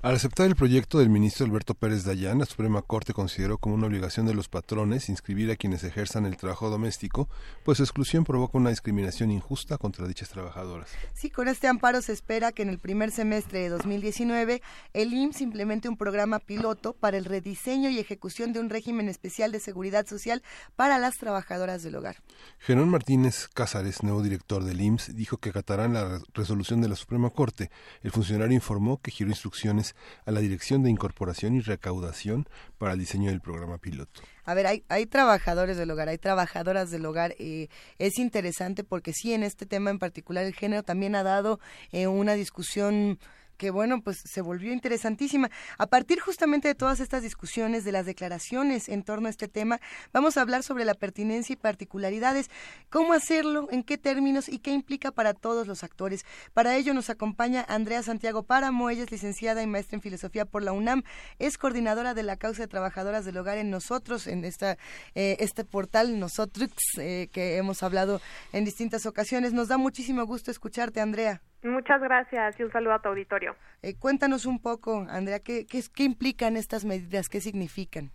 [SPEAKER 1] Al aceptar el proyecto del ministro Alberto Pérez Dayán, la Suprema Corte consideró como una obligación de los patrones inscribir a quienes ejerzan el trabajo doméstico, pues su exclusión provoca una discriminación injusta contra dichas trabajadoras.
[SPEAKER 2] Sí, con este amparo se espera que en el primer semestre de 2019 el IMSS implemente un programa piloto para el rediseño y ejecución de un régimen especial de seguridad social para las trabajadoras del hogar.
[SPEAKER 1] Gerón Martínez Cázares, nuevo director del IMSS, dijo que acatarán la re- resolución de la Suprema Corte. El funcionario informó que giró instrucciones a la Dirección de Incorporación y Recaudación para el diseño del programa piloto.
[SPEAKER 2] A ver, hay, hay trabajadores del hogar, hay trabajadoras del hogar. Eh, es interesante porque sí, en este tema en particular, el género también ha dado eh, una discusión que bueno, pues se volvió interesantísima. A partir justamente de todas estas discusiones, de las declaraciones en torno a este tema, vamos a hablar sobre la pertinencia y particularidades, cómo hacerlo, en qué términos y qué implica para todos los actores. Para ello nos acompaña Andrea Santiago Páramo, ella es licenciada y maestra en filosofía por la UNAM, es coordinadora de la causa de trabajadoras del hogar en nosotros, en esta, eh, este portal Nosotros, eh, que hemos hablado en distintas ocasiones. Nos da muchísimo gusto escucharte, Andrea.
[SPEAKER 17] Muchas gracias y un saludo a tu auditorio.
[SPEAKER 2] Eh, cuéntanos un poco, Andrea, ¿qué, qué, qué implican estas medidas? ¿Qué significan?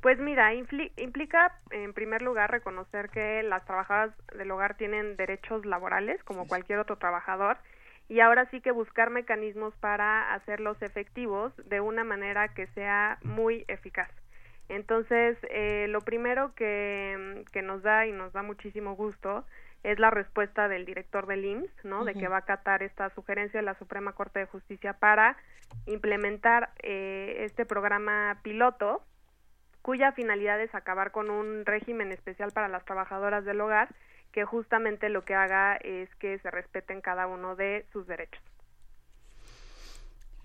[SPEAKER 17] Pues mira, implica en primer lugar reconocer que las trabajadoras del hogar tienen derechos laborales como cualquier otro trabajador y ahora sí que buscar mecanismos para hacerlos efectivos de una manera que sea muy eficaz. Entonces, eh, lo primero que, que nos da y nos da muchísimo gusto es la respuesta del director del IMSS, ¿no? De que va a acatar esta sugerencia de la Suprema Corte de Justicia para implementar eh, este programa piloto, cuya finalidad es acabar con un régimen especial para las trabajadoras del hogar, que justamente lo que haga es que se respeten cada uno de sus derechos.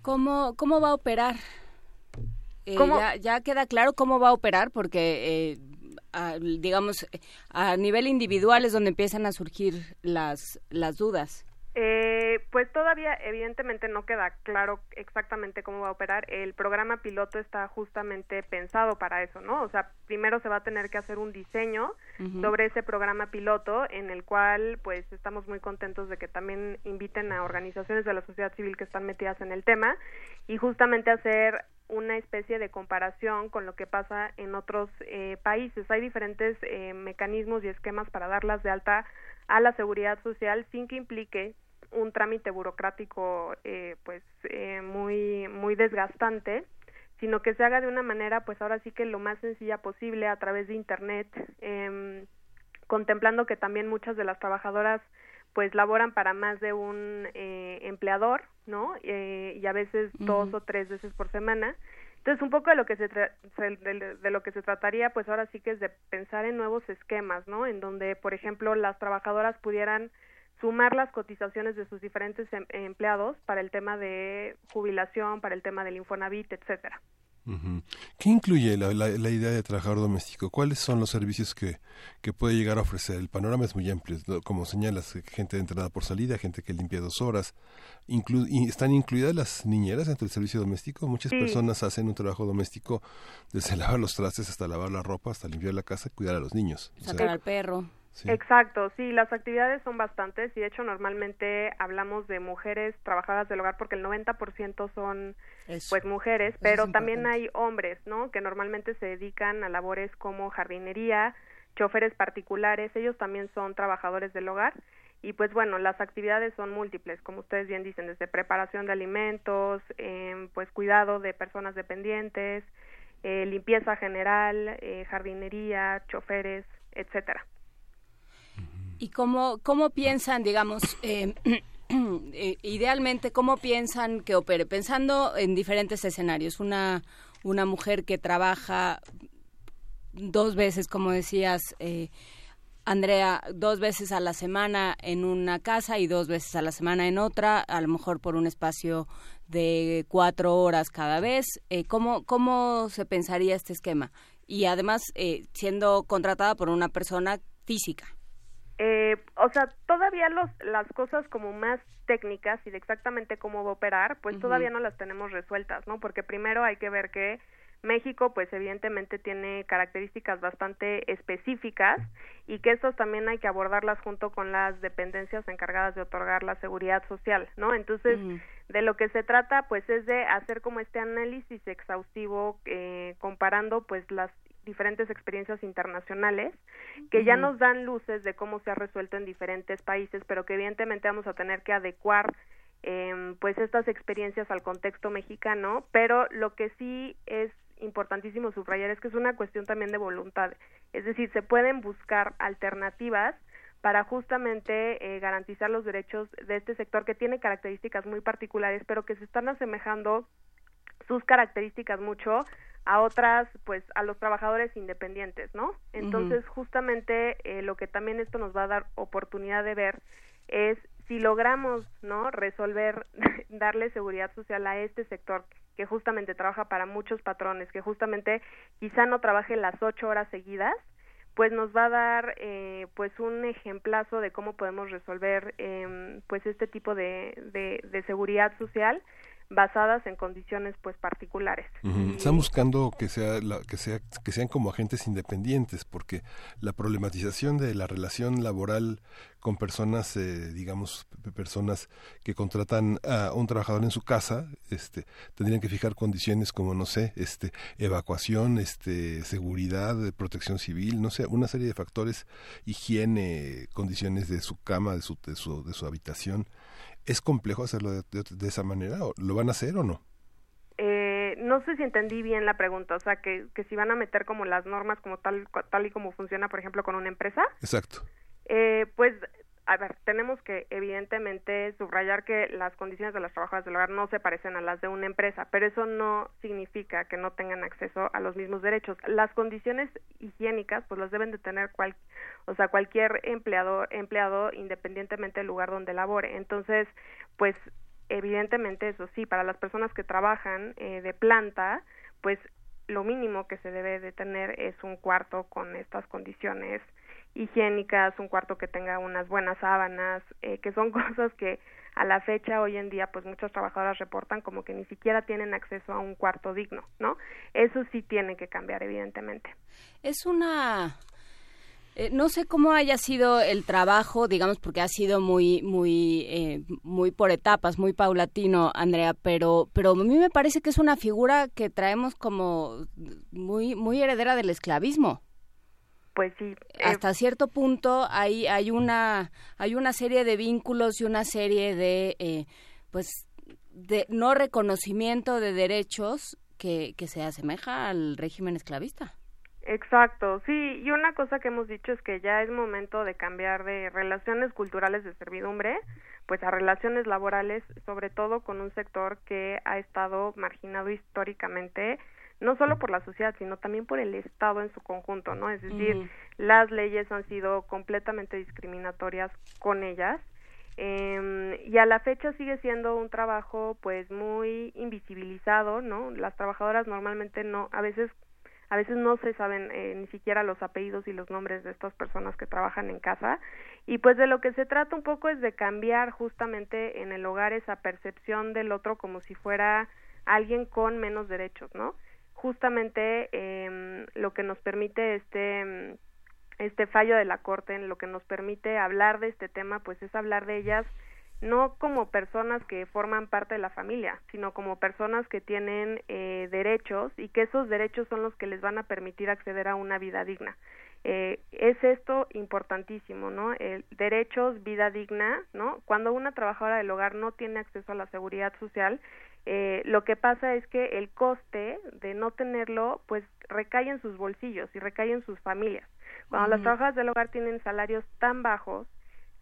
[SPEAKER 3] ¿Cómo, cómo va a operar? Eh, ya, ya, queda claro cómo va a operar porque eh, digamos, a nivel individual es donde empiezan a surgir las, las dudas.
[SPEAKER 17] Eh, pues todavía evidentemente no queda claro exactamente cómo va a operar. El programa piloto está justamente pensado para eso, ¿no? O sea, primero se va a tener que hacer un diseño sobre ese programa piloto en el cual pues estamos muy contentos de que también inviten a organizaciones de la sociedad civil que están metidas en el tema y justamente hacer una especie de comparación con lo que pasa en otros eh, países. Hay diferentes eh, mecanismos y esquemas para darlas de alta a la seguridad social sin que implique un trámite burocrático eh, pues eh, muy muy desgastante sino que se haga de una manera pues ahora sí que lo más sencilla posible a través de internet eh, contemplando que también muchas de las trabajadoras pues laboran para más de un eh, empleador no eh, y a veces dos o tres veces por semana. Entonces un poco de lo que se de, de, lo que se trataría pues ahora sí que es de pensar en nuevos esquemas no en donde por ejemplo las trabajadoras pudieran sumar las cotizaciones de sus diferentes em empleados para el tema de jubilación, para el tema del Infonavit, etcétera.
[SPEAKER 1] ¿Qué incluye la, la, la, idea de trabajador doméstico? ¿Cuáles son los servicios que, que puede llegar a ofrecer? El panorama es muy amplio, como señalas, gente de entrada por salida, gente que limpia dos horas. Inclu ¿Están incluidas las niñeras entre el servicio doméstico? Muchas sí. personas hacen un trabajo doméstico desde lavar los trastes hasta lavar la ropa, hasta limpiar la casa, cuidar a los niños.
[SPEAKER 3] Sacar o sea, al perro.
[SPEAKER 17] Sí. Exacto, sí, las actividades son bastantes y de hecho normalmente hablamos de mujeres trabajadoras del hogar porque el 90% son Eso. pues mujeres, pero también hay hombres, ¿no? Que normalmente se dedican a labores como jardinería, choferes particulares, ellos también son trabajadores del hogar y pues bueno, las actividades son múltiples, como ustedes bien dicen, desde preparación de alimentos, eh, pues cuidado de personas dependientes, eh, limpieza general, eh, jardinería, choferes, etcétera.
[SPEAKER 3] ¿Y cómo, cómo piensan, digamos, eh, eh, idealmente, cómo piensan que opere? Pensando en diferentes escenarios. Una, una mujer que trabaja dos veces, como decías, eh, Andrea, dos veces a la semana en una casa y dos veces a la semana en otra, a lo mejor por un espacio de cuatro horas cada vez. Eh, ¿cómo, ¿Cómo se pensaría este esquema? Y además, eh, siendo contratada por una persona física.
[SPEAKER 17] Eh, o sea, todavía los, las cosas como más técnicas y de exactamente cómo va a operar, pues uh -huh. todavía no las tenemos resueltas, ¿no? Porque primero hay que ver que México, pues evidentemente tiene características bastante específicas y que estas también hay que abordarlas junto con las dependencias encargadas de otorgar la seguridad social, ¿no? Entonces, uh -huh. de lo que se trata, pues es de hacer como este análisis exhaustivo eh, comparando, pues las diferentes experiencias internacionales que ya nos dan luces de cómo se ha resuelto en diferentes países, pero que evidentemente vamos a tener que adecuar eh, pues estas experiencias al contexto mexicano, pero lo que sí es importantísimo subrayar es que es una cuestión también de voluntad, es decir, se pueden buscar alternativas para justamente eh, garantizar los derechos de este sector que tiene características muy particulares, pero que se están asemejando sus características mucho a otras, pues a los trabajadores independientes, ¿no? Entonces, justamente eh, lo que también esto nos va a dar oportunidad de ver es si logramos, ¿no? Resolver, darle seguridad social a este sector que justamente trabaja para muchos patrones, que justamente quizá no trabaje las ocho horas seguidas, pues nos va a dar eh, pues un ejemplazo de cómo podemos resolver eh, pues este tipo de, de, de seguridad social basadas en condiciones pues particulares.
[SPEAKER 1] Están buscando que sea, la, que sea que sean como agentes independientes porque la problematización de la relación laboral con personas eh, digamos personas que contratan a un trabajador en su casa este tendrían que fijar condiciones como no sé este evacuación este seguridad protección civil no sé una serie de factores higiene condiciones de su cama de su de su, de su habitación ¿Es complejo hacerlo de, de, de, esa manera? ¿Lo van a hacer o no?
[SPEAKER 17] Eh, no sé si entendí bien la pregunta, o sea, que, que si van a meter como las normas como tal, tal y como funciona, por ejemplo, con una empresa.
[SPEAKER 1] Exacto.
[SPEAKER 17] Eh, pues a ver, tenemos que evidentemente subrayar que las condiciones de las trabajadoras del hogar no se parecen a las de una empresa, pero eso no significa que no tengan acceso a los mismos derechos. Las condiciones higiénicas, pues las deben de tener cual, o sea, cualquier empleado, empleado independientemente del lugar donde labore. Entonces, pues evidentemente eso sí, para las personas que trabajan eh, de planta, pues lo mínimo que se debe de tener es un cuarto con estas condiciones higiénicas, un cuarto que tenga unas buenas sábanas, eh, que son cosas que a la fecha hoy en día pues muchas trabajadoras reportan como que ni siquiera tienen acceso a un cuarto digno, ¿no? Eso sí tiene que cambiar evidentemente.
[SPEAKER 3] Es una eh, no sé cómo haya sido el trabajo, digamos, porque ha sido muy, muy, eh, muy por etapas, muy paulatino, Andrea, pero, pero a mí me parece que es una figura que traemos como muy, muy heredera del esclavismo
[SPEAKER 17] pues sí
[SPEAKER 3] hasta cierto punto hay hay una hay una serie de vínculos y una serie de eh, pues de no reconocimiento de derechos que, que se asemeja al régimen esclavista.
[SPEAKER 17] Exacto, sí, y una cosa que hemos dicho es que ya es momento de cambiar de relaciones culturales de servidumbre, pues a relaciones laborales, sobre todo con un sector que ha estado marginado históricamente no solo por la sociedad, sino también por el Estado en su conjunto, ¿no? Es decir, las leyes han sido completamente discriminatorias con ellas eh, y a la fecha sigue siendo un trabajo pues muy invisibilizado, ¿no? Las trabajadoras normalmente no, a veces a veces no se saben eh, ni siquiera los apellidos y los nombres de estas personas que trabajan en casa y pues de lo que se trata un poco es de cambiar justamente en el hogar esa percepción del otro como si fuera alguien con menos derechos, ¿no? Justamente eh, lo que nos permite este este fallo de la corte en lo que nos permite hablar de este tema pues es hablar de ellas no como personas que forman parte de la familia sino como personas que tienen eh, derechos y que esos derechos son los que les van a permitir acceder a una vida digna eh, es esto importantísimo, ¿no? El derechos, vida digna, ¿no? Cuando una trabajadora del hogar no tiene acceso a la seguridad social, eh, lo que pasa es que el coste de no tenerlo pues recae en sus bolsillos y recae en sus familias. Cuando las trabajadoras del hogar tienen salarios tan bajos,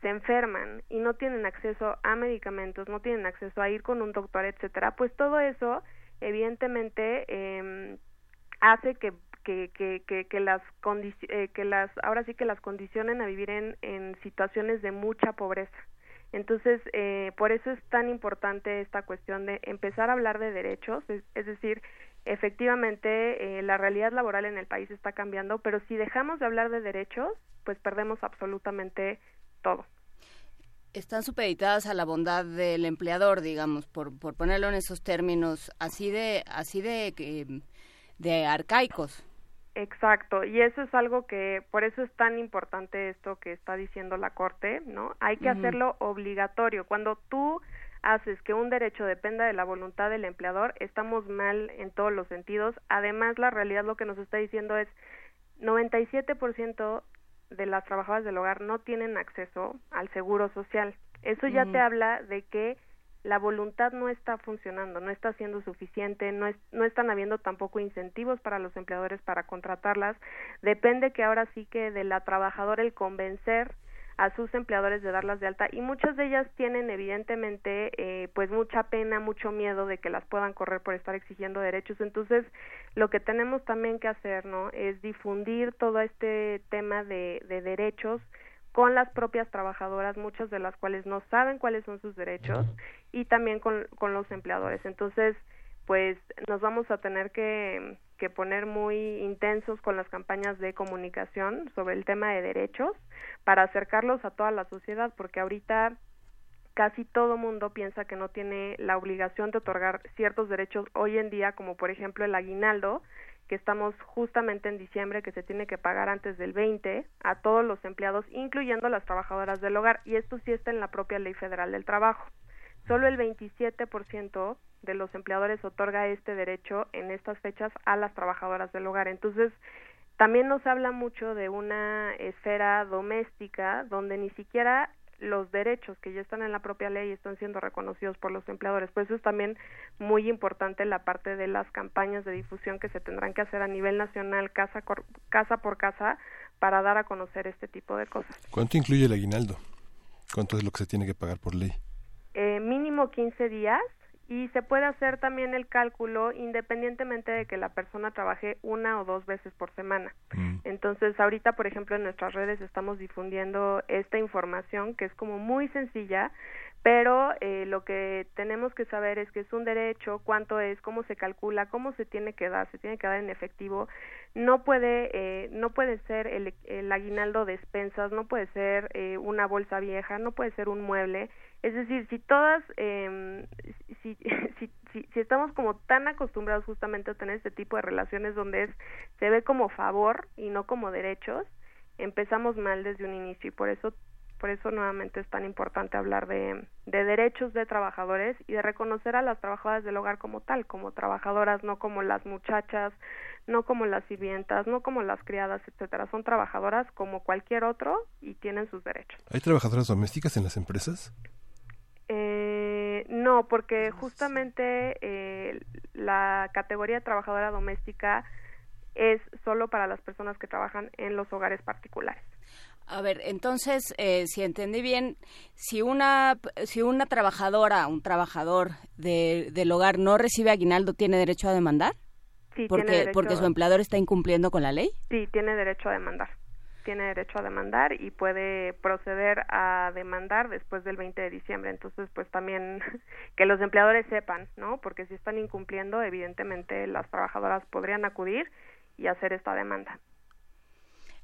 [SPEAKER 17] se enferman y no tienen acceso a medicamentos, no tienen acceso a ir con un doctor, etcétera, pues todo eso evidentemente eh, hace que que, que, que, que las eh, que las ahora sí que las condicionen a vivir en, en situaciones de mucha pobreza entonces, eh, por eso es tan importante esta cuestión de empezar a hablar de derechos, es, decir, efectivamente eh, la realidad laboral en el país está cambiando, pero si dejamos de hablar de derechos, pues perdemos absolutamente todo.
[SPEAKER 3] Están supeditadas a la bondad del empleador, digamos, por, por ponerlo en esos términos, así de, así de, eh, de arcaicos.
[SPEAKER 17] Exacto, y eso es algo que, por eso es tan importante esto que está diciendo la Corte, ¿no? Hay que hacerlo obligatorio. Cuando tú haces que un derecho dependa de la voluntad del empleador, estamos mal en todos los sentidos. Además, la realidad lo que nos está diciendo es 97% de las trabajadoras del hogar no tienen acceso al seguro social. Eso ya te habla de que la voluntad no está funcionando, no está siendo suficiente, no, es, no están habiendo tampoco incentivos para los empleadores para contratarlas. Depende que ahora sí que de la trabajadora el convencer a sus empleadores de darlas de alta y muchas de ellas tienen evidentemente eh, pues mucha pena, mucho miedo de que las puedan correr por estar exigiendo derechos. Entonces, lo que tenemos también que hacer, ¿no? Es difundir todo este tema de, de derechos con las propias trabajadoras, muchas de las cuales no saben cuáles son sus derechos, y también con, con los empleadores. Entonces, pues nos vamos a tener que, que poner muy intensos con las campañas de comunicación sobre el tema de derechos para acercarlos a toda la sociedad, porque ahorita casi todo mundo piensa que no tiene la obligación de otorgar ciertos derechos hoy en día, como por ejemplo el aguinaldo, que estamos justamente en diciembre, que se tiene que pagar antes del 20 a todos los empleados, incluyendo las trabajadoras del hogar, y esto sí está en la propia Ley Federal del Trabajo. Solo el 27% de los empleadores otorga este derecho en estas fechas a las trabajadoras del hogar. Entonces, también nos habla mucho de una esfera doméstica donde ni siquiera los derechos que ya están en la propia ley están siendo reconocidos por los empleadores. Por eso es también muy importante la parte de las campañas de difusión que se tendrán que hacer a nivel nacional, casa, casa por casa, para dar a conocer este tipo de cosas.
[SPEAKER 1] ¿Cuánto incluye el aguinaldo? ¿Cuánto es lo que se tiene que pagar por ley?
[SPEAKER 17] Eh, mínimo 15 días y se puede hacer también el cálculo independientemente de que la persona trabaje una o dos veces por semana.
[SPEAKER 1] Mm.
[SPEAKER 17] Entonces, ahorita, por ejemplo, en nuestras redes estamos difundiendo esta información que es como muy sencilla, pero eh, lo que tenemos que saber es que es un derecho, cuánto es, cómo se calcula, cómo se tiene que dar, se tiene que dar en efectivo. No puede, eh, no puede ser el, el aguinaldo de expensas, no puede ser eh, una bolsa vieja, no puede ser un mueble es decir, si todas, eh, si, si, estamos como tan acostumbrados justamente a tener este tipo de relaciones donde es, se ve como favor y no como derechos, empezamos mal desde un inicio y por eso por eso nuevamente es tan importante hablar de, de derechos de trabajadores y de reconocer a las trabajadoras del hogar como tal, como trabajadoras, no como las muchachas, no como las sirvientas, no como las criadas, etcétera. Son trabajadoras como cualquier otro y tienen sus derechos.
[SPEAKER 1] ¿Hay trabajadoras domésticas en las empresas?
[SPEAKER 17] Eh, no, porque justamente eh, la categoría trabajadora doméstica es solo para las personas que trabajan en los hogares particulares.
[SPEAKER 3] A ver, entonces, eh, si entendí bien, si una si una trabajadora, un trabajador de, del hogar no recibe aguinaldo, ¿tiene derecho a demandar?
[SPEAKER 17] Sí,
[SPEAKER 3] porque,
[SPEAKER 17] tiene derecho,
[SPEAKER 3] porque su empleador está incumpliendo con la ley.
[SPEAKER 17] Sí, tiene derecho a demandar. Tiene derecho a demandar y puede proceder a demandar después del 20 de diciembre. Entonces, pues también que los empleadores sepan, ¿no? Porque si están incumpliendo, evidentemente las trabajadoras podrían acudir y hacer esta demanda.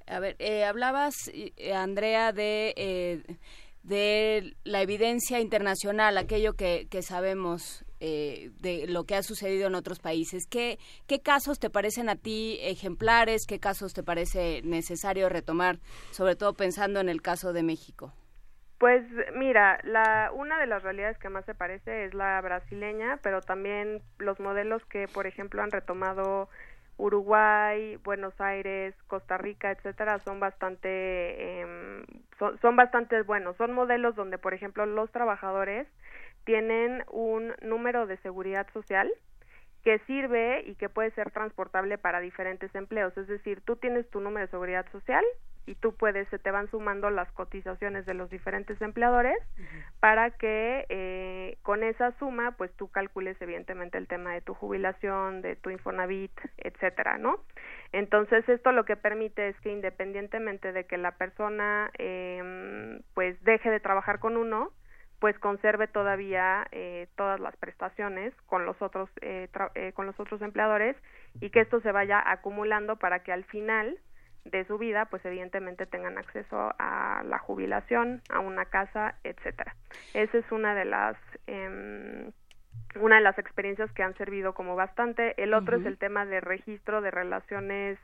[SPEAKER 3] A ver, eh, hablabas, eh, Andrea, de, eh, de la evidencia internacional, aquello que, que sabemos eh, de lo que ha sucedido en otros países. ¿Qué, ¿Qué casos te parecen a ti ejemplares? ¿Qué casos te parece necesario retomar, sobre todo pensando en el caso de México?
[SPEAKER 17] Pues mira, la, una de las realidades que más se parece es la brasileña, pero también los modelos que, por ejemplo, han retomado Uruguay, Buenos Aires, Costa Rica, etcétera, son bastante eh, son, son bastante buenos. Son modelos donde, por ejemplo, los trabajadores tienen un número de seguridad social que sirve y que puede ser transportable para diferentes empleos. Es decir, tú tienes tu número de seguridad social y tú puedes, se te van sumando las cotizaciones de los diferentes empleadores uh -huh. para que eh, con esa suma, pues tú calcules evidentemente el tema de tu jubilación, de tu Infonavit, etcétera, ¿no? Entonces esto lo que permite es que independientemente de que la persona eh, pues deje de trabajar con uno, pues conserve todavía eh, todas las prestaciones con los otros eh, eh, con los otros empleadores y que esto se vaya acumulando para que al final de su vida pues evidentemente tengan acceso a la jubilación a una casa etcétera esa es una de las eh, una de las experiencias que han servido como bastante el otro uh -huh. es el tema de registro de relaciones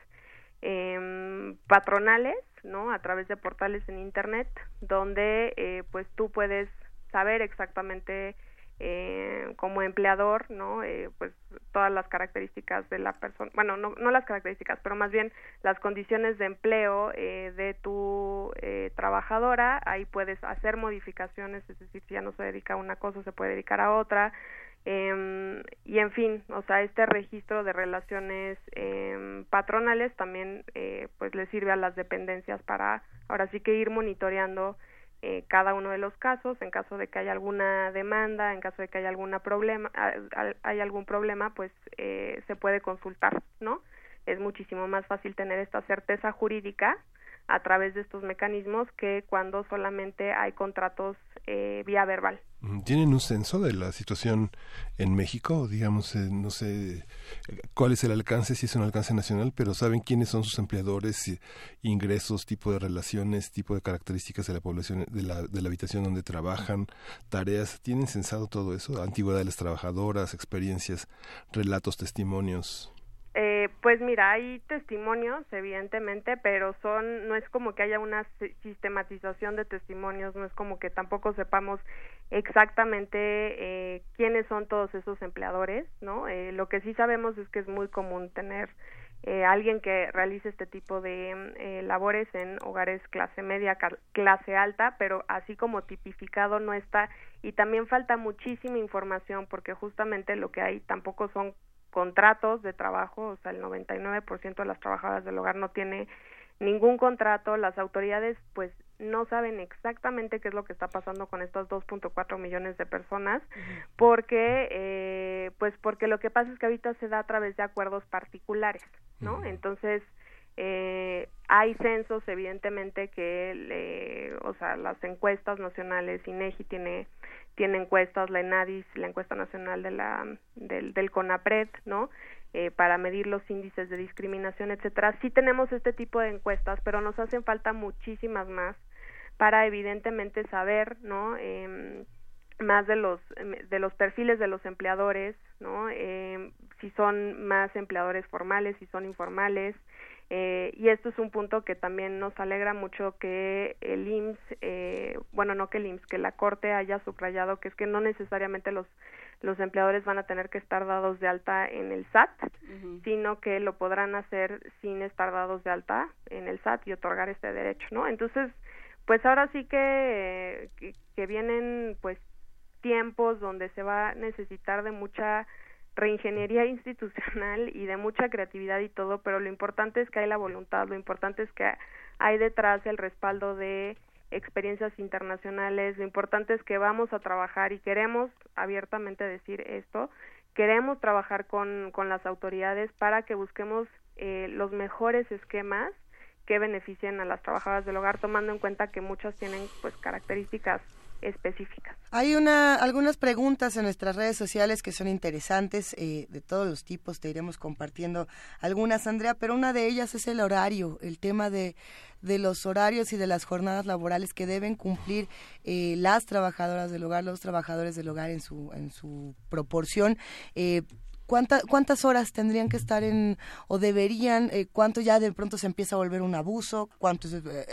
[SPEAKER 17] eh, patronales no a través de portales en internet donde eh, pues tú puedes saber exactamente eh, como empleador, ¿no? Eh, pues todas las características de la persona, bueno, no, no las características, pero más bien las condiciones de empleo eh, de tu eh, trabajadora, ahí puedes hacer modificaciones, es decir, si ya no se dedica a una cosa, se puede dedicar a otra, Em, y en fin, o sea, este registro de relaciones em, patronales también eh, pues le sirve a las dependencias para ahora sí que ir monitoreando eh, cada uno de los casos, en caso de que haya alguna demanda, en caso de que haya alguna problema, hay algún problema, pues eh, se puede consultar, ¿no? Es muchísimo más fácil tener esta certeza jurídica a través de estos mecanismos que cuando solamente hay contratos eh, vía verbal.
[SPEAKER 1] ¿Tienen un censo de la situación en México? Digamos, eh, no sé cuál es el alcance, si es un alcance nacional, pero ¿saben quiénes son sus empleadores, ingresos, tipo de relaciones, tipo de características de la población, de la, de la habitación donde trabajan, tareas? ¿Tienen censado todo eso? Antigüedad de las trabajadoras, experiencias, relatos, testimonios.
[SPEAKER 17] Eh, pues mira, hay testimonios, evidentemente, pero son, no es como que haya una sistematización de testimonios, no es como que tampoco sepamos exactamente eh, quiénes son todos esos empleadores, ¿no? Eh, lo que sí sabemos es que es muy común tener eh, alguien que realice este tipo de eh, labores en hogares clase media, clase alta, pero así como tipificado no está y también falta muchísima información porque justamente lo que hay tampoco son contratos de trabajo, o sea, el 99% de las trabajadoras del hogar no tiene ningún contrato, las autoridades pues no saben exactamente qué es lo que está pasando con estos 2.4 millones de personas porque eh, pues porque lo que pasa es que ahorita se da a través de acuerdos particulares no entonces eh, hay censos evidentemente que le, o sea las encuestas nacionales INEGI tiene tiene encuestas, la ENADIS, la encuesta nacional de la, del, del CONAPRED, ¿no? Eh, para medir los índices de discriminación, etcétera. Sí tenemos este tipo de encuestas, pero nos hacen falta muchísimas más para evidentemente saber, ¿no? Eh, más de los de los perfiles de los empleadores, ¿no? Eh, si son más empleadores formales, si son informales, eh, y esto es un punto que también nos alegra mucho que el IMSS, eh, bueno, no que el IMSS, que la Corte haya subrayado que es que no necesariamente los, los empleadores van a tener que estar dados de alta en el SAT, sino que lo podrán hacer sin estar dados de alta en el SAT y otorgar este derecho, ¿no? Entonces, pues ahora sí que, que, que vienen pues tiempos donde se va a necesitar de mucha reingeniería institucional y de mucha creatividad y todo, pero lo importante es que hay la voluntad, lo importante es que hay detrás el respaldo de experiencias internacionales, lo importante es que vamos a trabajar y queremos abiertamente decir esto, queremos trabajar con, con las autoridades para que busquemos eh, los mejores esquemas que beneficien a las trabajadoras del hogar, tomando en cuenta que muchas tienen pues características específicas.
[SPEAKER 2] Hay una, algunas preguntas en nuestras redes sociales que son interesantes, eh, de todos los tipos, te iremos compartiendo algunas, Andrea, pero una de ellas es el horario, el tema de, de los horarios y de las jornadas laborales que deben cumplir eh, las trabajadoras del hogar, los trabajadores del hogar en su, en su proporción. Eh, ¿Cuántas horas tendrían que estar en o deberían? ¿Cuánto ya de pronto se empieza a volver un abuso? ¿Cuánto,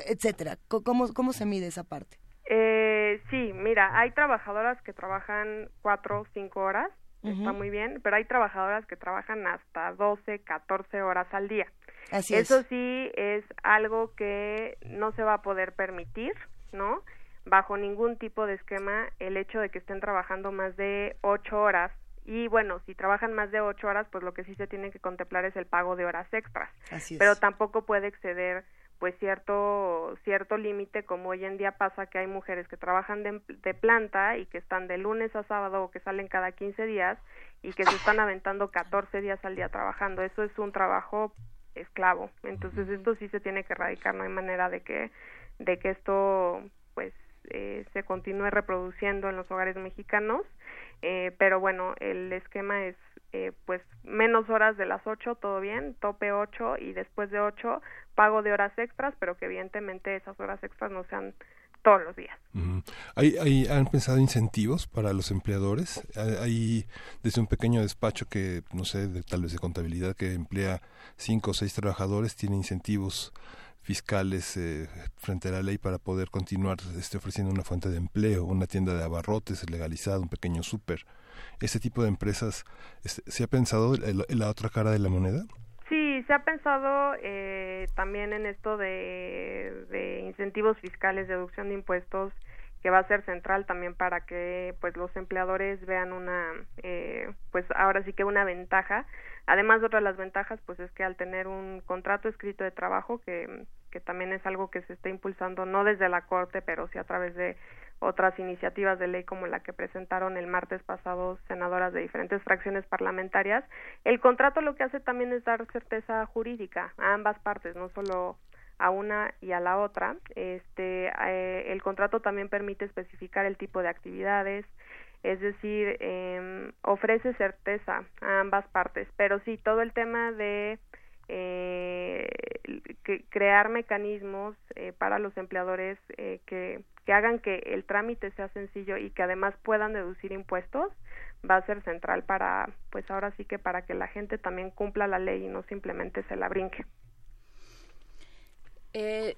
[SPEAKER 2] etcétera? ¿Cómo, ¿Cómo se mide esa parte?
[SPEAKER 17] Eh, sí, mira, hay trabajadoras que trabajan cuatro cinco horas, está muy bien, pero hay trabajadoras que trabajan hasta 12, 14 horas al día.
[SPEAKER 2] Así
[SPEAKER 17] Eso sí es algo que no se va a poder permitir, ¿no? Bajo ningún tipo de esquema el hecho de que estén trabajando más de ocho horas y bueno, si trabajan más de ocho horas, pues lo que sí se tiene que contemplar es el pago de horas extras.
[SPEAKER 2] Así es.
[SPEAKER 17] Pero tampoco puede exceder pues cierto cierto límite como hoy en día pasa que hay mujeres que trabajan de, de, planta y que están de lunes a sábado o que salen cada 15 días y que se están aventando 14 días al día trabajando. Eso es un trabajo esclavo. Entonces esto sí se tiene que erradicar. No hay manera de que de que esto pues eh, se continúe reproduciendo en los hogares mexicanos eh, pero bueno el esquema es eh, pues menos horas de las 8, todo bien, tope 8 y después de 8 pago de horas extras, pero que evidentemente esas horas extras no sean todos los días.
[SPEAKER 1] ¿Hay, han pensado incentivos para los empleadores? Hay desde un pequeño despacho que, no sé, de, tal vez de contabilidad, que emplea cinco o seis trabajadores, tiene incentivos fiscales eh, frente a la ley para poder continuar este, ofreciendo una fuente de empleo, una tienda de abarrotes legalizada, un pequeño súper. ¿Este tipo de empresas, este, se ha pensado en la otra cara de la moneda?
[SPEAKER 17] Sí, se ha pensado eh, también en esto de, de, incentivos fiscales, deducción de impuestos que va a ser central también para que pues los empleadores vean una eh, pues ahora sí que una ventaja además de otra de las ventajas pues es que al tener un contrato escrito de trabajo que que también es algo que se está impulsando no desde la corte pero sí a través de otras iniciativas de ley como la que presentaron el martes pasado senadoras de diferentes fracciones parlamentarias el contrato lo que hace también es dar certeza jurídica a ambas partes no solo a una y a la otra. Este, eh, el contrato también permite especificar el tipo de actividades, es decir, eh, ofrece certeza a ambas partes, pero sí, todo el tema de eh, crear mecanismos eh, para los empleadores eh, que, que hagan que el trámite sea sencillo y que además puedan deducir impuestos va a ser central para, pues ahora sí que para que la gente también cumpla la ley y no simplemente se la brinque.
[SPEAKER 3] Eh,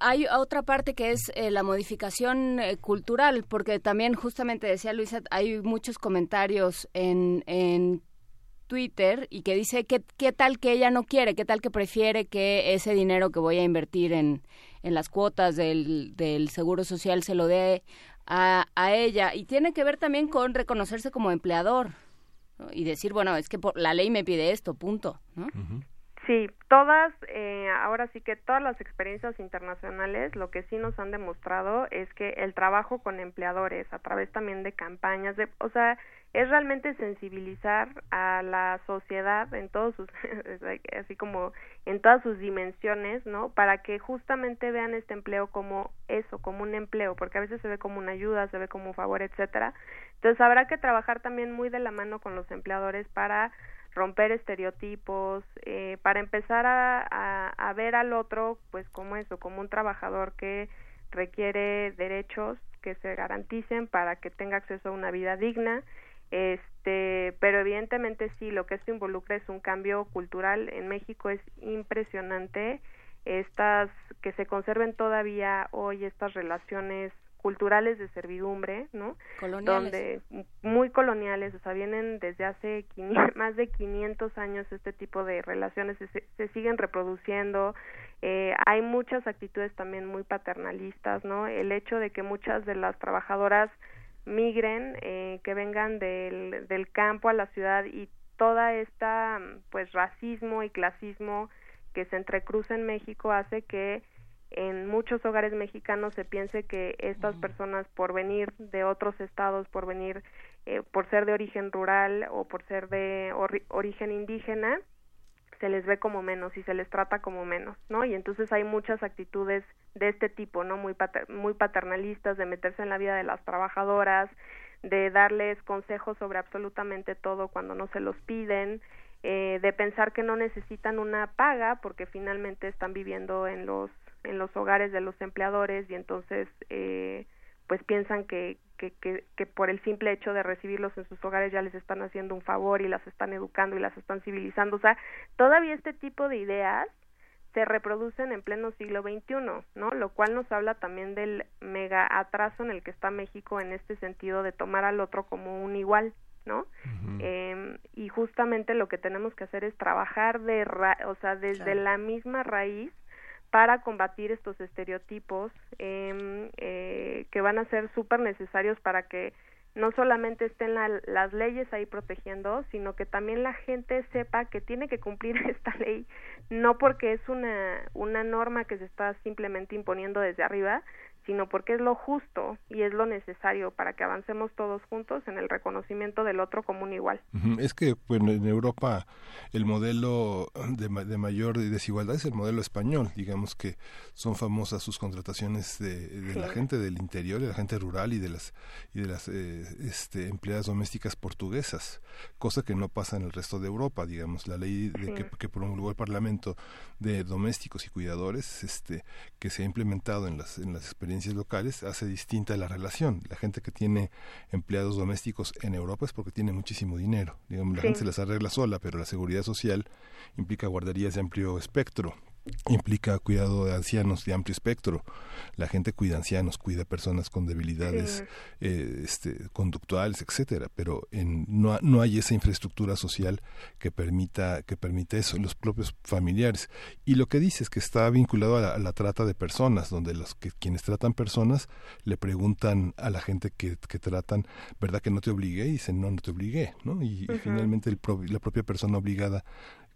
[SPEAKER 3] hay otra parte que es eh, la modificación eh, cultural, porque también justamente decía Luisa, hay muchos comentarios en, en Twitter y que dice que qué tal que ella no quiere, qué tal que prefiere que ese dinero que voy a invertir en, en las cuotas del, del seguro social se lo dé a, a ella. Y tiene que ver también con reconocerse como empleador y decir, bueno, es que por, la ley me pide esto, punto. ¿no?
[SPEAKER 17] Sí, todas, eh, ahora sí que todas las experiencias internacionales lo que sí nos han demostrado es que el trabajo con empleadores a través también de campañas, de, o sea, es realmente sensibilizar a la sociedad en todos sus, así como en todas sus dimensiones, ¿no? Para que justamente vean este empleo como eso, como un empleo, porque a veces se ve como una ayuda, se ve como un favor, etcétera. Entonces habrá que trabajar también muy de la mano con los empleadores para romper estereotipos, eh, para empezar a, a, a, ver al otro, pues como eso, como un trabajador que requiere derechos que se garanticen para que tenga acceso a una vida digna, este, pero evidentemente sí, lo que esto involucra es un cambio cultural. En México es impresionante, estas que se conserven todavía hoy estas relaciones culturales de servidumbre, ¿no?
[SPEAKER 3] Coloniales.
[SPEAKER 17] Donde muy coloniales, o sea, vienen desde hace más de 500 años este tipo de relaciones se, se siguen reproduciendo. Eh, hay muchas actitudes también muy paternalistas, ¿no? El hecho de que muchas de las trabajadoras migren, eh, que vengan del, del campo a la ciudad y toda esta pues racismo y clasismo que se entrecruza en México hace que en muchos hogares mexicanos se piense que estas personas por venir de otros estados, por venir, eh, por ser de origen rural o por ser de or origen indígena, se les ve como menos y se les trata como menos, ¿no? Y entonces hay muchas actitudes de este tipo, ¿no? Muy, pater muy paternalistas, de meterse en la vida de las trabajadoras, de darles consejos sobre absolutamente todo cuando no se los piden, eh, de pensar que no necesitan una paga porque finalmente están viviendo en los en los hogares de los empleadores y entonces eh, pues piensan que, que, que, que, por el simple hecho de recibirlos en sus hogares ya les están haciendo un favor y las están educando y las están civilizando. O sea, todavía este tipo de ideas se reproducen en pleno siglo XXI, ¿no? Lo cual nos habla también del mega atraso en el que está México en este sentido de tomar al otro como un igual, ¿no? Uh -huh. eh, y justamente lo que tenemos que hacer es trabajar de, ra o sea, desde claro. la misma raíz para combatir estos estereotipos eh, eh, que van a ser súper necesarios para que no solamente estén la, las leyes ahí protegiendo, sino que también la gente sepa que tiene que cumplir esta ley, no porque es una, una norma que se está simplemente imponiendo desde arriba, sino porque es lo justo y es lo necesario para que avancemos todos juntos en el reconocimiento del otro como un igual.
[SPEAKER 1] Es que bueno, en Europa el modelo de, de, mayor desigualdad es el modelo español, digamos que son famosas sus contrataciones de, de sí. la gente del interior, de la gente rural y de las y de las eh, este, empleadas domésticas portuguesas, cosa que no pasa en el resto de Europa, digamos, la ley de sí. que, que promulgó el Parlamento de domésticos y cuidadores, este, que se ha implementado en las en las experiencias locales hace distinta la relación. La gente que tiene empleados domésticos en Europa es porque tiene muchísimo dinero. Digamos, la sí. gente se las arregla sola, pero la seguridad social implica guarderías de amplio espectro, implica cuidado de ancianos de amplio espectro. La gente cuida ancianos, cuida personas con debilidades
[SPEAKER 17] Sí.
[SPEAKER 1] eh, este, conductuales, etcétera, pero en, no, no hay esa infraestructura social que permita que permita eso, los propios familiares. Y lo que dice es que está vinculado a la, a la trata de personas, donde los que quienes tratan personas le preguntan a la gente que, que tratan, ¿verdad que no te obligué? Y dicen, no, no te obligué, ¿no? Y, y finalmente el pro- la propia persona obligada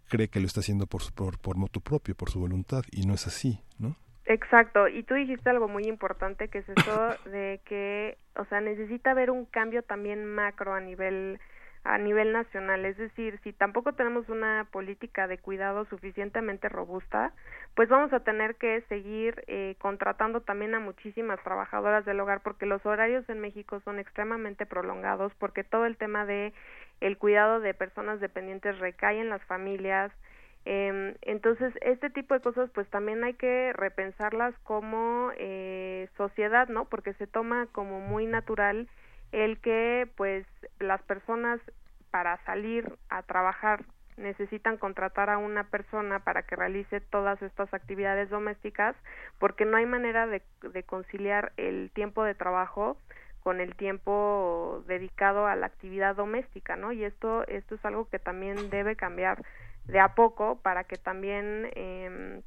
[SPEAKER 1] cree que lo está haciendo por, su- por, por motu propio, por su voluntad, y no es así, ¿no?
[SPEAKER 17] Exacto, y tú dijiste algo muy importante que es eso de que, o sea, necesita haber un cambio también macro a nivel a nivel nacional, es decir, si tampoco tenemos una política de cuidado suficientemente robusta, pues vamos a tener que seguir eh, contratando también a muchísimas trabajadoras del hogar porque los horarios en México son extremadamente prolongados porque todo el tema de el cuidado de personas dependientes recae en las familias, Em, entonces, este tipo de cosas, pues también hay que repensarlas como eh, sociedad, ¿no? Porque se toma como muy natural el que, pues, las personas para salir a trabajar necesitan contratar a una persona para que realice todas estas actividades domésticas, porque no hay manera de, de conciliar el tiempo de trabajo con el tiempo dedicado a la actividad doméstica, ¿no? Y esto, esto es algo que también debe cambiar de a poco para que también eh,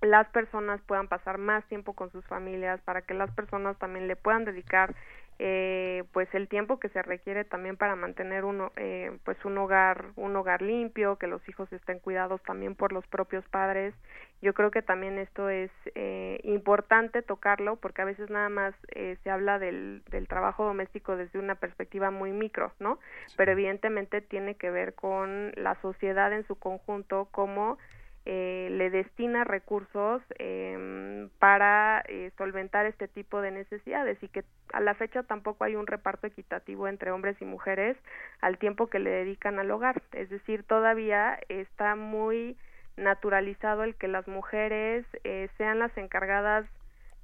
[SPEAKER 17] las personas puedan pasar más tiempo con sus familias, para que las personas también le puedan dedicar eh, pues el tiempo que se requiere también para mantener uno eh, pues un hogar un hogar limpio que los hijos estén cuidados también por los propios padres. Yo creo que también esto es eh, importante tocarlo porque a veces nada más eh, se habla del, del trabajo doméstico desde una perspectiva muy micro no pero evidentemente tiene que ver con la sociedad en su conjunto como eh, le destina recursos eh, para eh, solventar este tipo de necesidades y que a la fecha tampoco hay un reparto equitativo entre hombres y mujeres al tiempo que le dedican al hogar. Es decir, todavía está muy naturalizado el que las mujeres eh, sean las encargadas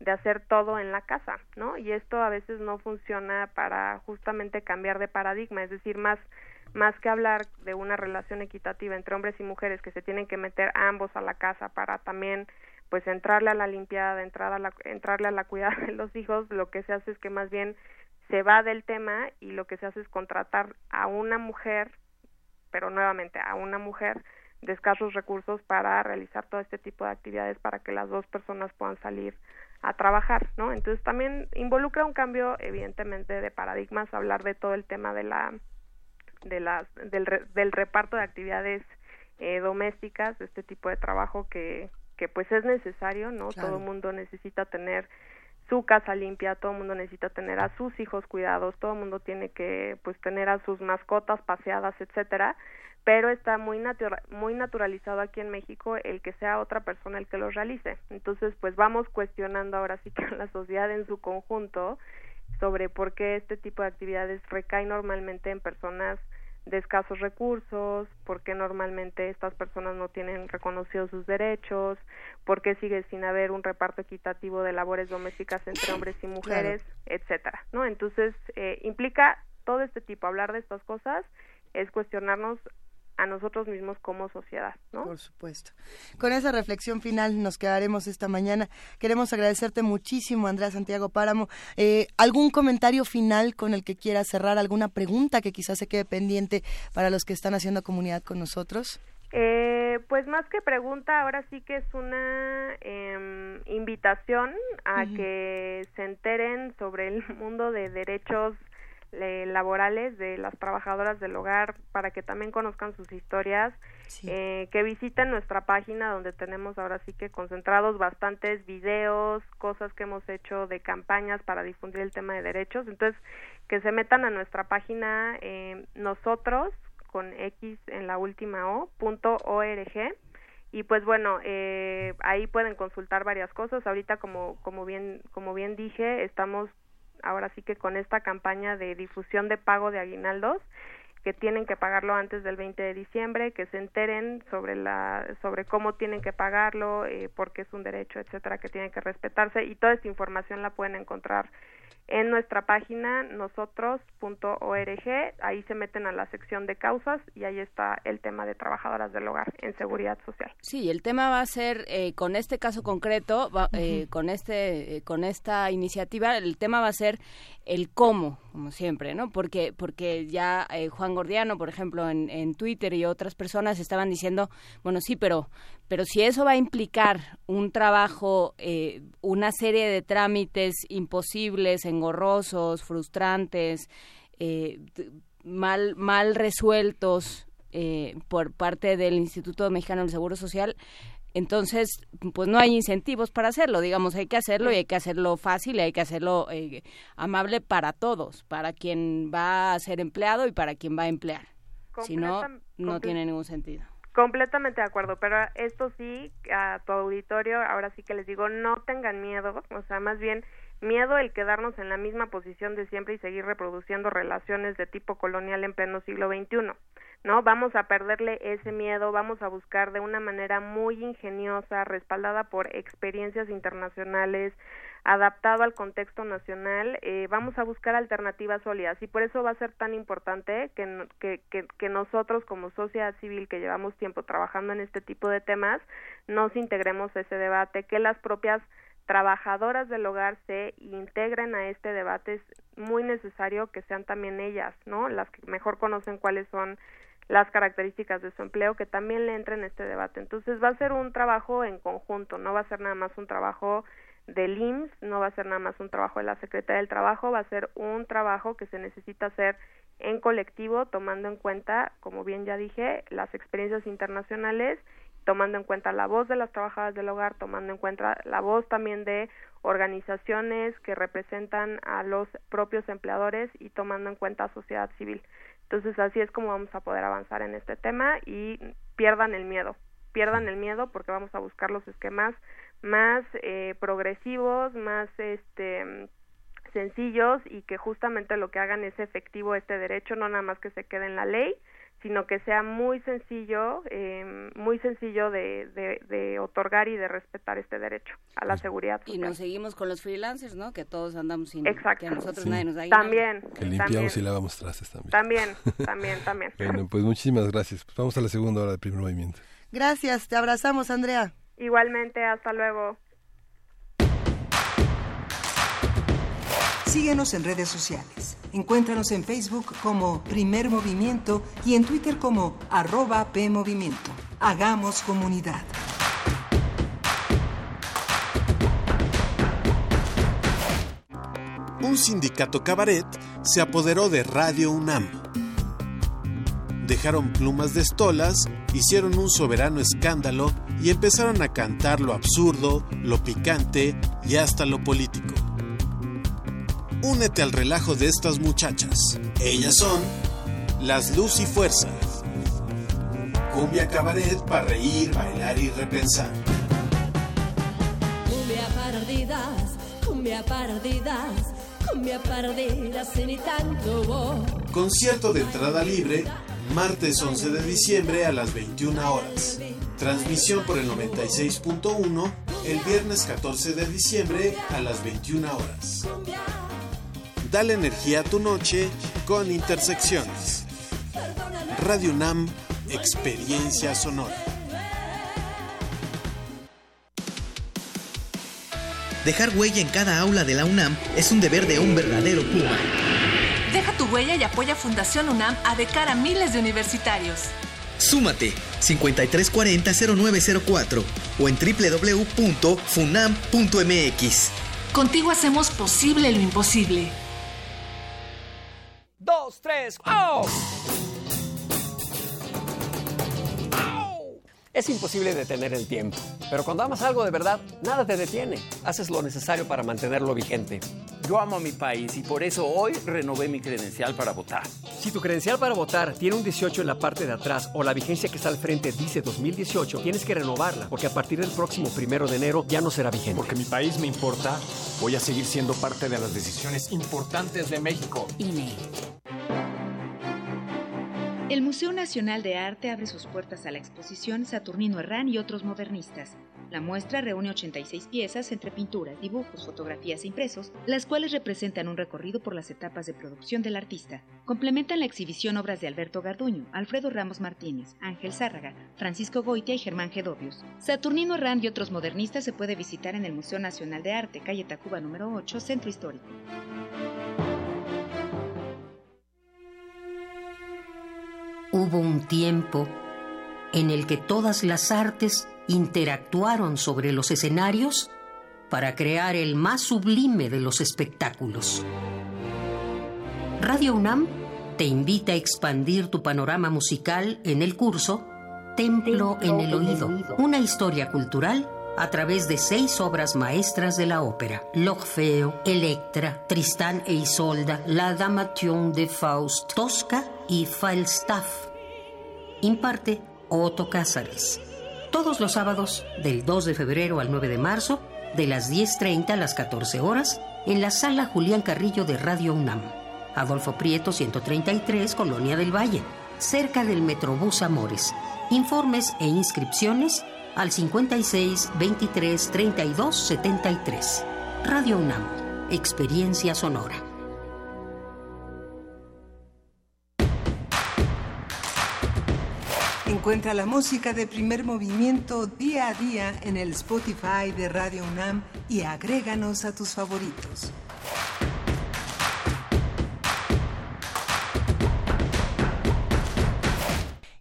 [SPEAKER 17] de hacer todo en la casa, ¿no? Y esto a veces no funciona para justamente cambiar de paradigma, es decir, más más que hablar de una relación equitativa entre hombres y mujeres que se tienen que meter ambos a la casa para también pues entrarle a la limpiada, entrar a la, entrarle a la cuidada de los hijos, lo que se hace es que más bien se va del tema y lo que se hace es contratar a una mujer, pero nuevamente a una mujer de escasos recursos para realizar todo este tipo de actividades para que las dos personas puedan salir a trabajar, ¿no? Entonces también involucra un cambio evidentemente de paradigmas hablar de todo el tema de la de las del, del reparto de actividades eh, domésticas, de este tipo de trabajo que que pues es necesario, ¿no?
[SPEAKER 2] Claro.
[SPEAKER 17] Todo el mundo necesita tener su casa limpia, todo el mundo necesita tener a sus hijos cuidados, todo el mundo tiene que pues tener a sus mascotas paseadas, etcétera, pero está muy natura muy naturalizado aquí en México el que sea otra persona el que los realice. Entonces, pues vamos cuestionando ahora sí que a la sociedad en su conjunto sobre por qué este tipo de actividades recae normalmente en personas de escasos recursos, por qué normalmente estas personas no tienen reconocidos sus derechos, por qué sigue sin haber un reparto equitativo de labores domésticas entre hombres y mujeres, etcétera, ¿no? Entonces, eh, implica todo este tipo, hablar de estas cosas es cuestionarnos a nosotros mismos como sociedad, ¿no?
[SPEAKER 2] Por supuesto. Con esa reflexión final nos quedaremos esta mañana. Queremos agradecerte muchísimo, Andrea Santiago Páramo. Eh, ¿Algún comentario final con el que quieras cerrar? ¿Alguna pregunta que quizás se quede pendiente para los que están haciendo comunidad con nosotros?
[SPEAKER 17] Eh, pues más que pregunta, ahora sí que es una eh, invitación a que se enteren sobre el mundo de derechos eh, laborales de las trabajadoras del hogar para que también conozcan sus historias, eh, que visiten nuestra página donde tenemos ahora sí que concentrados bastantes videos, cosas que hemos hecho de campañas para difundir el tema de derechos, entonces que se metan a nuestra página eh, nosotros con X en la última O, punto org. Y pues bueno eh, ahí pueden consultar varias cosas. Ahorita como como bien como bien dije estamos ahora sí que con esta campaña de difusión de pago de aguinaldos que tienen que pagarlo antes del 20 de diciembre, que se enteren sobre la sobre cómo tienen que pagarlo, eh, porque es un derecho, etcétera, que tiene que respetarse y toda esta información la pueden encontrar en nuestra página nosotros.org, ahí se meten a la sección de causas y ahí está el tema de trabajadoras del hogar en seguridad social.
[SPEAKER 3] Sí, el tema va a ser eh, con este caso concreto, eh, con este, eh, con esta iniciativa, el tema va a ser el cómo, como siempre, ¿no? Porque, porque ya Juan Gordiano, por ejemplo, en, Twitter y otras personas estaban diciendo, bueno, sí, pero, pero si eso va a implicar un trabajo, una serie de trámites imposibles, engorrosos, frustrantes, mal, mal resueltos eh, por parte del Instituto Mexicano del Seguro Social, entonces, pues no hay incentivos para hacerlo, digamos, hay que hacerlo y hay que hacerlo fácil y hay que hacerlo eh, amable para todos, para quien va a ser empleado y para quien va a emplear. Si no, no tiene ningún sentido.
[SPEAKER 17] Completamente de acuerdo, pero esto sí, a tu auditorio, ahora sí que les digo, no tengan miedo, o sea, más bien miedo el quedarnos en la misma posición de siempre y seguir reproduciendo relaciones de tipo colonial en pleno siglo XXI. ¿No? Vamos a perderle ese miedo, vamos a buscar de una manera muy ingeniosa, respaldada por experiencias internacionales, adaptado al contexto nacional, eh, vamos a buscar alternativas sólidas y por eso va a ser tan importante que, que, que, que, nosotros como sociedad civil que llevamos tiempo trabajando en este tipo de temas nos integremos a ese debate, que las propias trabajadoras del hogar se integren a este debate es muy necesario que sean también ellas, ¿no? Las que mejor conocen cuáles son las características de su empleo, que también le entren en este debate. Entonces va a ser un trabajo en conjunto, no va a ser nada más un trabajo del IMSS, no va a ser nada más un trabajo de la Secretaría del Trabajo, va a ser un trabajo que se necesita hacer en colectivo, tomando en cuenta, como bien ya dije, las experiencias internacionales, tomando en cuenta la voz de las trabajadoras del hogar, tomando en cuenta la voz también de organizaciones que representan a los propios empleadores y tomando en cuenta a sociedad civil. Entonces así es como vamos a poder avanzar en este tema y pierdan el miedo, pierdan el miedo porque vamos a buscar los esquemas más eh, progresivos, más este sencillos y que justamente lo que hagan es efectivo este derecho, no nada más que se quede en la ley, sino que sea muy sencillo, eh, muy sencillo de, de, de, otorgar y de respetar este derecho a la seguridad
[SPEAKER 3] social. Y nos seguimos con los freelancers, ¿no? Que todos andamos sin
[SPEAKER 17] Exacto.
[SPEAKER 3] que a nosotros sí. nadie nos da
[SPEAKER 17] También.
[SPEAKER 1] Que limpiamos
[SPEAKER 17] también.
[SPEAKER 1] y lavamos trastes también.
[SPEAKER 17] También, también, también.
[SPEAKER 1] bueno, pues muchísimas gracias. Pues vamos a la segunda hora del primer movimiento.
[SPEAKER 2] Gracias, te abrazamos, Andrea.
[SPEAKER 17] Igualmente, hasta luego.
[SPEAKER 4] Síguenos en redes sociales. Encuéntranos en Facebook como Primer Movimiento y en Twitter como arroba PMovimiento. Hagamos comunidad.
[SPEAKER 18] Un sindicato cabaret se apoderó de Radio UNAM. Dejaron plumas de estolas, hicieron un soberano escándalo y empezaron a cantar lo absurdo, lo picante y hasta lo político. Únete al relajo de estas muchachas. Ellas son las Luz y Fuerza. Cumbia cabaret para reír, bailar y repensar.
[SPEAKER 19] Cumbia perdidas, cumbia perdidas, cumbia perdidas ni tanto vos.
[SPEAKER 18] Concierto de entrada libre, martes 11 de diciembre a las 21 horas. Transmisión por el 96.1 el viernes 14 de diciembre a las 21 horas. Dale energía a tu noche con Intersecciones. Radio UNAM, Experiencia Sonora.
[SPEAKER 20] Dejar huella en cada aula de la UNAM es un deber de un verdadero Puma.
[SPEAKER 10] Deja tu huella y apoya Fundación UNAM a de cara a miles de universitarios.
[SPEAKER 20] Súmate 5340-0904 o en www.funam.mx.
[SPEAKER 10] Contigo hacemos posible lo imposible.
[SPEAKER 21] Dos, tres, ¡oh! Es imposible detener el tiempo, pero cuando amas algo de verdad, nada te detiene. Haces lo necesario para mantenerlo vigente.
[SPEAKER 22] Yo amo a mi país y por eso hoy renové mi credencial para votar.
[SPEAKER 23] Si tu credencial para votar tiene un 18 en la parte de atrás o la vigencia que está al frente dice 2018, tienes que renovarla, porque a partir del próximo primero de enero ya no será vigente.
[SPEAKER 24] Porque mi país me importa, voy a seguir siendo parte de las decisiones importantes de México.
[SPEAKER 10] INE.
[SPEAKER 25] El Museo Nacional de Arte abre sus puertas a la exposición Saturnino Herrán y otros modernistas. La muestra reúne 86 piezas entre pinturas, dibujos, fotografías e impresos, las cuales representan un recorrido por las etapas de producción del artista. Complementan la exhibición obras de Alberto Garduño, Alfredo Ramos Martínez, Ángel Zárraga, Francisco Goitia y Germán Gedovius. Saturnino Herrán y otros modernistas se puede visitar en el Museo Nacional de Arte, calle Tacuba número 8, Centro Histórico.
[SPEAKER 26] Hubo un tiempo en el que todas las artes interactuaron sobre los escenarios para crear el más sublime de los espectáculos. Radio UNAM te invita a expandir tu panorama musical en el curso Templo en el Oído, una historia cultural a través de seis obras maestras de la ópera: L'Orfeo, Electra, Tristán e Isolda, La Damation de Faust, Tosca y Falstaff. Imparte Otto Cázares. Todos los sábados, del 2 de febrero al 9 de marzo, de las 10.30 a las 14 horas, en la sala Julián Carrillo de Radio UNAM. Adolfo Prieto 133, Colonia del Valle, cerca del Metrobús Amores. Informes e inscripciones al 56 23 32 73. Radio UNAM, Experiencia Sonora.
[SPEAKER 4] Encuentra la música de primer movimiento día a día en el Spotify de Radio UNAM y agréganos a tus favoritos.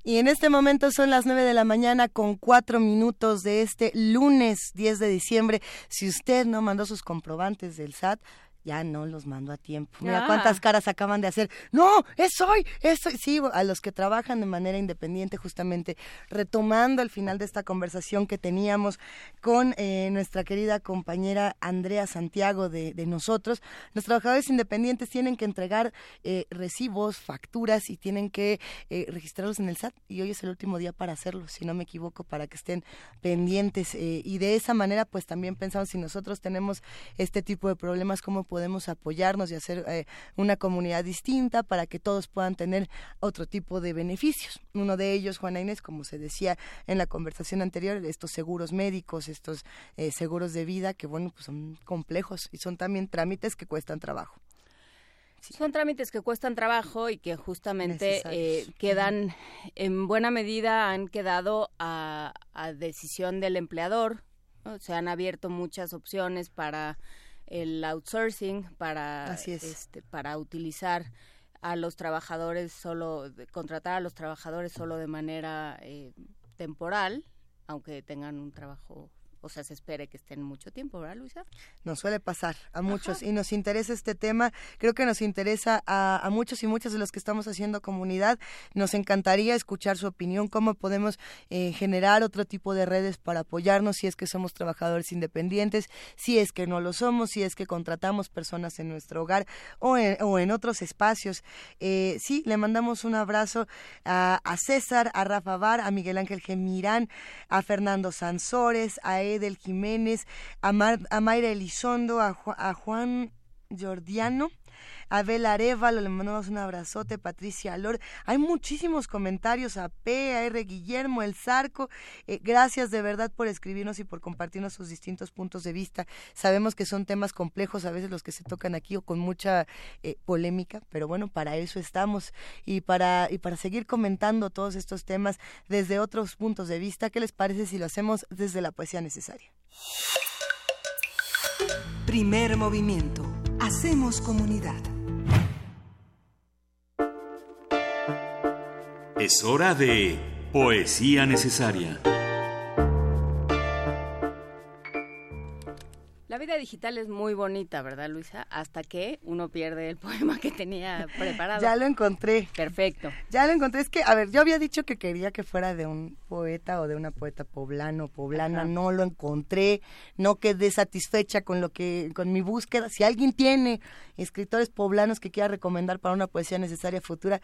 [SPEAKER 2] Y en este momento son las 9 de la mañana con 4 minutos de este lunes 10 de diciembre. Si usted no mandó sus comprobantes del SAT, ya no los mando a tiempo. Mira
[SPEAKER 3] Ah.
[SPEAKER 2] cuántas caras acaban de hacer. No, es hoy, es hoy. Sí, a los que trabajan de manera independiente, justamente retomando el final de esta conversación que teníamos con eh, nuestra querida compañera Andrea Santiago de, de nosotros. Los trabajadores independientes tienen que entregar eh, recibos, facturas y tienen que eh, registrarlos en el SAT. Y hoy es el último día para hacerlo, si no me equivoco, para que estén pendientes. eh, y de esa manera, pues también pensamos si nosotros tenemos este tipo de problemas, cómo podemos apoyarnos y hacer eh, una comunidad distinta para que todos puedan tener otro tipo de beneficios. Uno de ellos, Juana Inés, como se decía en la conversación anterior, estos seguros médicos, estos eh, seguros de vida, que bueno, pues son complejos y son también trámites que cuestan trabajo.
[SPEAKER 3] Son trámites que cuestan trabajo y que justamente eh, quedan, en buena medida, han quedado a, a decisión del empleador. ¿no? Se han abierto muchas opciones para el outsourcing, para,
[SPEAKER 2] Así es.
[SPEAKER 3] este, para utilizar a los trabajadores solo, contratar a los trabajadores solo de manera eh, temporal, aunque tengan un trabajo, o sea, se espere que estén mucho tiempo, ¿verdad, Luisa?
[SPEAKER 2] Nos suele pasar a muchos y nos interesa este tema. Creo que nos interesa a, a muchos y muchas de los que estamos haciendo comunidad. Nos encantaría escuchar su opinión, cómo podemos eh, generar otro tipo de redes para apoyarnos si es que somos trabajadores independientes, si es que no lo somos, si es que contratamos personas en nuestro hogar o en, o en otros espacios. Eh, sí, le mandamos un abrazo a, a César, a Rafa Bar, a Miguel Ángel Gemirán, a Fernando Sansores, a Edel Jiménez, a, Mar- a Mayra Elizondo, a, Ju- a Juan Jordiano. A Bel Arevalo, le mandamos un abrazote, Patricia Alor. Hay muchísimos comentarios a P, a R. Guillermo, El Zarco. Eh, gracias de verdad por escribirnos y por compartirnos sus distintos puntos de vista. Sabemos que son temas complejos a veces los que se tocan aquí o con mucha eh, polémica, pero bueno, para eso estamos y para, y para seguir comentando todos estos temas desde otros puntos de vista. ¿Qué les parece si lo hacemos desde la poesía necesaria?
[SPEAKER 4] Primer movimiento. Hacemos comunidad.
[SPEAKER 27] Es hora de Poesía Necesaria.
[SPEAKER 3] La vida digital es muy bonita, ¿verdad, Luisa? Hasta que uno pierde el poema que tenía preparado.
[SPEAKER 2] Ya lo encontré.
[SPEAKER 3] Perfecto.
[SPEAKER 2] Ya lo encontré. Es que, a ver, yo había dicho que quería que fuera de un poeta o de una poeta poblano, poblana.
[SPEAKER 3] Ajá.
[SPEAKER 2] No lo encontré. No quedé satisfecha con lo que, con mi búsqueda. Si alguien tiene escritores poblanos que quiera recomendar para una poesía necesaria futura,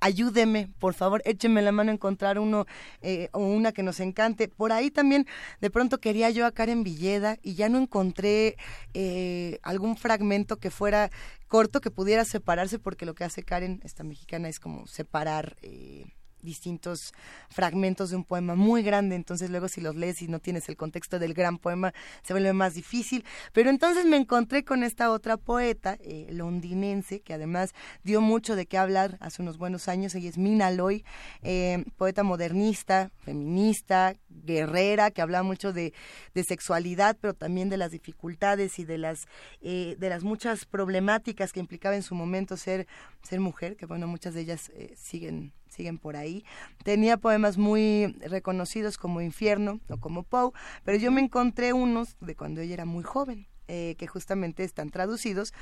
[SPEAKER 2] ayúdeme, por favor, écheme la mano a encontrar uno eh, o una que nos encante. Por ahí también de pronto quería yo a Karen Villeda y ya no encontré eh, algún fragmento que fuera corto que pudiera separarse porque lo que hace Karen, esta mexicana, es como separar... Eh, distintos fragmentos de un poema muy grande, entonces luego si los lees y no tienes el contexto del gran poema se vuelve más difícil, pero entonces me encontré con esta otra poeta eh, londinense que además dio mucho de qué hablar hace unos buenos años, ella es Mina Loy, eh, poeta modernista, feminista, guerrera, que hablaba mucho de, sexualidad, pero también de las dificultades y de las, eh, de las muchas problemáticas que implicaba en su momento ser, ser mujer, que bueno, muchas de ellas eh, siguen siguen por ahí. Tenía poemas muy reconocidos como Infierno o como Poe, pero yo me encontré unos de cuando ella era muy joven, eh, que justamente están traducidos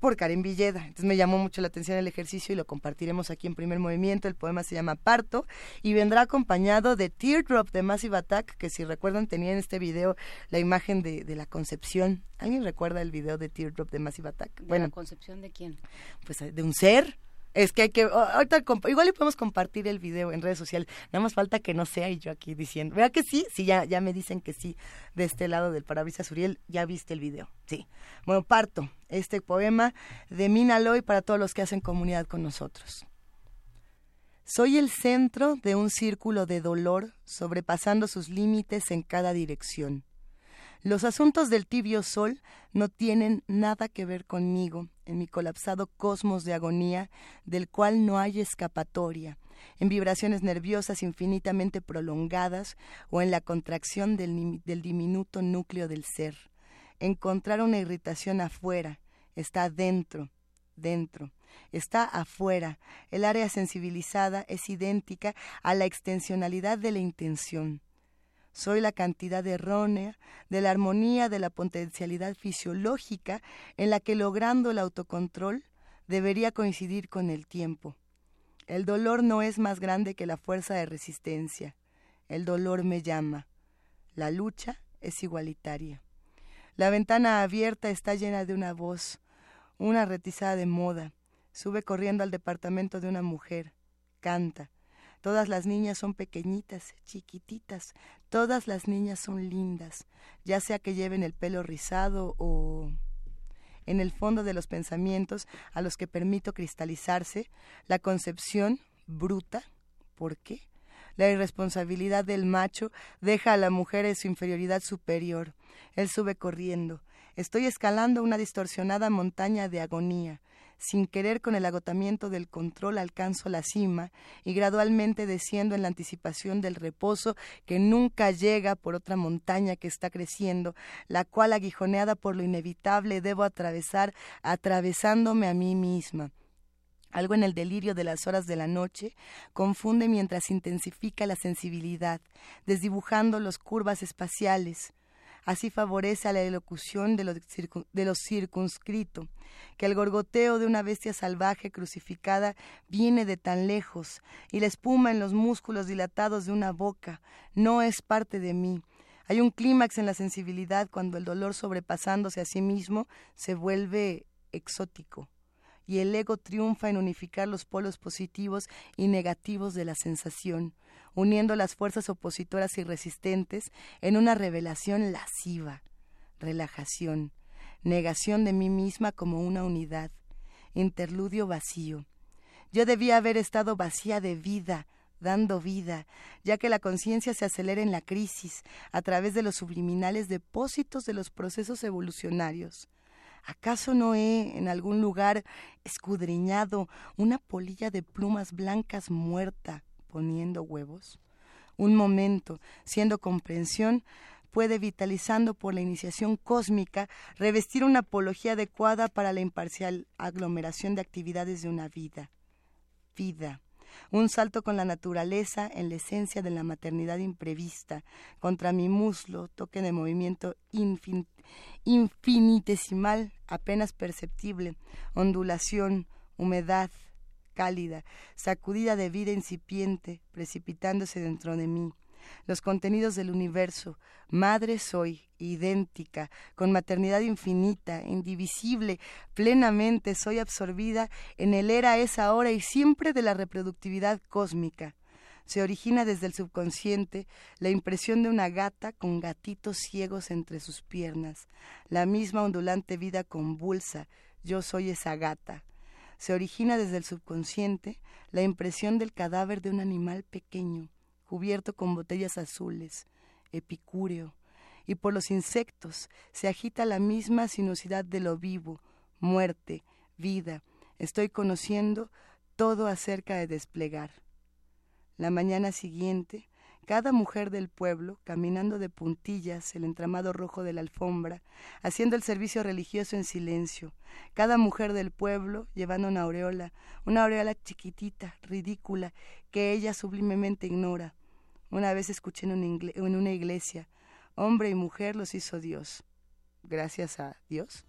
[SPEAKER 2] por Karen Villeda. Entonces me llamó mucho la atención el ejercicio y lo compartiremos aquí en primer movimiento. El poema se llama Parto y vendrá acompañado de Teardrop de Massive Attack, que si recuerdan tenía en este video la imagen de, de la concepción. ¿Alguien recuerda el video de Teardrop de Massive Attack?
[SPEAKER 3] ¿De bueno, la concepción de quién?
[SPEAKER 2] Pues de un ser es que hay que, ahorita, igual le podemos compartir el video en redes sociales. Nada más falta que no sea y yo aquí diciendo, ¿verdad que sí? Sí, ya, ya me dicen que sí. De este lado del parabrisas Uriel, ya viste el video. Sí. Bueno, parto este poema de Mina Loy para todos los que hacen comunidad con nosotros. Soy el centro de un círculo de dolor sobrepasando sus límites en cada dirección. Los asuntos del tibio sol no tienen nada que ver conmigo en mi colapsado cosmos de agonía del cual no hay escapatoria, en vibraciones nerviosas infinitamente prolongadas o en la contracción del, diminuto núcleo del ser. Encontrar una irritación afuera, está dentro, dentro está afuera. El área sensibilizada es idéntica a la extensionalidad de la intención. Soy la cantidad errónea de la armonía de la potencialidad fisiológica en la que logrando el autocontrol debería coincidir con el tiempo. El dolor no es más grande que la fuerza de resistencia. El dolor me llama. La lucha es igualitaria. La ventana abierta está llena de una voz, una retizada de moda. Sube corriendo al departamento de una mujer. Canta. Todas las niñas son pequeñitas, chiquititas, todas las niñas son lindas, ya sea que lleven el pelo rizado o en el fondo de los pensamientos a los que permito cristalizarse, la concepción bruta, ¿por qué? La irresponsabilidad del macho deja a la mujer en su inferioridad superior. Él sube corriendo. Estoy escalando una distorsionada montaña de agonía. Sin querer con el agotamiento del control alcanzo la cima y gradualmente desciendo en la anticipación del reposo que nunca llega por otra montaña que está creciendo, la cual aguijoneada por lo inevitable debo atravesar atravesándome a mí misma. Algo en el delirio de las horas de la noche confunde mientras intensifica la sensibilidad, desdibujando las curvas espaciales, Así favorece a la elocución de lo, circunscrito, que el gorgoteo de una bestia salvaje crucificada viene de tan lejos, y la espuma en los músculos dilatados de una boca no es parte de mí. Hay un clímax en la sensibilidad cuando el dolor sobrepasándose a sí mismo se vuelve exótico y el ego triunfa en unificar los polos positivos y negativos de la sensación uniendo las fuerzas opositoras y resistentes en una revelación lasciva, relajación, negación de mí misma como una unidad, interludio vacío. Yo debía haber estado vacía de vida, dando vida, ya que la conciencia se acelera en la crisis a través de los subliminales depósitos de los procesos evolucionarios. ¿Acaso no he en algún lugar escudriñado una polilla de plumas blancas muerta, poniendo huevos. Un momento, siendo comprensión, puede, vitalizando por la iniciación cósmica, revestir una apología adecuada para la imparcial aglomeración de actividades de una vida. Vida. Un salto con la naturaleza en la esencia de la maternidad imprevista, contra mi muslo, toque de movimiento infinitesimal, apenas perceptible, ondulación, humedad, cálida, sacudida de vida incipiente, precipitándose dentro de mí.
[SPEAKER 28] Los contenidos del universo. Madre soy, idéntica, con maternidad infinita, indivisible, plenamente soy absorbida en el era es ahora y siempre de la reproductividad cósmica. Se origina desde el subconsciente la impresión de una gata con gatitos ciegos entre sus piernas, la misma ondulante vida convulsa, yo soy esa gata. Se origina desde el subconsciente la impresión del cadáver de un animal pequeño, cubierto con botellas azules, epicúreo, y por los insectos se agita la misma sinuosidad de lo vivo, muerte, vida. Estoy conociendo todo acerca de desplegar. La mañana siguiente, cada mujer del pueblo, caminando de puntillas el entramado rojo de la alfombra, haciendo el servicio religioso en silencio, cada mujer del pueblo llevando una aureola, una aureola chiquitita, ridícula, que ella sublimemente ignora. Una vez escuché en una, en una iglesia, hombre y mujer los hizo Dios. Gracias a Dios.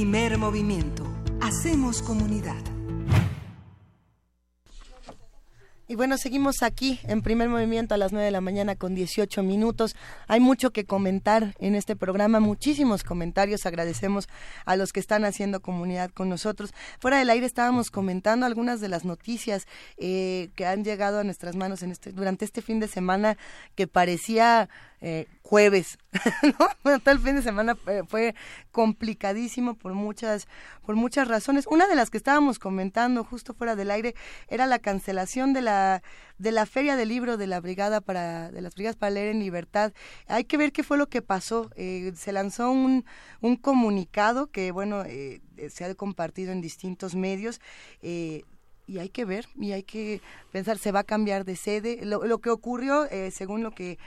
[SPEAKER 4] Primer movimiento. Hacemos comunidad.
[SPEAKER 2] Y bueno, seguimos aquí en primer movimiento a las 9 de la mañana con 18 minutos. Hay mucho que comentar en este programa, muchísimos comentarios. Agradecemos a los que están haciendo comunidad con nosotros. Fuera del aire estábamos comentando algunas de las noticias eh, que han llegado a nuestras manos en este, durante este fin de semana que parecía eh, jueves, ¿no? Bueno, todo el fin de semana eh, fue complicadísimo por muchas, por muchas razones. Una de las que estábamos comentando justo fuera del aire era la cancelación de la, de la feria del libro de la brigada para, de las brigadas para leer en libertad. Hay que ver qué fue lo que pasó. Eh, se lanzó un, un comunicado que, bueno, eh, se ha compartido en distintos medios. Eh, y hay que ver y hay que pensar, se va a cambiar de sede. Lo, lo que ocurrió, eh, según lo que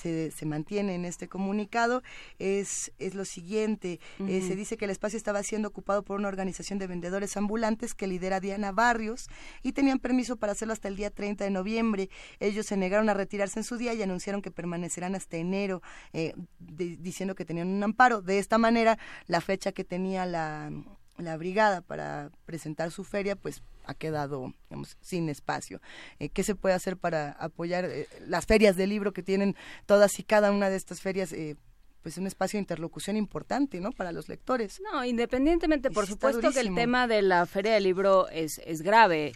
[SPEAKER 2] se, se mantiene en este comunicado es, es lo siguiente. Eh, se dice que el espacio estaba siendo ocupado por una organización de vendedores ambulantes que lidera Diana Barrios y tenían permiso para hacerlo hasta el día 30 de noviembre. Ellos se negaron a retirarse en su día y anunciaron que permanecerán hasta enero, eh, de- diciendo que tenían un amparo. De esta manera, la fecha que tenía la, la brigada para presentar su feria, pues ha quedado digamos, sin espacio. Eh, ¿Qué se puede hacer para apoyar eh, las ferias de libro que tienen todas y cada una de estas ferias? eh, pues un espacio de interlocución importante, ¿no? Para los lectores.
[SPEAKER 3] No, independientemente, por supuesto que el tema de la Feria del Libro es, es grave,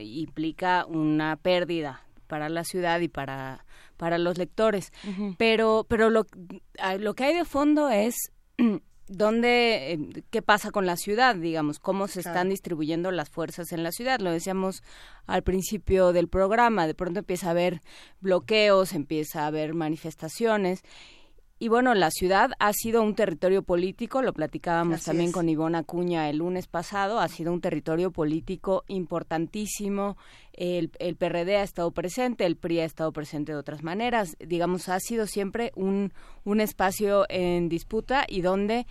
[SPEAKER 3] implica una pérdida para la ciudad y para, para los lectores. Pero, pero lo, lo que hay de fondo es dónde, eh, qué pasa con la ciudad, digamos, cómo se están distribuyendo las fuerzas en la ciudad. Lo decíamos al principio del programa, de pronto empieza a haber bloqueos, empieza a haber manifestaciones. Y bueno, la ciudad ha sido un territorio político, lo platicábamos
[SPEAKER 29] Así
[SPEAKER 3] también
[SPEAKER 29] es.
[SPEAKER 3] con Ivonne Acuña el lunes pasado, ha sido un territorio político importantísimo. El, el PRD ha estado presente, el PRI ha estado presente de otras maneras. Digamos, ha sido siempre un, un espacio en disputa y donde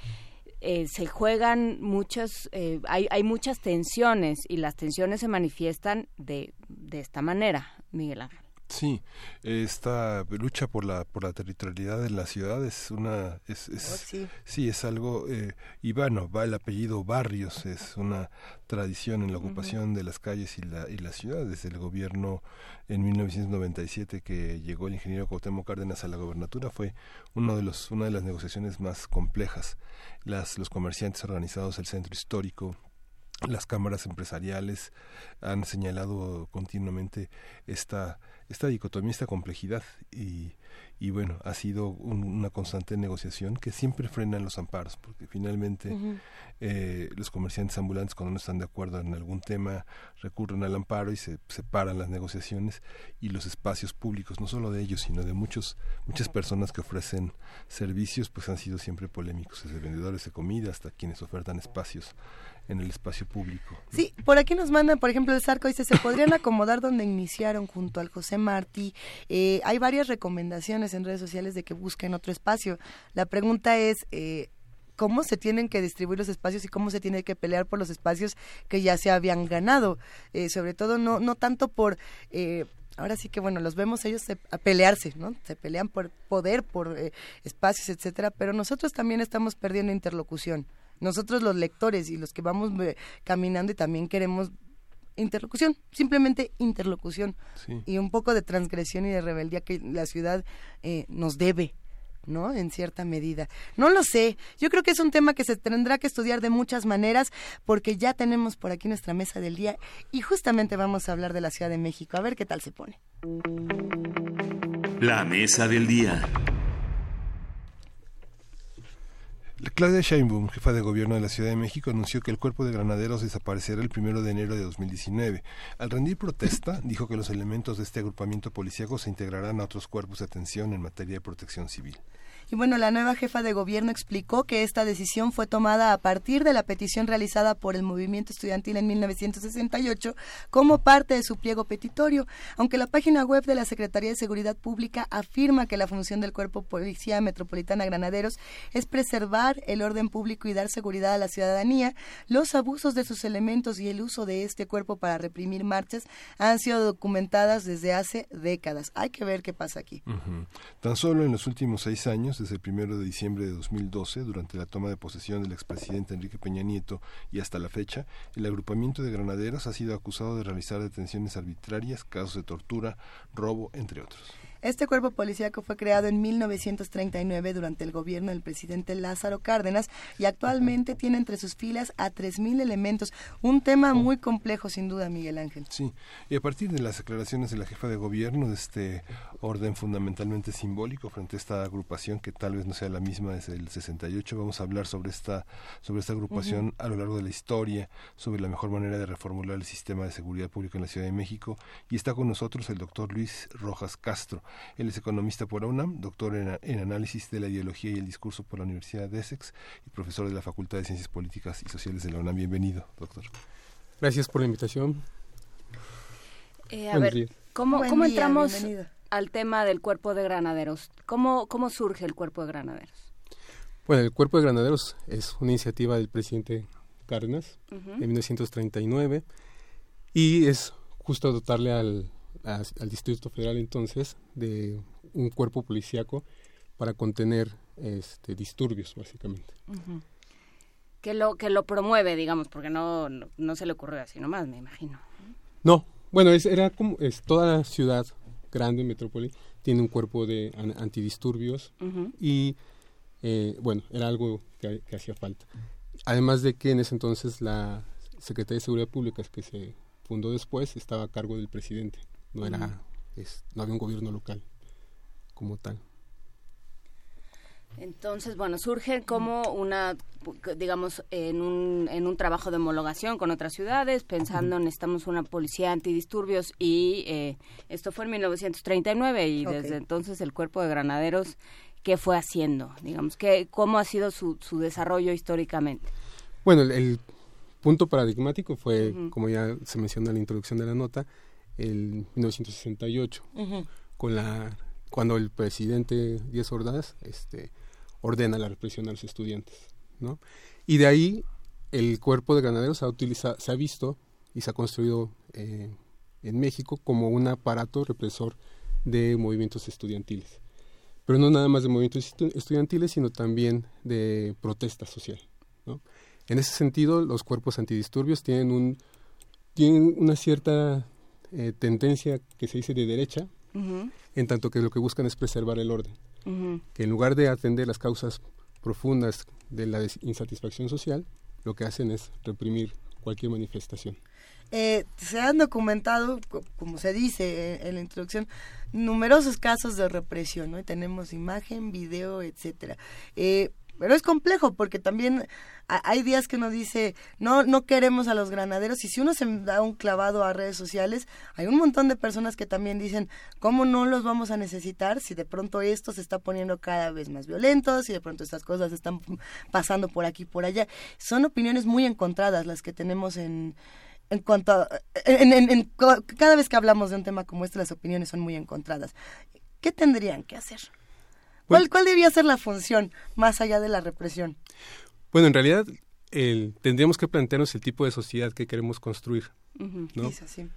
[SPEAKER 3] eh, se juegan muchas, eh, hay, hay muchas tensiones y las tensiones se manifiestan de, de esta manera, Miguel Ángel.
[SPEAKER 1] Sí, esta lucha por la por la territorialidad de la ciudad es una es, es-
[SPEAKER 2] sí.
[SPEAKER 1] sí es algo eh, y bueno va el apellido Barrios es una tradición en la ocupación de las calles y la y la ciudad desde el gobierno en 1997 que llegó el ingeniero Cuauhtémoc Cárdenas a la gobernatura fue uno de los una de las negociaciones más complejas las los comerciantes organizados del centro histórico las cámaras empresariales han señalado continuamente esta esta dicotomía, esta complejidad y, y bueno, ha sido un- una constante negociación que siempre frena los amparos, porque finalmente eh, los comerciantes ambulantes cuando no están de acuerdo en algún tema recurren al amparo y se separan las negociaciones y los espacios públicos, no solo de ellos, sino de muchos muchas personas que ofrecen servicios, pues han sido siempre polémicos, desde vendedores de comida hasta quienes ofertan espacios en el espacio público.
[SPEAKER 2] Sí, por aquí nos mandan, por ejemplo, el Zarco dice, se podrían acomodar donde iniciaron junto al José Martí. Eh, hay varias recomendaciones en redes sociales de que busquen otro espacio. La pregunta es, eh, ¿cómo se tienen que distribuir los espacios y cómo se tiene que pelear por los espacios que ya se habían ganado? Eh, sobre todo, no, no tanto por... eh, Ahora sí que bueno, los vemos ellos a pelearse, ¿no? Se pelean por poder, por eh, espacios, etcétera, pero nosotros también estamos perdiendo interlocución. Nosotros los lectores y los que vamos eh, caminando y también queremos interlocución, simplemente interlocución
[SPEAKER 1] Sí.
[SPEAKER 2] y un poco de transgresión y de rebeldía que la ciudad eh, nos debe, ¿no? En cierta medida. No lo sé, yo creo que es un tema que se tendrá que estudiar de muchas maneras porque ya tenemos por aquí nuestra mesa del día y justamente vamos a hablar de la Ciudad de México, a ver qué tal se pone.
[SPEAKER 27] La mesa del día.
[SPEAKER 1] Claudia Sheinbaum, jefa de gobierno de la Ciudad de México, anunció que el cuerpo de granaderos desaparecerá el primero de enero de 2019. Al rendir protesta, dijo que los elementos de este agrupamiento policíaco se integrarán a otros cuerpos de atención en materia de protección civil.
[SPEAKER 2] Y bueno, la nueva jefa de gobierno explicó que esta decisión fue tomada a partir de la petición realizada por el movimiento estudiantil en 1968 como parte de su pliego petitorio, aunque la página web de la Secretaría de Seguridad Pública afirma que la función del Cuerpo Policía Metropolitana Granaderos es preservar el orden público y dar seguridad a la ciudadanía, los abusos de sus elementos y el uso de este cuerpo para reprimir marchas han sido documentadas desde hace décadas. Hay que ver qué pasa aquí.
[SPEAKER 1] Tan solo en los últimos seis años, desde el primero de diciembre de 2012, durante la toma de posesión del expresidente Enrique Peña Nieto y hasta la fecha, el agrupamiento de granaderos ha sido acusado de realizar detenciones arbitrarias, casos de tortura, robo, entre otros.
[SPEAKER 2] Este cuerpo policíaco fue creado en 1939 durante el gobierno del presidente Lázaro Cárdenas y actualmente tiene entre sus filas a 3.000 elementos. Un tema muy complejo, sin duda, Miguel Ángel.
[SPEAKER 1] Sí, y a partir de las declaraciones de la jefa de gobierno, de este orden fundamentalmente simbólico frente a esta agrupación que tal vez no sea la misma desde el 68, vamos a hablar sobre esta, sobre esta agrupación a lo largo de la historia, sobre la mejor manera de reformular el sistema de seguridad pública en la Ciudad de México. Y está con nosotros el doctor Luis Rojas Castro. Él es economista por la UNAM, doctor en, en análisis de la ideología y el discurso por la Universidad de Essex y profesor de la Facultad de Ciencias Políticas y Sociales de la UNAM. Bienvenido, doctor.
[SPEAKER 29] Gracias por la invitación.
[SPEAKER 3] Eh, a
[SPEAKER 29] Buenos
[SPEAKER 3] ver,
[SPEAKER 29] días.
[SPEAKER 3] ¿cómo,
[SPEAKER 2] Buen
[SPEAKER 3] cómo
[SPEAKER 2] día,
[SPEAKER 3] entramos
[SPEAKER 2] bienvenido.
[SPEAKER 3] al tema del cuerpo de granaderos? ¿Cómo, ¿Cómo surge el cuerpo de granaderos?
[SPEAKER 29] Bueno, el Cuerpo de Granaderos es una iniciativa del presidente Cárdenas en 1939 y es justo dotarle al, a- al Distrito Federal entonces de un cuerpo policíaco para contener este, disturbios, básicamente.
[SPEAKER 3] Que lo, que lo promueve, digamos, porque no, no, no se le ocurrió así nomás, me imagino.
[SPEAKER 29] No, bueno, es, era como es, toda la ciudad grande, metrópoli, tiene un cuerpo de an- antidisturbios y eh, bueno, era algo que, que hacía falta. Además de que en ese entonces la Secretaría de Seguridad Pública, que se fundó después, estaba a cargo del presidente, no era, es- no había un gobierno local como tal.
[SPEAKER 3] Entonces, bueno, surge como una, digamos, en un, en un trabajo de homologación con otras ciudades, pensando necesitamos una policía antidisturbios y eh, esto fue en 1939 y
[SPEAKER 2] Ok.
[SPEAKER 3] desde entonces el cuerpo de granaderos, ¿qué fue haciendo? Digamos, que, ¿cómo ha sido su, su desarrollo históricamente?
[SPEAKER 29] Bueno, el, el punto paradigmático fue, como ya se menciona en la introducción de la nota, el 1968,
[SPEAKER 2] Ujú.
[SPEAKER 29] con la cuando el presidente Díaz Ordaz este, ordena la represión a los estudiantes, ¿no? Y de ahí el cuerpo de granaderos ha utiliza- se ha visto y se ha construido eh, en México como un aparato represor de movimientos estudiantiles. Pero no nada más de movimientos estu- estudiantiles, sino también de protesta social, ¿no? En ese sentido, los cuerpos antidisturbios tienen, un, tienen una cierta eh, tendencia que se dice de derecha, en tanto que lo que buscan es preservar el orden. Que en lugar de atender las causas profundas de la insatisfacción social, lo que hacen es reprimir cualquier manifestación.
[SPEAKER 2] Eh, se han documentado, co- como se dice eh, en la introducción, numerosos casos de represión, ¿no? Y tenemos imagen, video, etcétera. Eh, pero es complejo porque también ha- hay días que uno dice, no, no queremos a los granaderos y si uno se da un clavado a redes sociales, hay un montón de personas que también dicen, ¿cómo no los vamos a necesitar si de pronto esto se está poniendo cada vez más violento, si de pronto estas cosas están pasando por aquí y por allá? Son opiniones muy encontradas las que tenemos en, en cuanto a, en- en- en cada vez que hablamos de un tema como este las opiniones son muy encontradas qué tendrían que hacer ¿Cuál, cuál debía ser la función más allá de la represión
[SPEAKER 29] Bueno, en realidad el- tendríamos que plantearnos el tipo de sociedad que queremos construir. ¿no?
[SPEAKER 2] es así.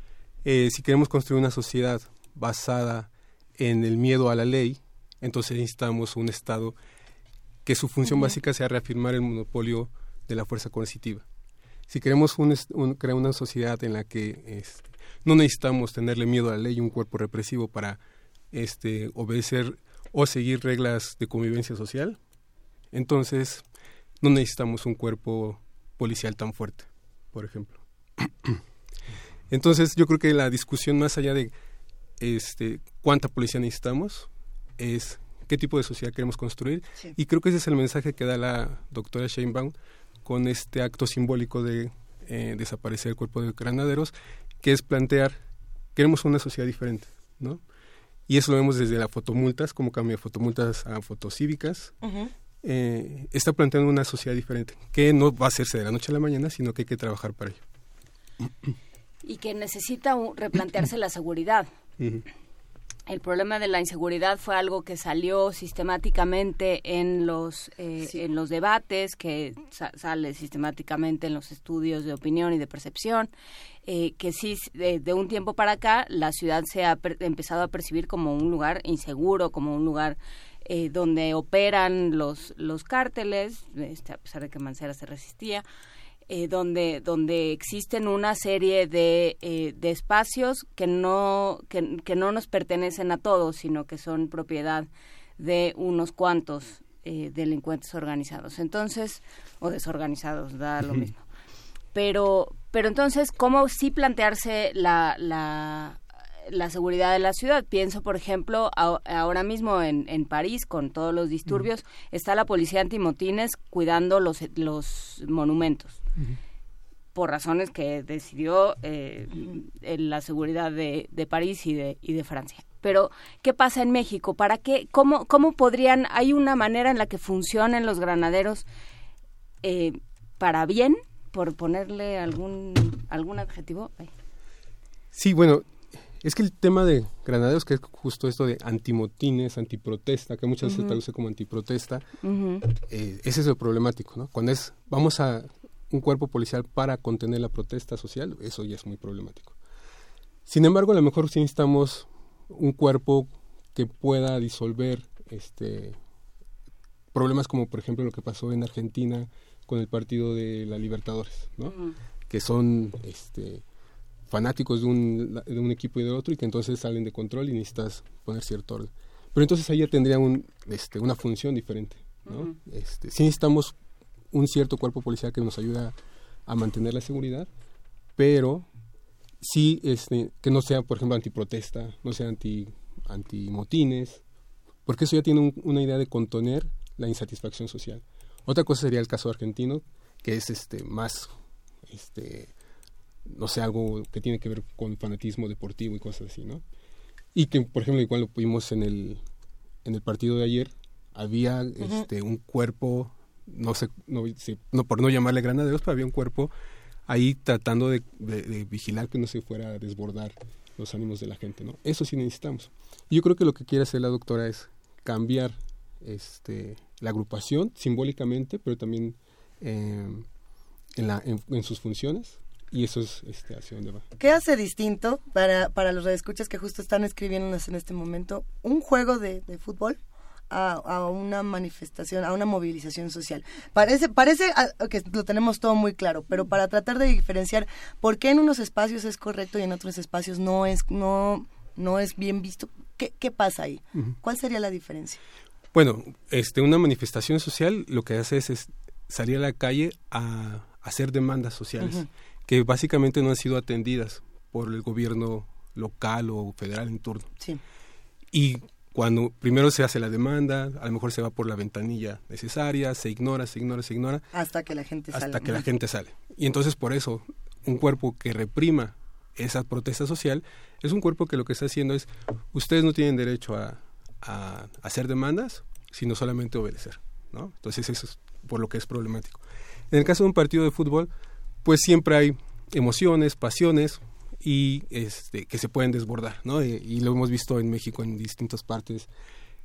[SPEAKER 29] Eh, si queremos construir una sociedad basada en el miedo a la ley, entonces necesitamos un Estado que su función básica sea reafirmar el monopolio de la fuerza coercitiva. Si queremos un- crear una sociedad en la que este, no necesitamos tenerle miedo a la ley y un cuerpo represivo para este, obedecer o seguir reglas de convivencia social, entonces no necesitamos un cuerpo policial tan fuerte, por ejemplo. Entonces yo creo que la discusión más allá de este, cuánta policía necesitamos es qué tipo de sociedad queremos construir
[SPEAKER 30] Sí.
[SPEAKER 29] y creo que ese es el mensaje que da la doctora Sheinbaum con este acto simbólico de eh, desaparecer el cuerpo de granaderos, que es plantear, queremos una sociedad diferente, ¿no? Y eso lo vemos desde las fotomultas, como cambia de fotomultas a fotocívicas. Eh, está planteando una sociedad diferente, que no va a hacerse de la noche a la mañana, sino que hay que trabajar para ello.
[SPEAKER 3] Y que necesita replantearse la seguridad. El problema de la inseguridad fue algo que salió sistemáticamente en los eh, en los debates que sa- sale sistemáticamente en los estudios de opinión y de percepción eh, que sí de, de un tiempo para acá la ciudad se ha empezado a percibir como un lugar inseguro como un lugar eh, donde operan los los cárteles este, a pesar de que Mancera se resistía eh, donde donde existen una serie de, eh, de espacios que no que, que no nos pertenecen a todos sino que son propiedad de unos cuantos eh, delincuentes organizados. Entonces o desorganizados da lo mismo. Pero pero entonces cómo sí plantearse la, la la seguridad de la ciudad. Pienso, por ejemplo, a- ahora mismo en, en París, con todos los disturbios, está la policía antimotines cuidando los, los monumentos por razones que decidió eh, en la seguridad de, de París y de, y de Francia. Pero, ¿qué pasa en México? ¿Para qué? ¿Cómo, cómo podrían? ¿Hay una manera en la que funcionen los granaderos eh, para bien? Por ponerle algún, algún adjetivo. Ay.
[SPEAKER 29] Sí, bueno, es que el tema de granaderos, que es justo esto de antimotines, antiprotesta, que muchas veces se
[SPEAKER 3] Ujú.
[SPEAKER 29] traduce como antiprotesta, eh, ese es lo problemático, ¿no? Cuando es, vamos a un cuerpo policial para contener la protesta social, eso ya es muy problemático. Sin embargo, a lo mejor sí necesitamos un cuerpo que pueda disolver este problemas como por ejemplo lo que pasó en Argentina con el partido de la Libertadores, ¿no? Que son este fanáticos de un, de un equipo y del otro y que entonces salen de control y necesitas poner cierto orden. Pero entonces ahí ya tendría un, este, una función diferente. ¿no? Este, sí necesitamos un cierto cuerpo policial que nos ayuda a mantener la seguridad, pero sí este, que no sea, por ejemplo, antiprotesta, no sea anti antimotines, porque eso ya tiene un- una idea de contener la insatisfacción social. Otra cosa sería el caso argentino, que es este más este no sé, algo que tiene que ver con fanatismo deportivo y cosas así, ¿no? Y que, por ejemplo, igual lo vimos en el, en el partido de ayer, había este, un cuerpo, no sé, no, sé, no, por no llamarle granaderos, pero había un cuerpo ahí tratando de, de- de vigilar que no se fuera a desbordar los ánimos de la gente, ¿no? Eso sí necesitamos. Yo creo que lo que quiere hacer la doctora es cambiar este, la agrupación simbólicamente, pero también eh, en, la, en, en sus funciones, y eso es este, hacia dónde va.
[SPEAKER 2] ¿Qué hace distinto para, para los radioescuchas que justo están escribiéndonos en este momento un juego de, de fútbol a, a una manifestación, a una movilización social? Parece, parece ah, que lo tenemos todo muy claro, pero para tratar de diferenciar por qué en unos espacios es correcto y en otros espacios no es, no, no es bien visto, ¿qué, qué pasa ahí? ¿Cuál sería la diferencia?
[SPEAKER 29] Bueno, este, una manifestación social lo que hace es, es salir a la calle a hacer demandas sociales que básicamente no han sido atendidas por el gobierno local o federal en turno.
[SPEAKER 2] Sí.
[SPEAKER 29] Y cuando primero se hace la demanda, a lo mejor se va por la ventanilla necesaria, se ignora, se ignora, se ignora,
[SPEAKER 2] Hasta que la gente
[SPEAKER 29] hasta
[SPEAKER 2] salga.
[SPEAKER 29] que la gente sale. Y entonces por eso un cuerpo que reprima esa protesta social es un cuerpo que lo que está haciendo es, ustedes no tienen derecho a, a hacer demandas, sino solamente obedecer. ¿no? Entonces eso es por lo que es problemático. En el caso de un partido de fútbol, pues siempre hay emociones, pasiones y este, que se pueden desbordar, ¿no? Y, y lo hemos visto en México en distintas partes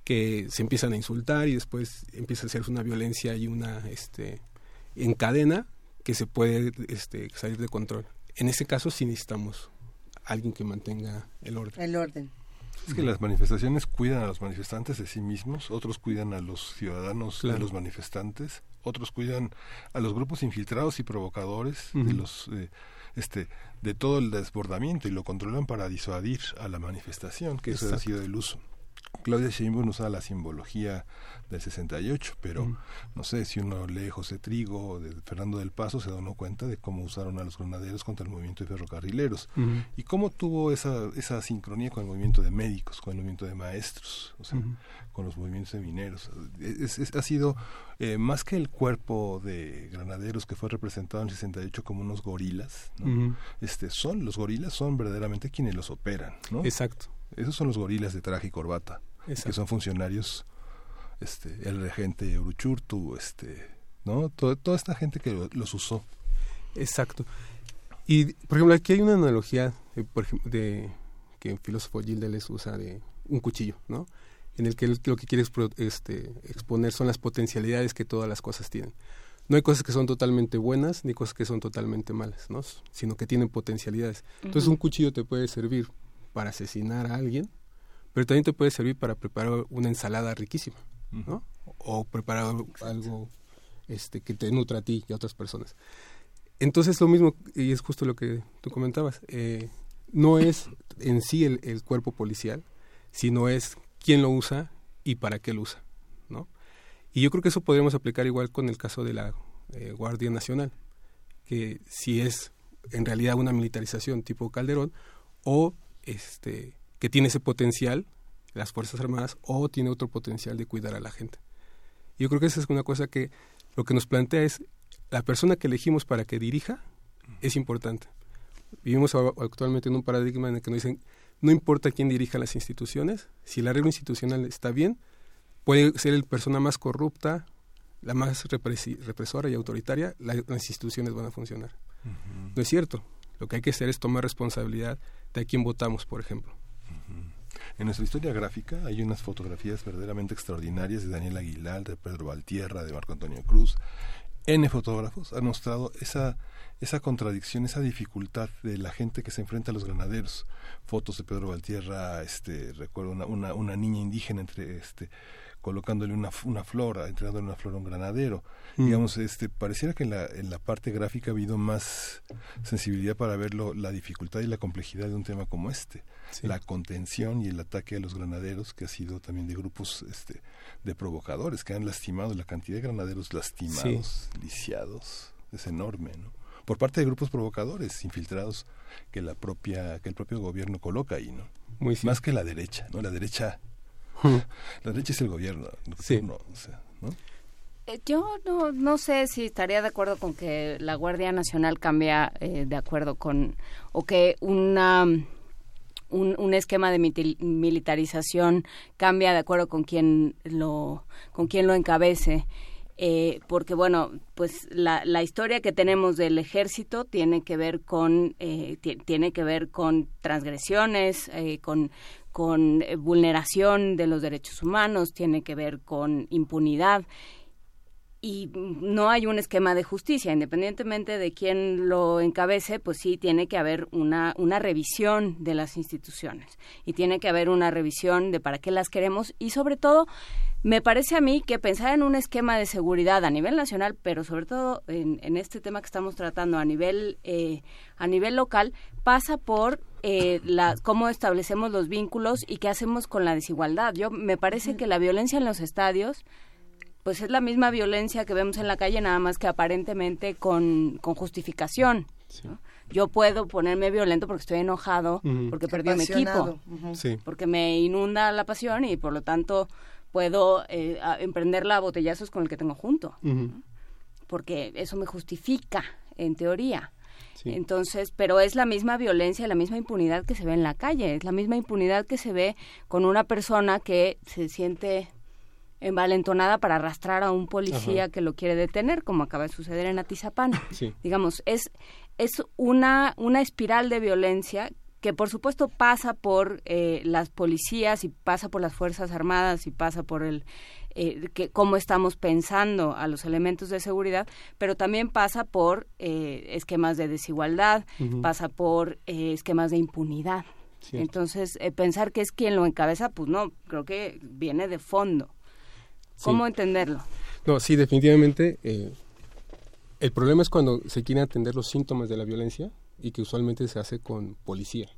[SPEAKER 29] que se empiezan a insultar y después empieza a hacerse una violencia y una este, en cadena que se puede este, salir de control. En ese caso sí necesitamos alguien que mantenga el orden.
[SPEAKER 2] El orden.
[SPEAKER 1] Es que las manifestaciones cuidan a los manifestantes de sí mismos, otros cuidan a los ciudadanos
[SPEAKER 29] Claro.
[SPEAKER 1] de los manifestantes, otros cuidan a los grupos infiltrados y provocadores de
[SPEAKER 29] Ujú.
[SPEAKER 1] los eh, este de todo el desbordamiento y lo controlan para disuadir a la manifestación, que eso ha
[SPEAKER 29] Exacto.
[SPEAKER 1] sido el uso. Claudia Sheinbaum usa la simbología del 68, pero
[SPEAKER 29] Ujú.
[SPEAKER 1] no sé si uno lee José Trigo o de Fernando del Paso se da uno cuenta de cómo usaron a los granaderos contra el movimiento de ferrocarrileros y cómo tuvo esa, esa sincronía con el movimiento de médicos, con el movimiento de maestros, o sea, con los movimientos de mineros. Es- es- ha sido eh, más que el cuerpo de granaderos que fue representado en el 68 como unos gorilas, ¿no? Este, son los gorilas son verdaderamente quienes los operan, ¿no?
[SPEAKER 29] Exacto.
[SPEAKER 1] Esos son los gorilas de traje y corbata, que son funcionarios, este, el regente Uruchurtu, este, ¿no? Todo- toda esta gente que lo- los usó.
[SPEAKER 29] Exacto. Y, por ejemplo, aquí hay una analogía, eh, por ejemplo, de que el filósofo Gilles Deleuze usa de un cuchillo, ¿no? En el que él lo que quiere expro- este, exponer son las potencialidades que todas las cosas tienen. No hay cosas que son totalmente buenas ni cosas que son totalmente malas, ¿no? Sino que tienen potencialidades. Entonces un cuchillo te puede servir para asesinar a alguien, pero también te puede servir para preparar una ensalada riquísima, ¿no? O preparar algo este, que te nutra a ti y a otras personas. Entonces lo mismo, y es justo lo que tú comentabas, eh, no es en sí el, el cuerpo policial, sino es quién lo usa y para qué lo usa, ¿no? Y yo creo que eso podríamos aplicar igual con el caso de la eh, Guardia Nacional, que si es en realidad una militarización tipo Calderón o este que tiene ese potencial las Fuerzas Armadas o tiene otro potencial de cuidar a la gente. Yo creo que esa es una cosa que lo que nos plantea es la persona que elegimos para que dirija es importante. Vivimos actualmente en un paradigma en el que nos dicen no importa quién dirija las instituciones, si el arreglo institucional está bien, puede ser la persona más corrupta, la más represora y autoritaria, la- las instituciones van a funcionar. No es cierto. Lo que hay que hacer es tomar responsabilidad de quién votamos, por ejemplo.
[SPEAKER 1] En nuestra historia gráfica hay unas fotografías verdaderamente extraordinarias de Daniel Aguilar, de Pedro Valtierra, de Marco Antonio Cruz. N fotógrafos han mostrado esa, esa contradicción, esa dificultad de la gente que se enfrenta a los granaderos. Fotos de Pedro Valtierra, este, recuerdo una, una, una niña indígena entre este colocándole una, una flor, entregándole una flor a un granadero.
[SPEAKER 29] Mm.
[SPEAKER 1] Digamos, este, pareciera que en la, en la parte gráfica ha habido más sensibilidad para ver lo- la dificultad y la complejidad de un tema como este. La contención y el ataque a los granaderos, que ha sido también de grupos este, de provocadores, que han lastimado, la cantidad de granaderos lastimados, lisiados, es enorme, ¿no? Por parte de grupos provocadores, infiltrados, que la propia, que el propio gobierno coloca ahí, ¿no?
[SPEAKER 29] Muy
[SPEAKER 1] Más que la derecha, ¿no? La derecha. la derecha es el gobierno,
[SPEAKER 29] Sí.
[SPEAKER 1] no, o sea, ¿no?
[SPEAKER 3] Eh, Yo no, no sé si estaría de acuerdo con que la Guardia Nacional cambia eh, de acuerdo con, o que una, un, un esquema de militarización cambia de acuerdo con quien lo, con quien lo encabece. Eh, porque bueno, pues la, la historia que tenemos del ejército tiene que ver con eh, ti- tiene que ver con transgresiones, eh, con con eh, vulneración de los derechos humanos, tiene que ver con impunidad. Y no hay un esquema de justicia, independientemente de quién lo encabece, pues sí tiene que haber una, una revisión de las instituciones. Y tiene que haber una revisión de para qué las queremos. Y sobre todo me parece a mí que pensar en un esquema de seguridad a nivel nacional, pero sobre todo en, este tema que estamos tratando a nivel eh, a nivel local, pasa por eh, la, cómo establecemos los vínculos y qué hacemos con la desigualdad. Yo me parece que la violencia en los estadios pues es la misma violencia que vemos en la calle, nada más que aparentemente con, con justificación. ¿no? Yo puedo ponerme violento porque estoy enojado, porque perdí mi equipo.
[SPEAKER 29] Sí.
[SPEAKER 3] porque me inunda la pasión y por lo tanto puedo eh, a- emprenderla a botellazos con el que tengo junto, porque eso me justifica, en teoría.
[SPEAKER 29] Sí.
[SPEAKER 3] Entonces, pero es la misma violencia, la misma impunidad que se ve en la calle, es la misma impunidad que se ve con una persona que se siente envalentonada para arrastrar a un policía
[SPEAKER 29] Ajá.
[SPEAKER 3] que lo quiere detener, como acaba de suceder en Atizapán.
[SPEAKER 29] Sí.
[SPEAKER 3] Digamos, es, es una, una espiral de violencia que por supuesto pasa por eh, las policías y pasa por las Fuerzas Armadas y pasa por el eh, que, cómo estamos pensando a los elementos de seguridad, pero también pasa por eh, esquemas de desigualdad, pasa por eh, esquemas de impunidad.
[SPEAKER 29] Cierto.
[SPEAKER 3] Entonces, eh, pensar que es quien lo encabeza, pues no, creo que viene de fondo. ¿Cómo
[SPEAKER 29] Sí.
[SPEAKER 3] entenderlo?
[SPEAKER 29] No, sí, definitivamente. eh, el problema es cuando se quieren atender los síntomas de la violencia y que usualmente se hace con policía,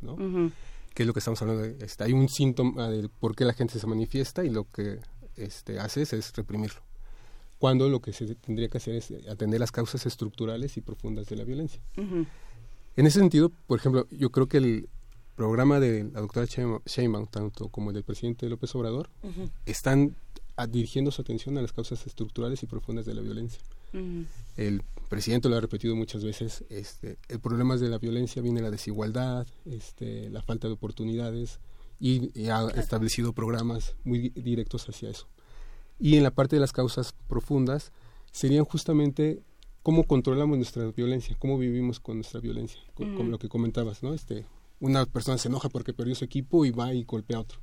[SPEAKER 29] ¿no?
[SPEAKER 3] Ujú.
[SPEAKER 29] Que es lo que estamos hablando. De, este, hay un síntoma del por qué la gente se manifiesta y lo que este, haces es reprimirlo. Cuando lo que se tendría que hacer es atender las causas estructurales y profundas de la violencia.
[SPEAKER 3] Ujú.
[SPEAKER 29] En ese sentido, por ejemplo, yo creo que el programa de la doctora Sheinbaum- tanto como el del presidente López Obrador, están dirigiendo su atención a las causas estructurales y profundas de la violencia. El presidente lo ha repetido muchas veces, este, el problema de la violencia viene la desigualdad, este, la falta de oportunidades y, y ha establecido programas muy di- directos hacia eso. Y en la parte de las causas profundas serían justamente cómo controlamos nuestra violencia, cómo vivimos con nuestra violencia, co-
[SPEAKER 3] Ujú.
[SPEAKER 29] como lo que comentabas, ¿no? Este, una persona se enoja porque perdió su equipo y va y golpea a otro.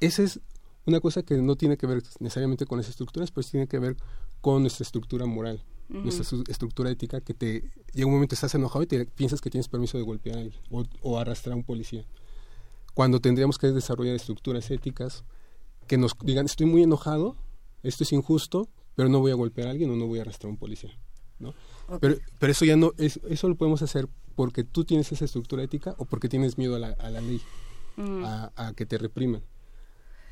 [SPEAKER 29] esa es una cosa que no tiene que ver necesariamente con las estructuras, sí tiene que ver con nuestra estructura moral, nuestra estructura ética, que te llega un momento estás enojado y te piensas que tienes permiso de golpear a alguien o, o arrastrar a un policía. Cuando tendríamos que desarrollar estructuras éticas que nos digan, estoy muy enojado, esto es injusto, pero no voy a golpear a alguien o no voy a arrastrar a un policía. Pero, pero eso ya no, es, eso lo podemos hacer porque tú tienes esa estructura ética o porque tienes miedo a la, a la ley,
[SPEAKER 3] Mm.
[SPEAKER 29] a, a que te repriman.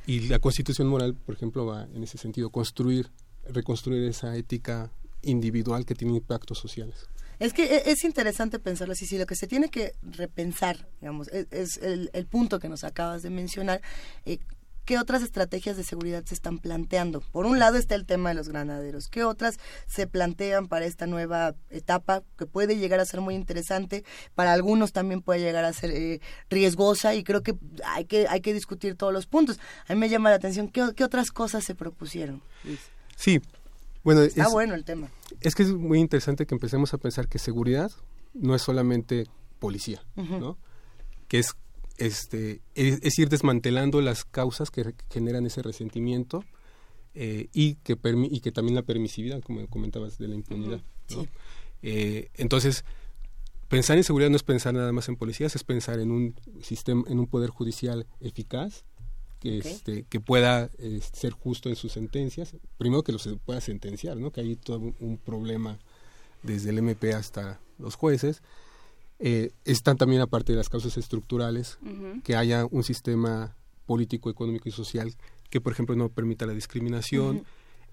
[SPEAKER 29] Y la constitución moral, por ejemplo, va en ese sentido, construir, reconstruir esa ética individual que tiene impactos sociales.
[SPEAKER 2] Es que e- es interesante pensarlo así, sí, lo que se tiene que repensar, digamos, es, es el, el punto que nos acabas de mencionar, eh, ¿qué otras estrategias de seguridad se están planteando? Por un lado está el tema de los granaderos, ¿qué otras se plantean para esta nueva etapa que puede llegar a ser muy interesante? Para algunos también puede llegar a ser eh, riesgosa y creo que hay, que hay que discutir todos los puntos. A mí me llama la atención, ¿qué, qué otras cosas se propusieron? Luis?
[SPEAKER 29] Sí, bueno,
[SPEAKER 2] Está
[SPEAKER 29] es,
[SPEAKER 2] bueno el tema.
[SPEAKER 29] es que es muy interesante que empecemos a pensar que seguridad no es solamente policía. ¿no? Que es, este, es, es ir desmantelando las causas que generan ese resentimiento eh, y, que permi- y que también la permisividad, como comentabas, de la impunidad. ¿no?
[SPEAKER 2] Sí.
[SPEAKER 29] Eh, entonces, pensar en seguridad no es pensar nada más en policías, es pensar en un sistema, en un poder judicial eficaz que, este, que pueda eh, ser justo en sus sentencias, primero que lo se pueda sentenciar, ¿no? que hay todo un problema desde el MP hasta los jueces. Eh, están también aparte de las causas estructurales, que haya un sistema político, económico y social que, por ejemplo, no permita la discriminación,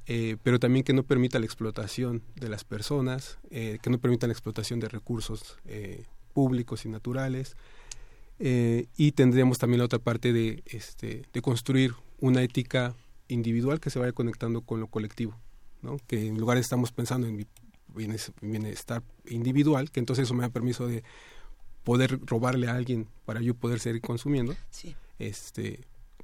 [SPEAKER 29] eh, pero también que no permita la explotación de las personas, eh, que no permita la explotación de recursos públicos y naturales. Y tendríamos también la otra parte de, este, de construir una ética individual que se vaya conectando con lo colectivo, ¿no? que en lugar de estamos pensando en mi bienestar individual, que entonces eso me da permiso de poder robarle a alguien para yo poder seguir consumiendo,
[SPEAKER 2] Sí.
[SPEAKER 29] este,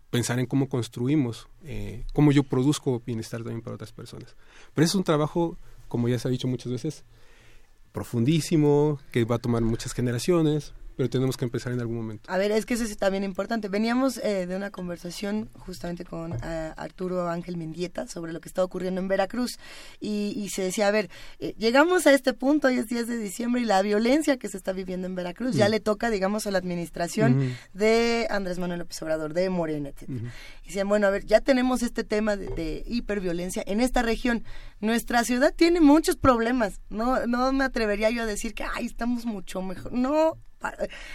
[SPEAKER 29] pensar en cómo construimos, eh, cómo yo produzco bienestar también para otras personas. Pero es un trabajo, como ya se ha dicho muchas veces, profundísimo, que va a tomar muchas generaciones, pero tenemos que empezar en algún momento.
[SPEAKER 2] A ver, es que eso es también importante. Veníamos eh, de una conversación justamente con eh, Arturo Ángel Mendieta sobre lo que está ocurriendo en Veracruz y, y se decía, a ver, eh, llegamos a este punto, hoy es 10 de diciembre y la violencia que se está viviendo en Veracruz ya
[SPEAKER 30] Mm.
[SPEAKER 2] le toca, digamos, a la administración de Andrés Manuel López Obrador, de Morena, etc.
[SPEAKER 30] Ujú.
[SPEAKER 2] Y decían, bueno, a ver, ya tenemos este tema de, de hiperviolencia en esta región. Nuestra ciudad tiene muchos problemas. No, no me atrevería yo a decir que, ay, estamos mucho mejor. No,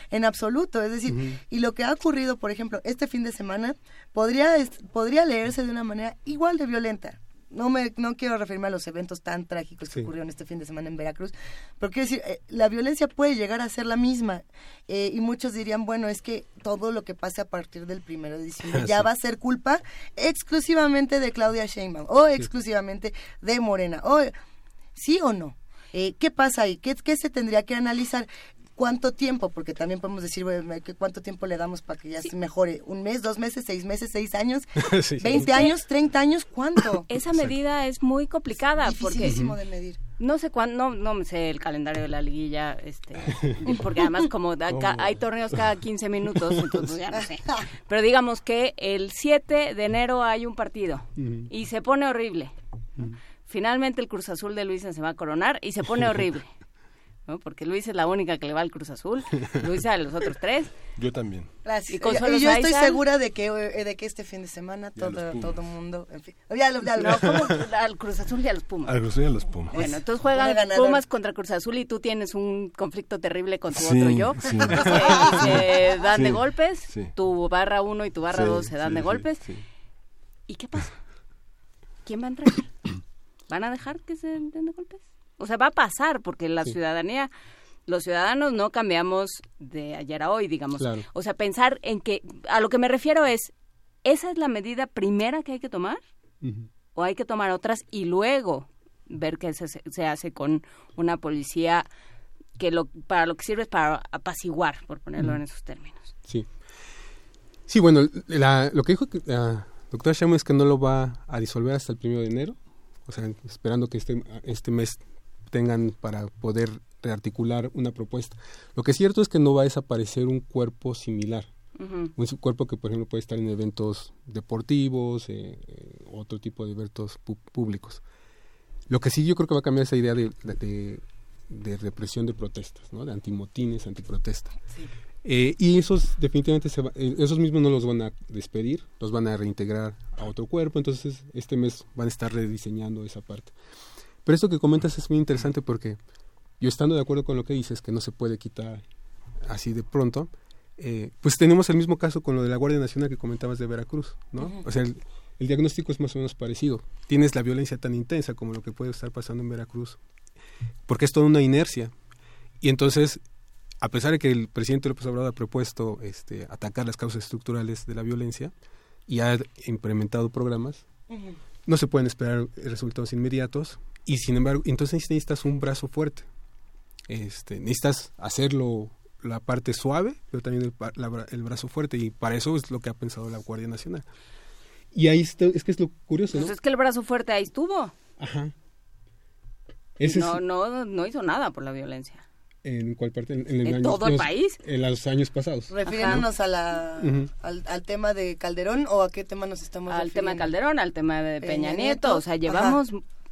[SPEAKER 2] en absoluto. Es decir, y lo que ha ocurrido, por ejemplo, este fin de semana, podría, podría leerse de una manera igual de violenta. No me no quiero referirme a los eventos tan trágicos que
[SPEAKER 30] Sí.
[SPEAKER 2] ocurrieron este fin de semana en Veracruz, pero quiero decir, eh, la violencia puede llegar a ser la misma. eh, y muchos dirían, bueno, es que todo lo que pase a partir del primero de diciembre ya va a ser culpa exclusivamente de Claudia Sheinbaum o exclusivamente de Morena. O, ¿Sí o no? Eh, ¿Qué pasa ahí? ¿Qué, ¿Qué se tendría que analizar? ¿Cuánto tiempo? Porque también podemos decir, bueno, ¿cuánto tiempo le damos para que ya se mejore? ¿Un mes, dos meses, seis meses, seis años?
[SPEAKER 29] Sí.
[SPEAKER 2] ¿20 años, 30 años? ¿Cuánto?
[SPEAKER 3] Esa medida es muy complicada porque
[SPEAKER 2] Dificilísimo de medir.
[SPEAKER 3] no sé cuándo, no, no me sé el calendario de la liguilla, este, porque además como da- ca- hay torneos cada 15 minutos, entonces ya no sé. Pero digamos que el 7 de enero hay un partido y se pone horrible. Finalmente el Cruz Azul de Luisa se va a coronar y se pone horrible. ¿No? Porque Luisa es la única que le va al Cruz Azul, Luisa a los otros tres.
[SPEAKER 1] Yo también.
[SPEAKER 2] Gracias.
[SPEAKER 3] Y
[SPEAKER 2] Y,
[SPEAKER 3] Consuelo
[SPEAKER 2] y yo estoy segura de que, eh, de que este fin de semana todo todo mundo, en fin. Ya lo- ya
[SPEAKER 3] No, ¿cómo? al Cruz Azul y a los Pumas.
[SPEAKER 1] Al Cruz Azul y a los Pumas.
[SPEAKER 3] Bueno, entonces juegan. Pumas contra Cruz Azul y tú tienes un conflicto terrible con tu
[SPEAKER 1] Sí,
[SPEAKER 3] otro yo.
[SPEAKER 1] sí.
[SPEAKER 3] Y se, dan de golpes,
[SPEAKER 1] sí.
[SPEAKER 3] tu barra 1 y tu barra
[SPEAKER 1] Sí,
[SPEAKER 3] 2 se dan
[SPEAKER 1] sí,
[SPEAKER 3] de
[SPEAKER 1] sí,
[SPEAKER 3] golpes.
[SPEAKER 1] sí.
[SPEAKER 3] ¿Y qué pasa? ¿Quién va a entrar? ¿Van a dejar que se den de golpes? O sea, va a pasar porque la
[SPEAKER 29] Sí.
[SPEAKER 3] ciudadanía, los ciudadanos no cambiamos de ayer a hoy, digamos.
[SPEAKER 29] Claro.
[SPEAKER 3] O sea, pensar en que, a lo que me refiero es, ¿esa es la medida primera que hay que tomar? O hay que tomar otras y luego ver qué se, se hace con una policía que lo, para lo que sirve es para apaciguar, por ponerlo en esos términos.
[SPEAKER 29] Sí. Sí, bueno, la- lo que dijo la doctora Shamo es que no lo va a disolver hasta el primero de enero, o sea, esperando que este, este mes tengan para poder rearticular una propuesta. Lo que es cierto es que no va a desaparecer un cuerpo similar.
[SPEAKER 3] Ujú.
[SPEAKER 29] Un cuerpo que, por ejemplo, puede estar en eventos deportivos, eh, eh, otro tipo de eventos públicos. Lo que sí yo creo que va a cambiar esa idea de, de- de- represión de protestas, ¿no? de antimotines, antiprotesta. Eh, y esos definitivamente se va- eh, esos mismos no los van a despedir, los van a reintegrar a otro cuerpo, entonces este mes van a estar rediseñando esa parte. Pero esto que comentas es muy interesante porque yo estando de acuerdo con lo que dices, que no se puede quitar así de pronto, eh, pues tenemos el mismo caso con lo de la Guardia Nacional que comentabas de Veracruz, ¿no? O sea, el, el diagnóstico es más o menos parecido. Tienes la violencia tan intensa como lo que puede estar pasando en Veracruz, porque es toda una inercia. Y entonces, a pesar de que el presidente López Obrador ha propuesto este, atacar las causas estructurales de la violencia y ha implementado programas, no se pueden esperar resultados inmediatos y sin embargo, entonces necesitas un brazo fuerte. Este, necesitas hacerlo la parte suave, pero también el, la el brazo fuerte y para eso es lo que ha pensado la Guardia Nacional. Y ahí está- es que es lo curioso, ¿no?
[SPEAKER 3] Pues es que el brazo fuerte ahí estuvo.
[SPEAKER 29] Ajá. Ese
[SPEAKER 3] no,
[SPEAKER 29] es-
[SPEAKER 3] no, no hizo nada por la violencia.
[SPEAKER 29] ¿En cuál parte? En, el
[SPEAKER 3] ¿En
[SPEAKER 29] año-
[SPEAKER 3] todo el
[SPEAKER 29] los-
[SPEAKER 3] país?
[SPEAKER 29] En los años pasados.
[SPEAKER 2] Refiriéndonos a la,
[SPEAKER 29] Ujú.
[SPEAKER 2] al, al tema de Calderón o a qué tema nos estamos
[SPEAKER 3] Al tema de
[SPEAKER 2] refiriendo?
[SPEAKER 3] Calderón, al tema de Peña,
[SPEAKER 2] Peña
[SPEAKER 3] Nieto.
[SPEAKER 2] Nieto.
[SPEAKER 3] O sea,
[SPEAKER 2] Ajá.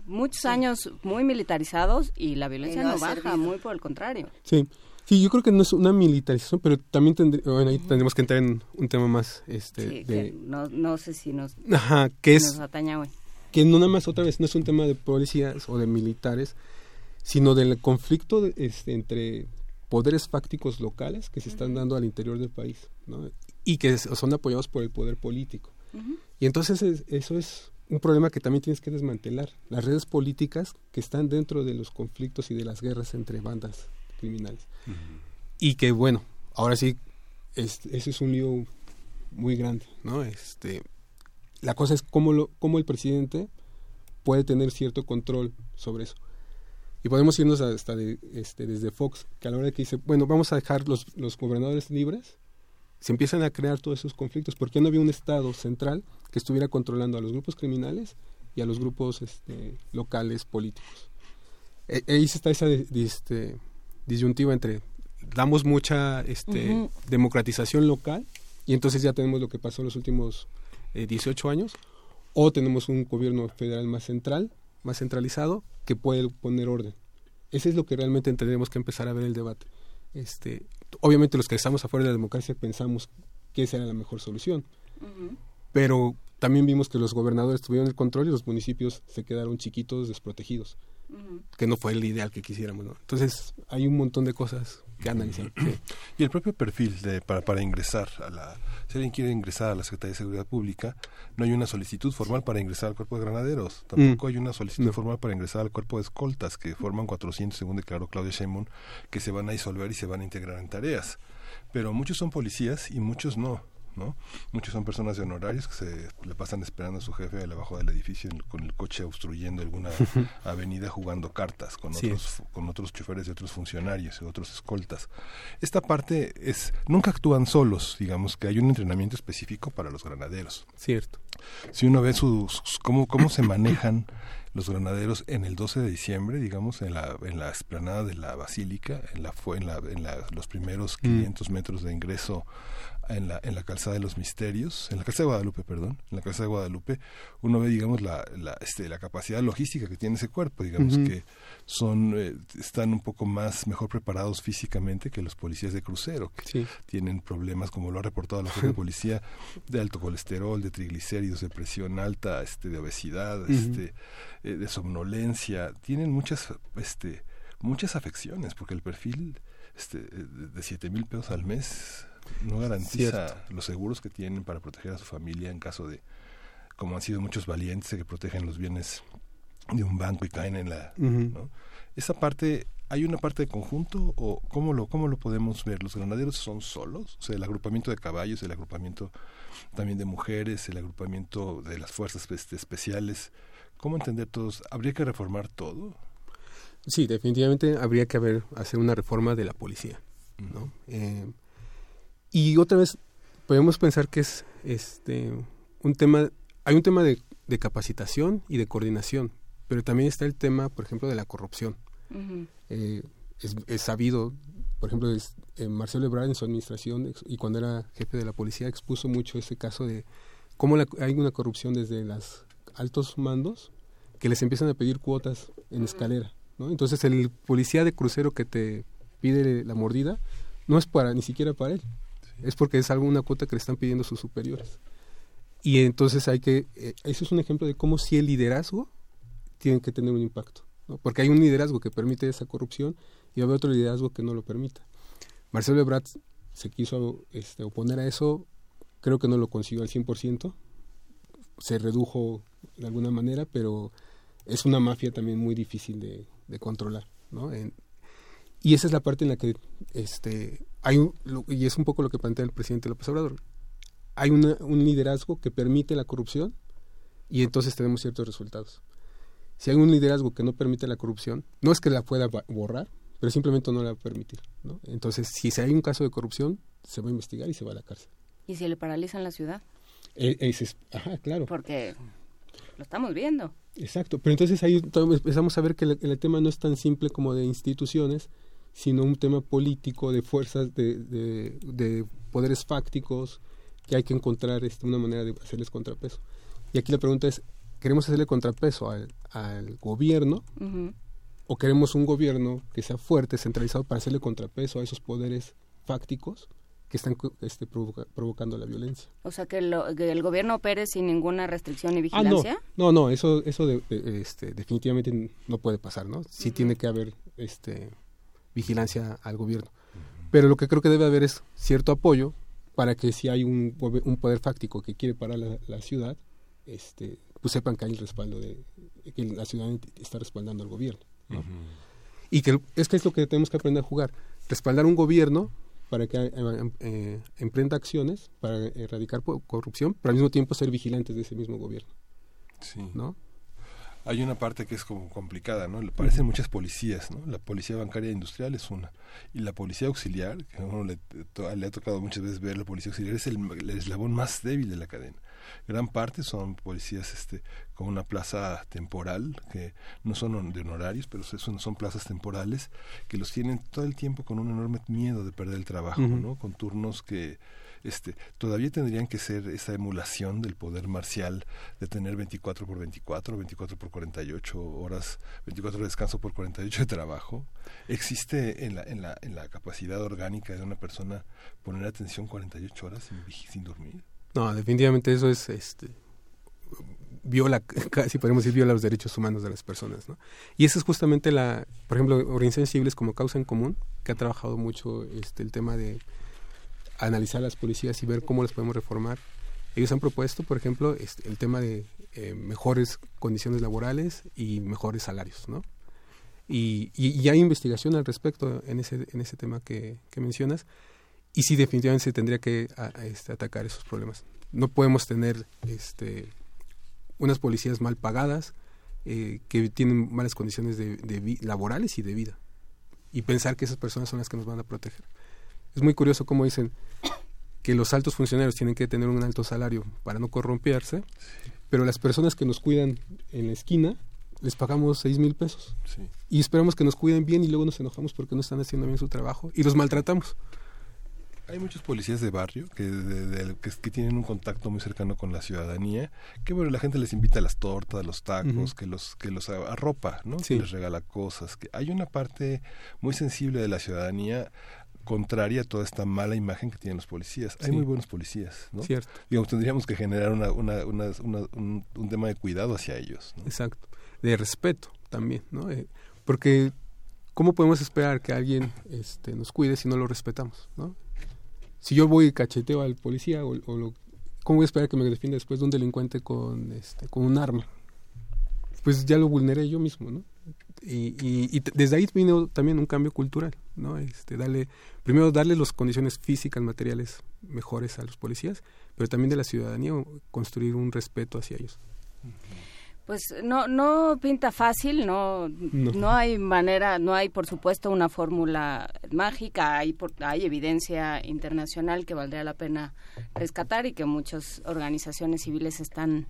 [SPEAKER 3] Muchos años muy militarizados y la violencia
[SPEAKER 2] Y no
[SPEAKER 3] baja,
[SPEAKER 2] servido.
[SPEAKER 3] muy por el contrario.
[SPEAKER 29] Sí. Sí, yo creo que no es una militarización, pero también tendr- bueno, ahí tendremos que entrar en un tema más este
[SPEAKER 3] Sí,
[SPEAKER 29] de
[SPEAKER 3] que no, no sé si nos,
[SPEAKER 29] Ajá, que es-
[SPEAKER 3] nos ataña hoy.
[SPEAKER 29] que no nada más otra vez no es un tema de policías o de militares, sino del conflicto de- este, entre poderes fácticos locales que se están dando al interior del país, ¿no? Y que son apoyados por el poder político. Y entonces es- eso es un problema que también tienes que desmantelar. Las redes políticas que están dentro de los conflictos y de las guerras entre bandas criminales. Y que bueno, ahora sí, es- ese es un lío muy grande, ¿no? Este, la cosa es cómo, lo, cómo el presidente puede tener cierto control sobre eso. Y podemos irnos hasta de, este, desde Fox, que a la hora que dice, bueno, vamos a dejar los, los gobernadores libres, se empiezan a crear todos esos conflictos, porque no había un Estado central que estuviera controlando a los grupos criminales y a los grupos este, locales políticos. E- ahí está esa este, disyuntiva entre damos mucha este, democratización local y entonces ya tenemos lo que pasó en los últimos eh, 18 años o tenemos un gobierno federal más central, más centralizado que puede poner orden. Ese es lo que realmente tendremos que empezar a ver el debate. Este, obviamente los que estamos afuera de la democracia pensamos que esa era la mejor solución, pero también vimos que los gobernadores tuvieron el control y los municipios se quedaron chiquitos, desprotegidos, que no fue el ideal que quisiéramos. ¿no? Entonces hay un montón de cosas Sí.
[SPEAKER 1] Y el propio perfil de, para, para ingresar a la... Si alguien quiere ingresar a la Secretaría de Seguridad Pública, no hay una solicitud formal para ingresar al cuerpo de granaderos. Tampoco
[SPEAKER 29] Mm.
[SPEAKER 1] hay una solicitud
[SPEAKER 29] No.
[SPEAKER 1] formal para ingresar al cuerpo de escoltas, que forman 400, según declaró Claudia Sheinbaum, que se van a disolver y se van a integrar en tareas. Pero muchos son policías y muchos no. ¿No? Muchos son personas de honorarios que se le pasan esperando a su jefe abajo del edificio con el coche obstruyendo alguna avenida jugando cartas con
[SPEAKER 29] Sí.
[SPEAKER 1] otros con otros choferes de otros funcionarios y otros escoltas. Esta parte es nunca actúan solos, digamos que hay un entrenamiento específico para los granaderos.
[SPEAKER 29] Cierto.
[SPEAKER 1] Si uno ve sus, sus- cómo cómo se manejan los granaderos en el 12 de diciembre, digamos en la en la explanada de la basílica, en la fue en la en la- los primeros
[SPEAKER 29] Mm.
[SPEAKER 1] 500 metros de ingreso en la, en la calzada de los misterios, en la calzada de Guadalupe, perdón, en la calzada de Guadalupe, uno ve, digamos, la, la, este, la capacidad logística que tiene ese cuerpo, digamos que son, eh, están un poco más, mejor preparados físicamente que los policías de crucero, que
[SPEAKER 29] Sí.
[SPEAKER 1] tienen problemas, como lo ha reportado la propia policía, de alto colesterol, de triglicéridos, de presión alta, este, de obesidad, este, eh, de somnolencia, tienen muchas, este, muchas afecciones, porque el perfil este, de siete mil pesos al mes no garantiza
[SPEAKER 29] Cierto.
[SPEAKER 1] los seguros que tienen para proteger a su familia en caso de, como han sido muchos valientes que protegen los bienes de un banco y caen en la... ¿no? Esa parte, ¿hay una parte de conjunto o cómo lo, cómo lo podemos ver? ¿Los granaderos son solos? O sea, el agrupamiento de caballos, el agrupamiento también de mujeres, el agrupamiento de las fuerzas este, especiales. ¿Cómo entender todos? ¿Habría que reformar todo?
[SPEAKER 29] Sí, definitivamente habría que haber hacer una reforma de la policía, ¿no? Eh, y otra vez podemos pensar que es este un tema, hay un tema de, de capacitación y de coordinación, pero también está el tema, por ejemplo, de la corrupción. Eh, es, es sabido por ejemplo, es- eh, Marcelo Ebrard en su administración ex- y cuando era jefe de la policía expuso mucho ese caso de cómo la- hay una corrupción desde los altos mandos que les empiezan a pedir cuotas en escalera, ¿no? Entonces el policía de crucero que te pide la mordida no es para ni siquiera para él, es porque es alguna cuota que le están pidiendo sus superiores. Y entonces hay que, eh, eso es un ejemplo de cómo si el liderazgo tiene que tener un impacto, porque hay un liderazgo que permite esa corrupción y haber otro liderazgo que no lo permita. Marcelo Ebrard se quiso este, oponer a eso, creo que no lo consiguió al 100%, se redujo de alguna manera, pero es una mafia también muy difícil de, controlar, y esa es la parte en la que este hay un- y es un poco lo que plantea el presidente López Obrador. Hay una- un liderazgo que permite la corrupción y entonces tenemos ciertos resultados. Si hay un liderazgo que no permite la corrupción, no es que la pueda borrar, pero simplemente no la va a permitir. ¿no? Entonces, si hay un caso de corrupción, se va a investigar y se va a la cárcel.
[SPEAKER 3] ¿Y si le paralizan la ciudad?
[SPEAKER 29] Eh, ese es- ajá, claro.
[SPEAKER 3] Porque lo estamos viendo.
[SPEAKER 29] Exacto, pero entonces ahí empezamos a ver que el, el tema no es tan simple como de instituciones, sino un tema político, de fuerzas, de, de, de poderes fácticos, que hay que encontrar este, una manera de hacerles contrapeso. Y aquí la pregunta es, ¿queremos hacerle contrapeso al, al gobierno o queremos un gobierno que sea fuerte, centralizado, para hacerle contrapeso a esos poderes fácticos que están este, provoca- provocando la violencia?
[SPEAKER 3] O sea, que, lo- que el gobierno opere sin ninguna restricción y
[SPEAKER 29] Ah, no,
[SPEAKER 3] vigilancia.
[SPEAKER 29] no, no, eso, eso de- de- este, definitivamente no puede pasar, ¿no? Sí tiene que haber este, vigilancia al gobierno. Pero lo que creo que debe haber es cierto apoyo para que si hay un, un poder fáctico que quiere parar la, la ciudad, este, pues sepan que hay el respaldo de, que la ciudad está respaldando al gobierno. ¿no? Y que es que es lo que tenemos que aprender a jugar, respaldar un gobierno para que eh, eh, emprenda acciones para erradicar corrupción, pero al mismo tiempo ser vigilantes de ese mismo gobierno.
[SPEAKER 1] Sí.
[SPEAKER 29] ¿no?
[SPEAKER 1] Hay una parte que es como complicada, ¿no? Le parecen muchas policías, ¿no? La policía bancaria industrial es una. Y la policía auxiliar, que a uno le, to- le ha tocado muchas veces ver la policía auxiliar, es el, el eslabón más débil de la cadena. Gran parte son policías este, con una plaza temporal, que no son de honorarios, pero son, son plazas temporales, que los tienen todo el tiempo con un enorme miedo de perder el trabajo. ¿no? Con turnos que este, todavía tendrían que ser esa emulación del poder marcial de tener 24 por 24, 24 por 48 horas, 24 de descanso por 48 de trabajo. ¿Existe en la, en la, en la capacidad orgánica de una persona poner atención 48 horas sin, sin dormir?
[SPEAKER 29] No, definitivamente eso es, este, viola, casi podemos decir, viola los derechos humanos de las personas, ¿no? Y esa es justamente la, por ejemplo, civiles como Causa en Común, que ha trabajado mucho este, el tema de analizar las policías y ver cómo las podemos reformar. Ellos han propuesto, por ejemplo, este, el tema de eh, mejores condiciones laborales y mejores salarios, ¿no? Y, y, y hay investigación al respecto en ese, en ese tema que, mencionas. Y sí, definitivamente se tendría que este, atacar esos problemas. No podemos tener este, unas policías mal pagadas eh, que tienen malas condiciones de, laborales y de vida. Y pensar que esas personas son las que nos van a proteger. Es muy curioso cómo dicen que los altos funcionarios tienen que tener un alto salario para no corromperse, pero las personas que nos cuidan en la esquina les pagamos seis mil pesos.
[SPEAKER 1] Sí.
[SPEAKER 29] Y esperamos que nos cuiden bien y luego nos enojamos porque no están haciendo bien su trabajo y los maltratamos.
[SPEAKER 1] Hay muchos policías de barrio que, de- de- que, que tienen un contacto muy cercano con la ciudadanía, que bueno, la gente les invita a las tortas, a los tacos, que los que los a- arropa, ¿no?
[SPEAKER 29] Sí.
[SPEAKER 1] Que les regala cosas. Que hay una parte muy sensible de la ciudadanía contraria a toda esta mala imagen que tienen los policías. Hay
[SPEAKER 29] Sí.
[SPEAKER 1] muy buenos policías, ¿no?
[SPEAKER 29] Cierto.
[SPEAKER 1] Digamos, tendríamos que generar una, una, una- una- un, un tema de cuidado hacia ellos, ¿no?
[SPEAKER 29] Exacto. De respeto también, ¿no? Eh, porque ¿cómo podemos esperar que alguien este, nos cuide si no lo respetamos, ¿no? Si yo voy y cacheteo al policía, o, o lo- ¿cómo voy a esperar que me defienda después de un delincuente con, este, con un arma? Pues ya lo vulneré yo mismo, ¿no? Y, y, y desde ahí vino también un cambio cultural, ¿no? Este, darle, primero darle las condiciones físicas, materiales mejores a los policías, pero también de la ciudadanía construir un respeto hacia ellos.
[SPEAKER 3] Pues no, no pinta fácil, no,
[SPEAKER 29] No.
[SPEAKER 3] no. hay manera, no hay por supuesto una fórmula mágica, hay, por- hay evidencia internacional que valdría la pena rescatar y que muchas organizaciones civiles están,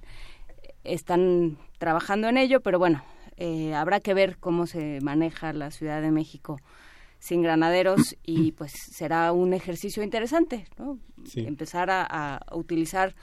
[SPEAKER 3] están trabajando en ello, pero bueno, eh, habrá que ver cómo se maneja la Ciudad de México sin granaderos y pues será un ejercicio interesante, ¿no?
[SPEAKER 29] Sí.
[SPEAKER 3] Empezar a, a utilizar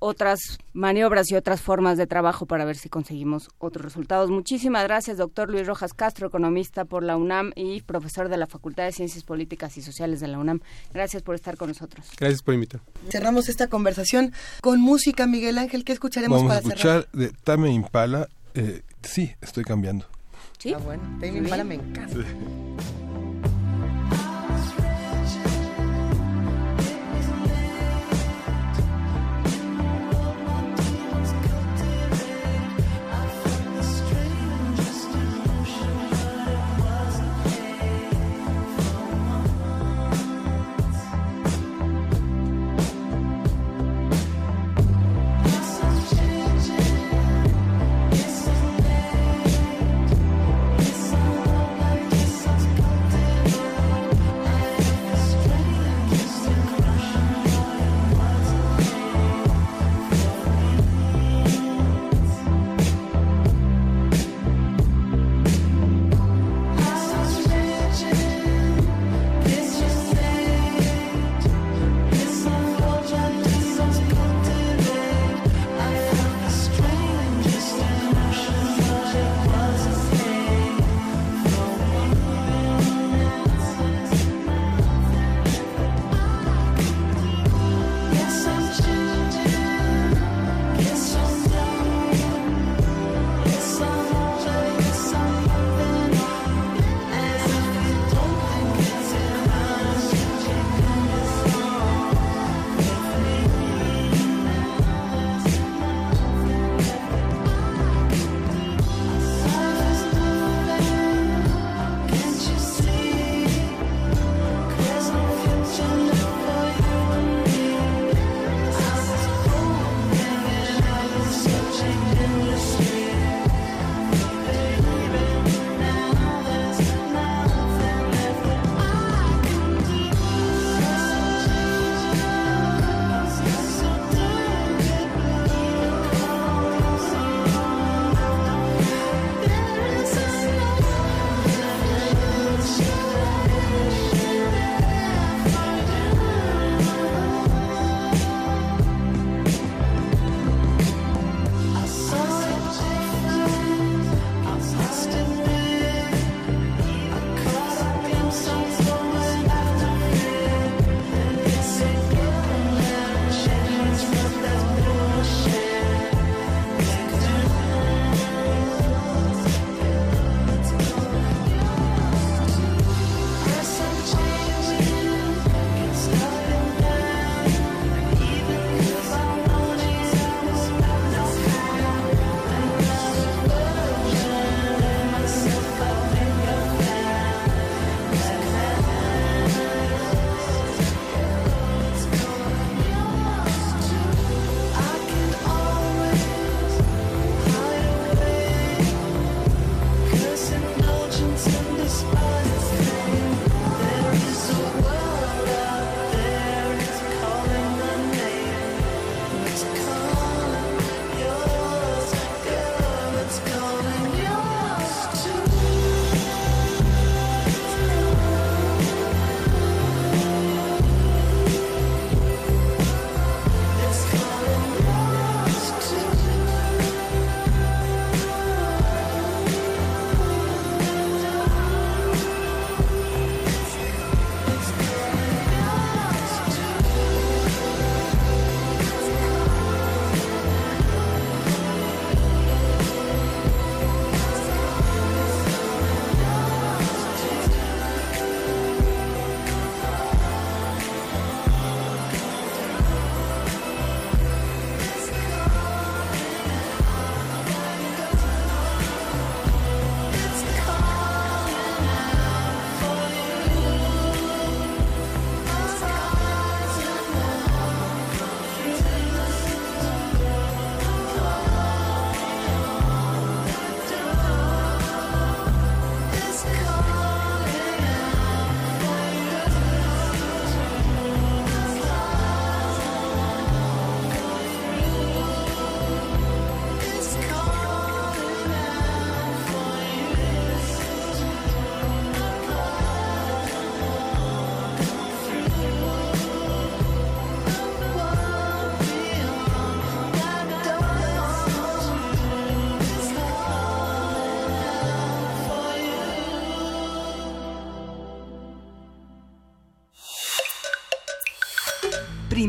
[SPEAKER 3] otras maniobras y otras formas de trabajo para ver si conseguimos otros resultados. Muchísimas gracias, doctor Luis Rojas Castro, economista por la UNAM y profesor de la Facultad de Ciencias Políticas y Sociales de la UNAM. Gracias por estar con nosotros.
[SPEAKER 29] Gracias por invitar.
[SPEAKER 2] Cerramos esta conversación con música, Miguel Ángel. ¿Qué escucharemos
[SPEAKER 1] Vamos a
[SPEAKER 2] para cerrar?
[SPEAKER 1] escuchar de Tame Impala. Eh, sí, estoy cambiando.
[SPEAKER 3] ¿Sí?
[SPEAKER 2] Ah, bueno, Tame Impala me encanta.
[SPEAKER 31] It's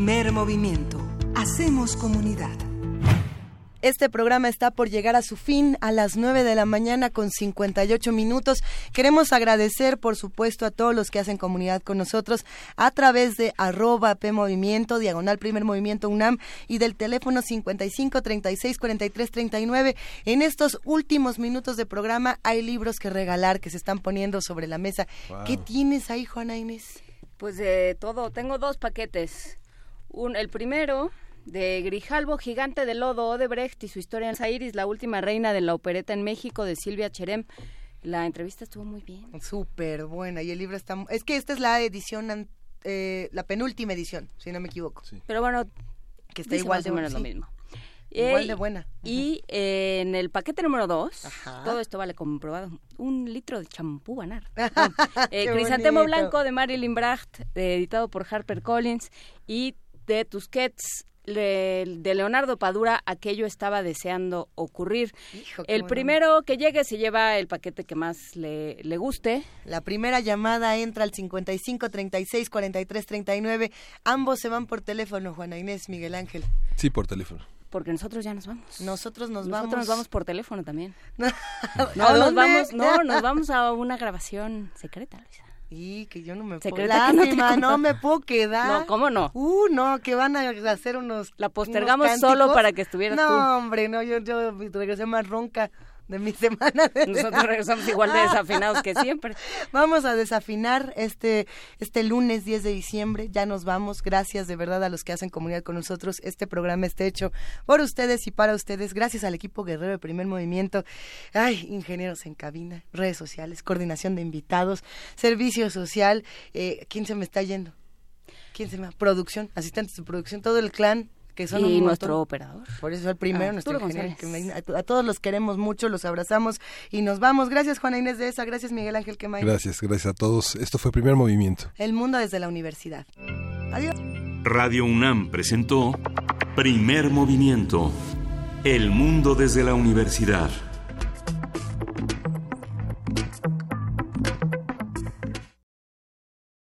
[SPEAKER 4] Primer movimiento. Hacemos comunidad.
[SPEAKER 2] Este programa está por llegar a su fin a las 9 de la mañana con 58 minutos. Queremos agradecer, por supuesto, a todos los que hacen comunidad con nosotros a través de arroba PMovimiento, diagonal primer movimiento UNAM y del teléfono 55 36 43 39. En estos últimos minutos de programa hay libros que regalar que se están poniendo sobre la mesa.
[SPEAKER 3] Wow.
[SPEAKER 2] ¿Qué tienes ahí, Juana Inés?
[SPEAKER 3] Pues de todo, tengo dos paquetes. Un, el primero de Grijalbo, Gigante de Lodo, Odebrecht y su historia en Zairis, la última reina de la opereta en México, de Silvia Cherem. La entrevista estuvo muy bien.
[SPEAKER 2] Súper buena. Y el libro está... Es que esta es la edición, eh, la penúltima edición, si no me equivoco.
[SPEAKER 3] Pero bueno,
[SPEAKER 2] que está igual
[SPEAKER 3] más
[SPEAKER 2] de
[SPEAKER 3] o lo mismo.
[SPEAKER 2] Igual
[SPEAKER 3] Eh,
[SPEAKER 2] de buena.
[SPEAKER 3] Y eh, en el paquete número dos, todo esto vale comprobado, un litro de champú Banar. Eh, Crisantemo
[SPEAKER 2] bonito.
[SPEAKER 3] Blanco de Marilyn Bracht, eh, editado por HarperCollins, y de Tusquets de Leonardo Padura, aquello estaba deseando ocurrir. el
[SPEAKER 2] bueno.
[SPEAKER 3] primero que llegue se lleva el paquete que más le, le guste.
[SPEAKER 2] La primera llamada entra al 55 36 43 39. Ambos se van por teléfono, Juana Inés, Miguel Ángel.
[SPEAKER 1] Sí, por teléfono.
[SPEAKER 3] Porque nosotros ya nos vamos.
[SPEAKER 2] Nosotros nos
[SPEAKER 3] Nosotros
[SPEAKER 2] vamos.
[SPEAKER 3] nos vamos por teléfono también.
[SPEAKER 2] ¿A
[SPEAKER 3] No, nos
[SPEAKER 2] dónde?
[SPEAKER 3] vamos, no, nos vamos a una grabación secreta, Luisa.
[SPEAKER 2] Y que yo no me puedo.
[SPEAKER 3] Secreta que no
[SPEAKER 2] no, me puedo quedar.
[SPEAKER 3] No, ¿cómo no?
[SPEAKER 2] Uh, no, que van a hacer unos.
[SPEAKER 3] La postergamos
[SPEAKER 2] unos
[SPEAKER 3] solo para que estuvieras
[SPEAKER 2] no,
[SPEAKER 3] tú.
[SPEAKER 2] hombre, no, yo, yo regresé más ronca de mi semana. de
[SPEAKER 3] Nosotros regresamos igual de desafinados que siempre.
[SPEAKER 2] Vamos a desafinar este, este lunes 10 de diciembre. Ya nos vamos. Gracias de verdad a los que hacen comunidad con nosotros. Este programa está hecho por ustedes y para ustedes. Gracias al equipo guerrero de primer movimiento. Ay, ingenieros en cabina, redes sociales, coordinación de invitados, servicio social. Eh, ¿Quién se me está yendo? ¿Quién se me Producción, asistentes de producción, todo el clan. Que son
[SPEAKER 3] Y nuestro operador.
[SPEAKER 2] Por eso el primero,
[SPEAKER 3] Ah,
[SPEAKER 2] nuestro ingeniero. Que a todos los queremos mucho, los abrazamos y nos vamos. Gracias Juana Inés de esa, gracias Miguel Ángel Quemay.
[SPEAKER 1] Gracias, gracias a todos. Esto fue Primer Movimiento.
[SPEAKER 2] El mundo desde la universidad. Adiós.
[SPEAKER 27] Radio UNAM presentó Primer Movimiento. El mundo desde la universidad.